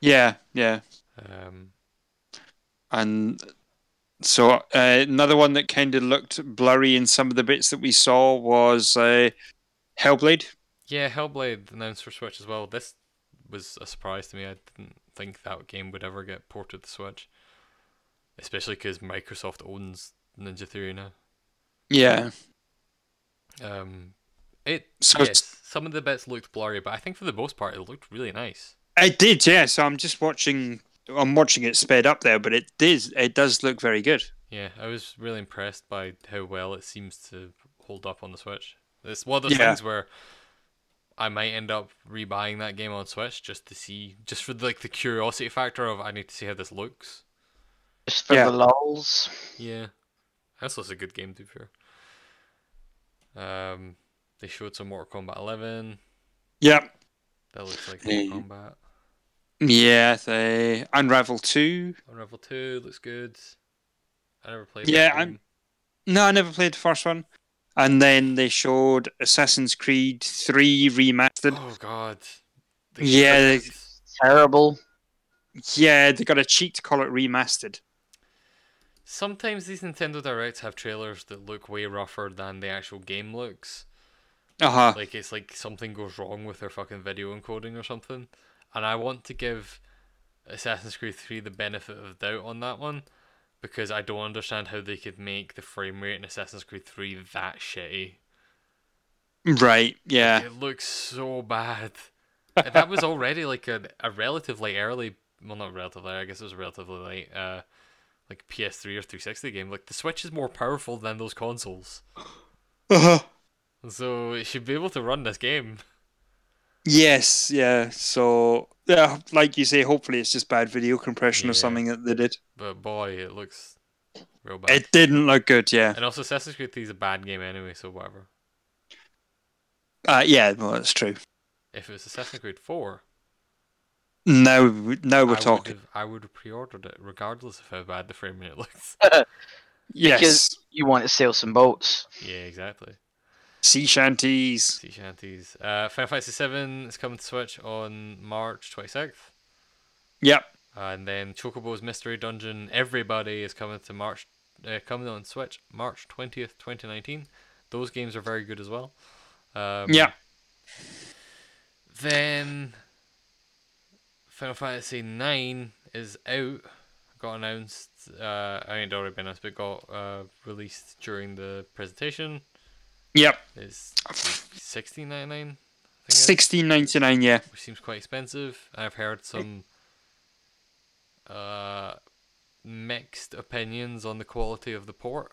S1: yeah, yeah.
S2: Um,
S1: And so uh, another one that kind of looked blurry in some of the bits that we saw was uh, Hellblade.
S2: yeah, Hellblade announced for Switch as well. This was a surprise to me. I didn't think that game would ever get ported to Switch, especially because Microsoft owns Ninja Theory now.
S1: Yeah,
S2: Um, it
S1: So
S2: yes, some of the bits looked blurry, but I think for the most part it looked really nice.
S1: it did. Yeah, so I'm just watching. I'm watching it sped up there, but it does. It does look very good.
S2: Yeah, I was really impressed by how well it seems to hold up on the Switch. It's one of those
S1: Yeah.
S2: things where I might end up rebuying that game on Switch just to see, just for like the curiosity factor of I need to see how this looks.
S3: Just for
S1: Yeah.
S3: the lulls.
S2: Yeah, that's also a good game to be fair. Um, they showed some Mortal Kombat 11.
S1: Yep.
S2: That looks like
S1: Yeah.
S2: Mortal Kombat.
S1: Yeah, the Unravel Two.
S2: Unravel 2 looks good. I never played.
S1: Yeah, I'm- No, I never played the first one. And then they showed Assassin's Creed Three remastered.
S2: Oh god. The
S1: Yeah, they-
S3: Terrible.
S1: Yeah, they got a cheat to call it remastered.
S2: Sometimes these Nintendo Directs have trailers that look way rougher than the actual game looks.
S1: Uh huh.
S2: Like it's like something goes wrong with their fucking video encoding or something. And I want to give Assassin's Creed 3 the benefit of doubt on that one because I don't understand how they could make the frame rate in Assassin's Creed 3 that shitty.
S1: Right. Yeah.
S2: It looks so bad. And that was already like a, a relatively early, well, not relatively, I guess it was relatively late, uh, like PS3 or 360 game. Like the Switch is more powerful than those consoles,
S1: Uh huh.
S2: so it should be able to run this game.
S1: Yes. Yeah. So yeah, like you say, hopefully it's just bad video compression or something that they did.
S2: But boy, it looks real bad.
S1: It didn't look good. Yeah.
S2: and also, Assassin's Creed 3 is a bad game anyway, so whatever.
S1: Uh, yeah. Well, that's true.
S2: If it was Assassin's Creed 4,
S1: Now, now we're
S2: I
S1: talking.
S2: Would have, I would have pre-ordered it, regardless of how bad the frame rate looks. <laughs>
S1: Yes.
S3: You want to sail some boats.
S2: yeah, exactly.
S1: Sea shanties.
S2: Sea shanties. Uh, Final Fantasy 7 is coming to Switch on March 26th.
S1: Yep.
S2: And then Chocobo's Mystery Dungeon, Every Buddy is coming to March, uh, coming on Switch March twentieth, twenty nineteen. Those games are very good as well. Um,
S1: Yeah.
S2: Then Final Fantasy Nine is out. Got announced. Uh, I mean, it already been announced, but got uh, released during the presentation.
S1: Yep.
S2: It's sixteen ninety nine.
S1: Sixteen ninety nine. Yeah.
S2: which seems quite expensive. I've heard some uh, mixed opinions on the quality of the port.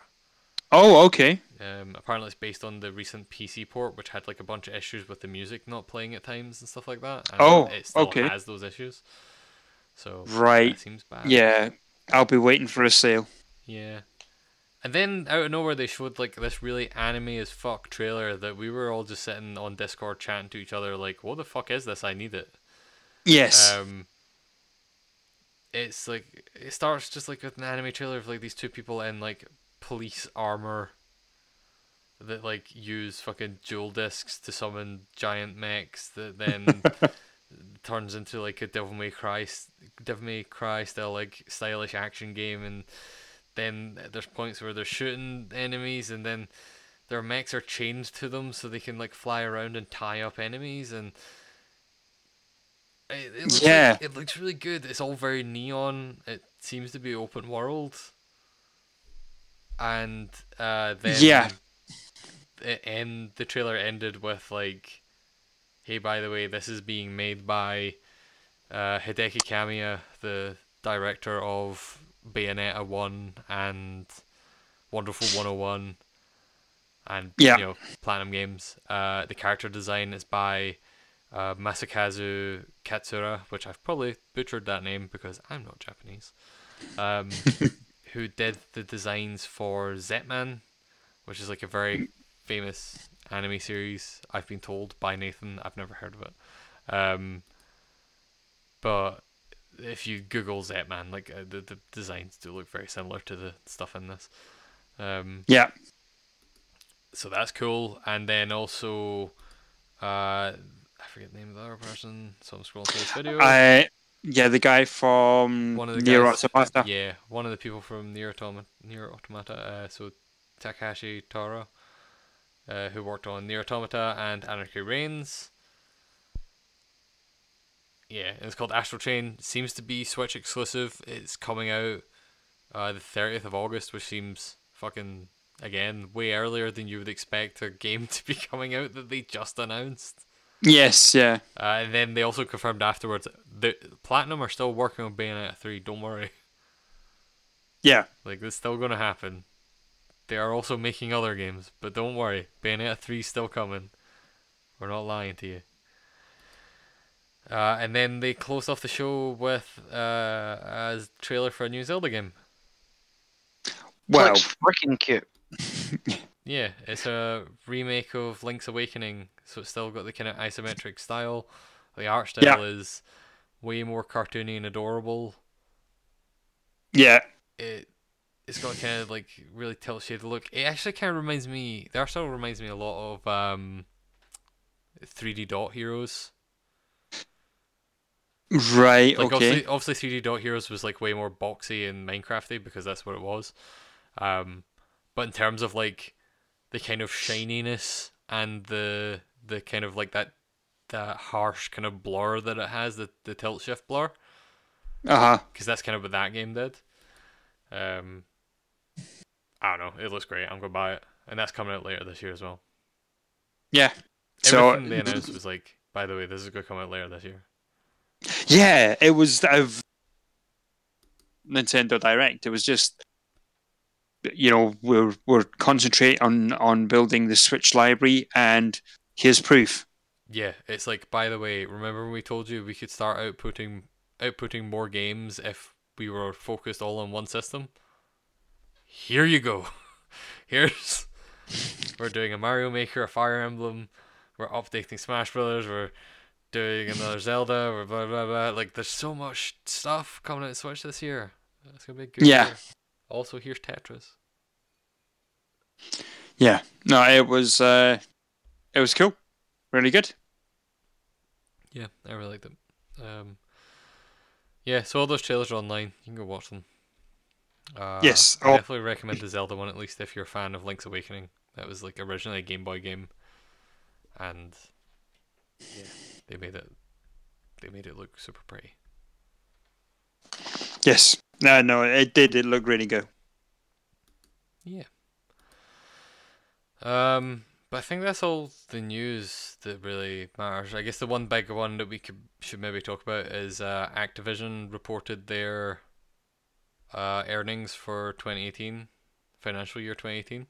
S1: Oh, okay.
S2: Um, apparently, it's based on the recent PC port, which had like a bunch of issues with the music not playing at times and stuff like that. And
S1: Oh,
S2: it still
S1: okay.
S2: has those issues. So
S1: Right.
S2: that seems bad.
S1: Yeah. I'll be waiting for a sale.
S2: Yeah. And then out of nowhere, they showed like this really anime as fuck trailer that we were all just sitting on Discord chatting to each other, like, "What the fuck is this? I need it."
S1: Yes.
S2: Um, it's like it starts just like with an anime trailer of like these two people in like police armor that like use fucking jewel discs to summon giant mechs that then <laughs> turns into like a Devil May Cry Devil May Cry style like stylish action game and then there's points where they're shooting enemies and then their mechs are chained to them so they can like fly around and tie up enemies and it, it looks
S1: Yeah.
S2: like- it looks really good. It's all very neon. It seems to be open world. And uh, then
S1: Yeah.
S2: it end the trailer ended with like, "Hey, by the way, this is being made by uh, Hideki Kamiya, the director of Bayonetta one and Wonderful 101 and
S1: Yeah.
S2: you know Platinum Games. Uh, the character design is by uh, Masakazu Katsura, which I've probably butchered that name because I'm not Japanese. Um, <laughs> who did the designs for Zetman, which is like a very famous anime series. I've been told by Nathan. I've never heard of it. Um, but if you Google Zetman, like uh, the the designs do look very similar to the stuff in this. Um,
S1: Yeah.
S2: so that's cool. And then also, uh, I forget the name of the other person, so I'm scrolling through this video.
S1: I yeah, the guy from
S2: one of the
S1: Nier
S2: guys,
S1: Automata.
S2: yeah, one of the people from Nier Automata, Nier Automata. Uh, so Takashi Taura, uh, who worked on Nier Automata and Anarchy Reigns. Yeah, and it's called Astral Chain. Seems to be Switch exclusive. It's coming out uh, the thirtieth of August, which seems fucking again way earlier than you would expect a <laughs> game to be coming out that they just announced.
S1: Yes, yeah.
S2: Uh, and then they also confirmed afterwards the Platinum are still working on Bayonetta three. Don't worry.
S1: Yeah.
S2: Like it's still gonna happen. They are also making other games, but don't worry, Bayonetta 3 's still coming. We're not lying to you. Uh, and then they close off the show with uh, a trailer for a new Zelda game.
S1: Well,
S3: Looks freaking cute. <laughs>
S2: Yeah, it's a remake of Link's Awakening, so it's still got the kind of isometric style. The art style
S1: Yeah.
S2: is way more cartoony and adorable.
S1: yeah.
S2: it it's got kind of like really tilt shaded look. It actually kind of reminds me. The art style reminds me a lot of um, 3D Dot Heroes.
S1: Right,
S2: Like
S1: okay.
S2: obviously, obviously 3D Dot Heroes was like way more boxy and Minecrafty because that's what it was. Um, but in terms of like the kind of shininess and the the kind of like that that harsh kind of blur that it has, the the tilt shift blur.
S1: Uh huh.
S2: because that's kind of what that game did. Um, I don't know. It looks great. I'm gonna buy it, and that's coming out later this year as well.
S1: Yeah. So
S2: Everything they announced was like, by the way, this is gonna come out later this year.
S1: Yeah, it was Nintendo Direct. It was just you know we're we're concentrate on on building the Switch library, and here's proof.
S2: Yeah, it's like, by the way, remember when we told you we could start outputting outputting more games if we were focused all on one system? Here you go. <laughs> Here's we're doing a Mario Maker, a Fire Emblem. We're updating Smash Brothers. We're doing another Zelda. We're blah blah blah. Like, there's so much stuff coming out of Switch this year. It's gonna be a good
S1: Yeah.
S2: year. Also, here's Tetris.
S1: Yeah. No, it was uh, it was cool. Really good.
S2: Yeah, I really liked it. Um, yeah, so all those trailers are online. You can go watch them. Uh,
S1: Yes,
S2: I
S1: oh.
S2: definitely recommend the Zelda one at least if you're a fan of Link's Awakening. That was like originally a Game Boy game, and yeah, they made it. They made it look super pretty.
S1: Yes. No, no, it did. It looked really good.
S2: Yeah. Um, but I think that's all the news that really matters. I guess the one big one that we could should maybe talk about is uh, Activision reported their uh, earnings for 2018, financial year 2018.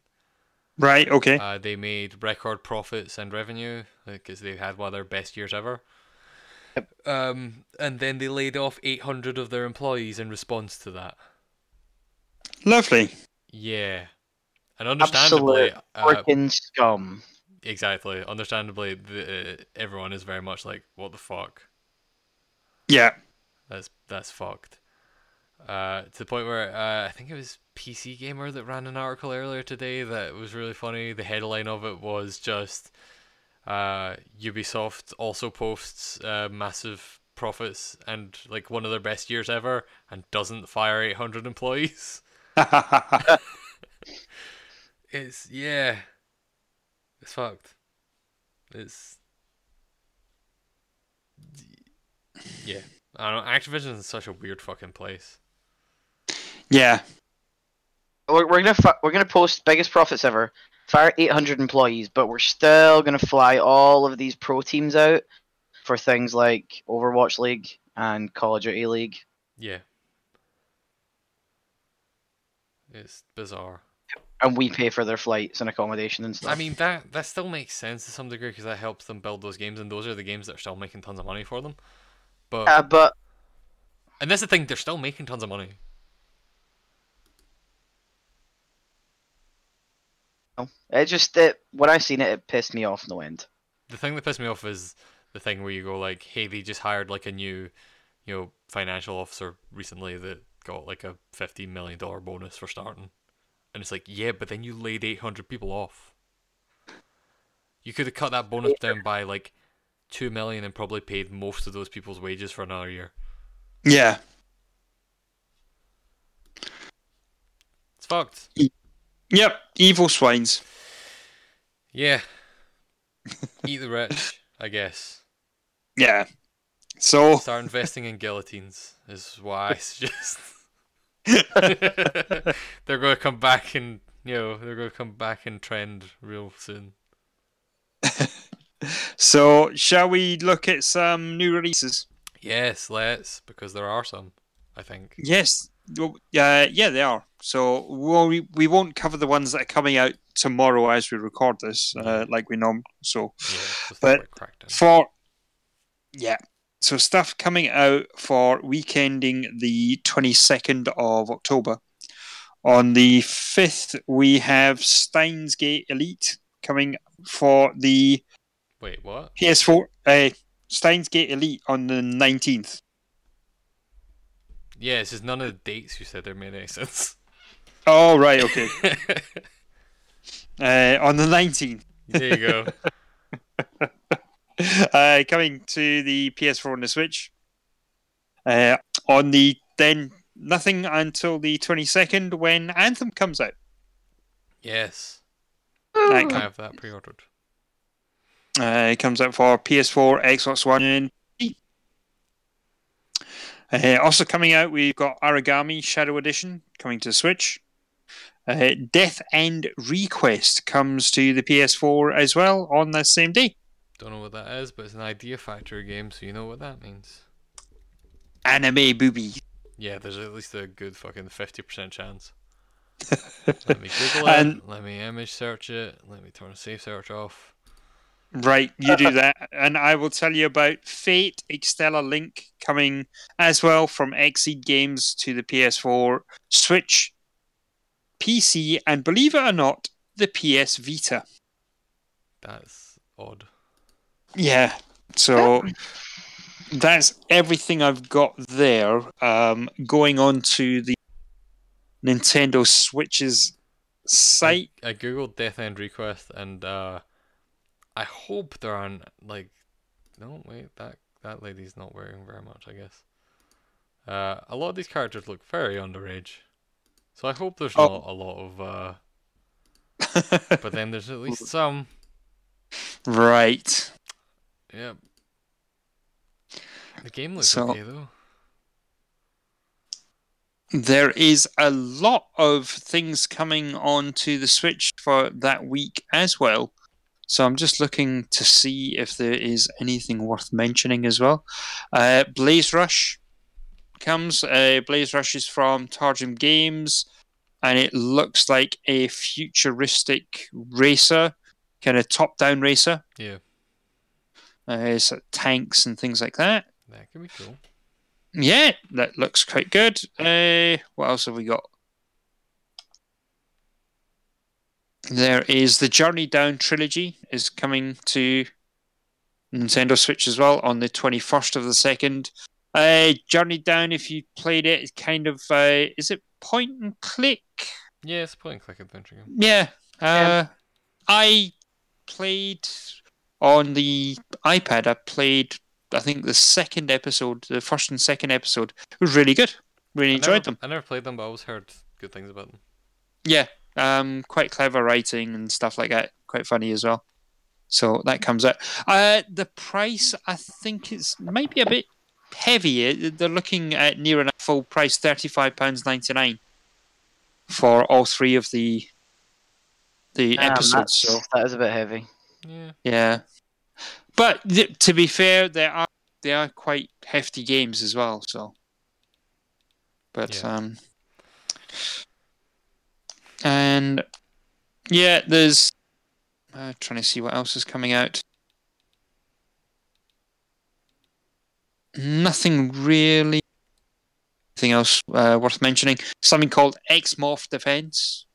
S1: Right. Okay.
S2: Uh, they made record profits and revenue because they had one of their best years ever. Um, and then they laid off 800 of their employees in response to that.
S1: Lovely.
S2: Yeah. And understandably,
S3: Absolute
S2: uh,
S3: scum.
S2: Exactly. Understandably, the, uh, everyone is very much like, "What the fuck?
S1: Yeah.
S2: That's that's fucked." Uh, to the point where uh, I think it was PC Gamer that ran an article earlier today that was really funny. The headline of it was just uh, Ubisoft also posts uh, massive profits and like one of their best years ever, and doesn't fire eight hundred employees. <laughs> It's yeah. It's fucked. It's yeah. I don't know. Activision is such a weird fucking place.
S1: Yeah,
S3: We're, we're gonna fu- we're gonna post biggest profits ever. Fire 800 employees, but we're still gonna fly all of these pro teams out for things like Overwatch League and Call of Duty League.
S2: Yeah. It's bizarre.
S3: and we pay for their flights and accommodation and stuff.
S2: I mean that that still makes sense to some degree because that helps them build those games, and those are the games that are still making tons of money for them. But
S3: uh, but
S2: and that's the thing, they're still making tons of money.
S3: It just it, when I seen it, it pissed me off no end.
S2: The thing that pissed me off is the thing where you go like, "Hey, they just hired like a new, you know, financial officer recently that got like a fifteen million dollar bonus for starting," and it's like, yeah, but then you laid eight hundred people off. You could have cut that bonus down by like two million and probably paid most of those people's wages for another year.
S1: yeah,
S2: It's fucked.
S1: Yep. Evil swines.
S2: Yeah. <laughs> Eat the rich, I guess.
S1: Yeah. So <laughs>
S2: Start investing in guillotines is what I suggest. they're going to come back and you know they're going to come back and trend real soon. <laughs>
S1: so shall we look at some new releases?
S2: Yes, let's because there are some. I think.
S1: Yes. Uh, yeah, they are. So we'll, we we won't cover the ones that are coming out tomorrow as we record this, uh, like we know. So
S2: Yeah,
S1: But for yeah, so stuff coming out for weekending the twenty second of October. On the fifth, we have Steins Gate Elite coming for the
S2: Wait, what?
S1: PS4. Uh, Steins Gate Elite on the nineteenth.
S2: Yeah, it's just none of the dates you said there made any sense.
S1: Oh right, okay. <laughs> uh, on the nineteenth.
S2: there you go. <laughs>
S1: uh, coming to the PS4 and the Switch. Uh, on the then nothing until the 22nd when Anthem comes out.
S2: Yes,
S1: That
S2: I have that pre-ordered.
S1: uh, it comes out for PS4, Xbox One. Uh, also coming out, we've got Origami Shadow Edition coming to Switch. Uh, Death End Request comes to the PS4 as well on the same day.
S2: Don't know what that is, but it's an Idea Factory game, so you know what that means.
S1: Anime booby.
S2: Yeah, there's at least a good fucking fifty percent chance. <laughs> let me Google it.
S1: And-
S2: let me image search it. Let me turn safe search off.
S1: Right, you do <laughs> that, and I will tell you about Fate Extella Link coming as well from XSEED Games to the PS4, Switch, PC, and believe it or not, the PS Vita.
S2: That's odd.
S1: Yeah, so that's everything I've got there. Um, going on to the Nintendo Switch's site.
S2: I googled Death End Request, and uh, I hope there aren't like. No, wait that that lady's not wearing very much. I guess. Uh, a lot of these characters look very underage, so I hope there's
S1: Oh.
S2: not a lot of. Uh, <laughs> but then there's at least some.
S1: right.
S2: Yep. The game looks
S1: So-
S2: okay though.
S1: there is a lot of things coming on to the Switch for that week as well. So I'm just looking to see if there is anything worth mentioning as well. Uh, Blaze Rush comes. Uh, Blaze Rush is from Targem Games, and it looks like a futuristic racer, kind of top-down racer.
S2: Yeah,
S1: Uh, it's tanks and things like that.
S2: that could be cool.
S1: Yeah, that looks quite good. Uh, what else have we got? There is the Journey Down trilogy is coming to Nintendo Switch as well on the twenty first of the second. Uh, Journey Down, if you played it's kind of uh, is it point and click?
S2: Yeah, it's a point and click adventure game.
S1: Yeah. Uh,
S3: Yeah.
S1: I played on the iPad. I played, I think, the second episode, the first and second episode. It was really good. Really
S2: I
S1: enjoyed
S2: never,
S1: them.
S2: I never played them, but I always heard good things about them.
S1: Yeah. Um, quite clever writing and stuff like that. Quite funny as well. So that comes out. Uh, the price, I think, it's might be a bit heavy. Uh, They're looking at near enough full price, thirty five pounds ninety nine for all three of the the
S3: Damn,
S1: episodes.
S3: that's-
S1: So
S3: that is a bit heavy.
S2: Yeah.
S1: yeah, but th- to be fair, they are they are quite hefty games as well. So, but
S2: Yeah.
S1: um, and yeah, there's uh, trying to see what else is coming out. Nothing really. Anything else uh, worth mentioning? Something called X Morph Defense.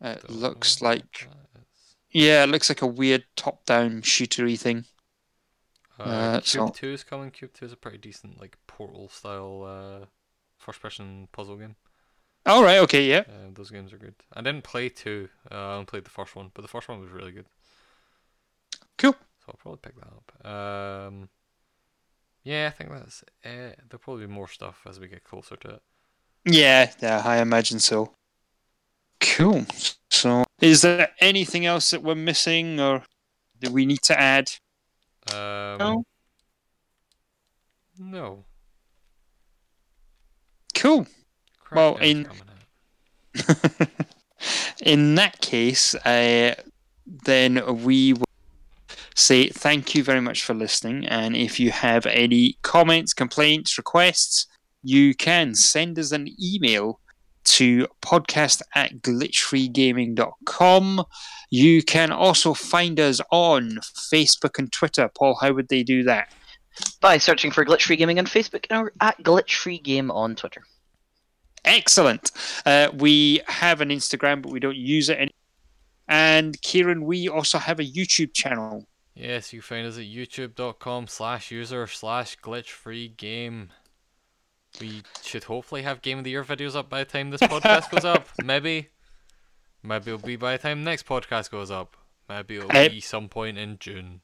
S1: Uh, It looks like yeah, it looks like a weird top-down shootery thing.
S2: Uh,
S1: Uh,
S2: Cube
S1: so-
S2: 2 is coming. Cube 2 is a pretty decent, like, portal style uh, first person puzzle game.
S1: All right, okay, yeah,
S2: Uh, those games are good. I didn't play 2, uh, I only played the first one, but the first one was really good.
S1: cool.
S2: So I'll probably pick that up. Um, yeah, I think that's it. There'll probably be more stuff as we get closer to it.
S1: Yeah, yeah, I imagine so. Cool. So, is there anything else that we're missing, or do we need to add?
S2: Um,
S3: No.
S2: No.
S1: Cool. Well, in- <laughs> In that case, uh, then we will say thank you very much for listening. And if you have any comments, complaints, requests, you can send us an email to podcast at glitchfreegaming.com. You can also find us on Facebook and Twitter. Paul, how would they do that?
S3: By searching for Glitch Free Gaming on Facebook or at Glitch Free Game on Twitter.
S1: Excellent. Uh, we have an Instagram, but we don't use it. Any- and Kieran, we also have a YouTube channel.
S2: Yes, you can find us at youtube.com slash user slash glitch free game. We should hopefully have Game of the Year videos up by the time this podcast goes up. <laughs> Maybe. Maybe it'll be by the time next podcast goes up. Maybe it'll
S1: Eh.
S2: be some point in June.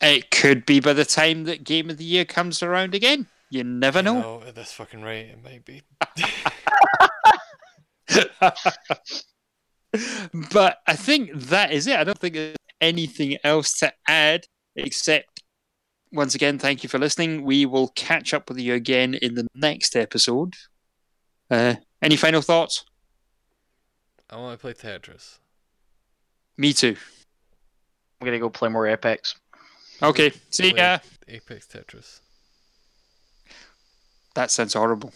S1: It could be by the time that Game of the Year comes around again. You never know.
S2: No, at this fucking rate, it might be. <laughs>
S1: but I think that is it. I don't think there's anything else to add except once again, thank you for listening. We will catch up with you again in the next episode. Uh, any final thoughts?
S2: I want to play Tetris.
S1: Me too.
S3: I'm gonna go play more Apex.
S1: Okay, see
S2: Play
S1: ya.
S2: Apex Tetris.
S1: That sounds horrible.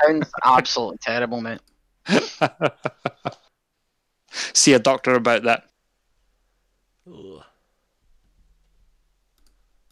S3: Sounds absolutely terrible, mate. <laughs>
S1: see a doctor about that.
S2: Ugh.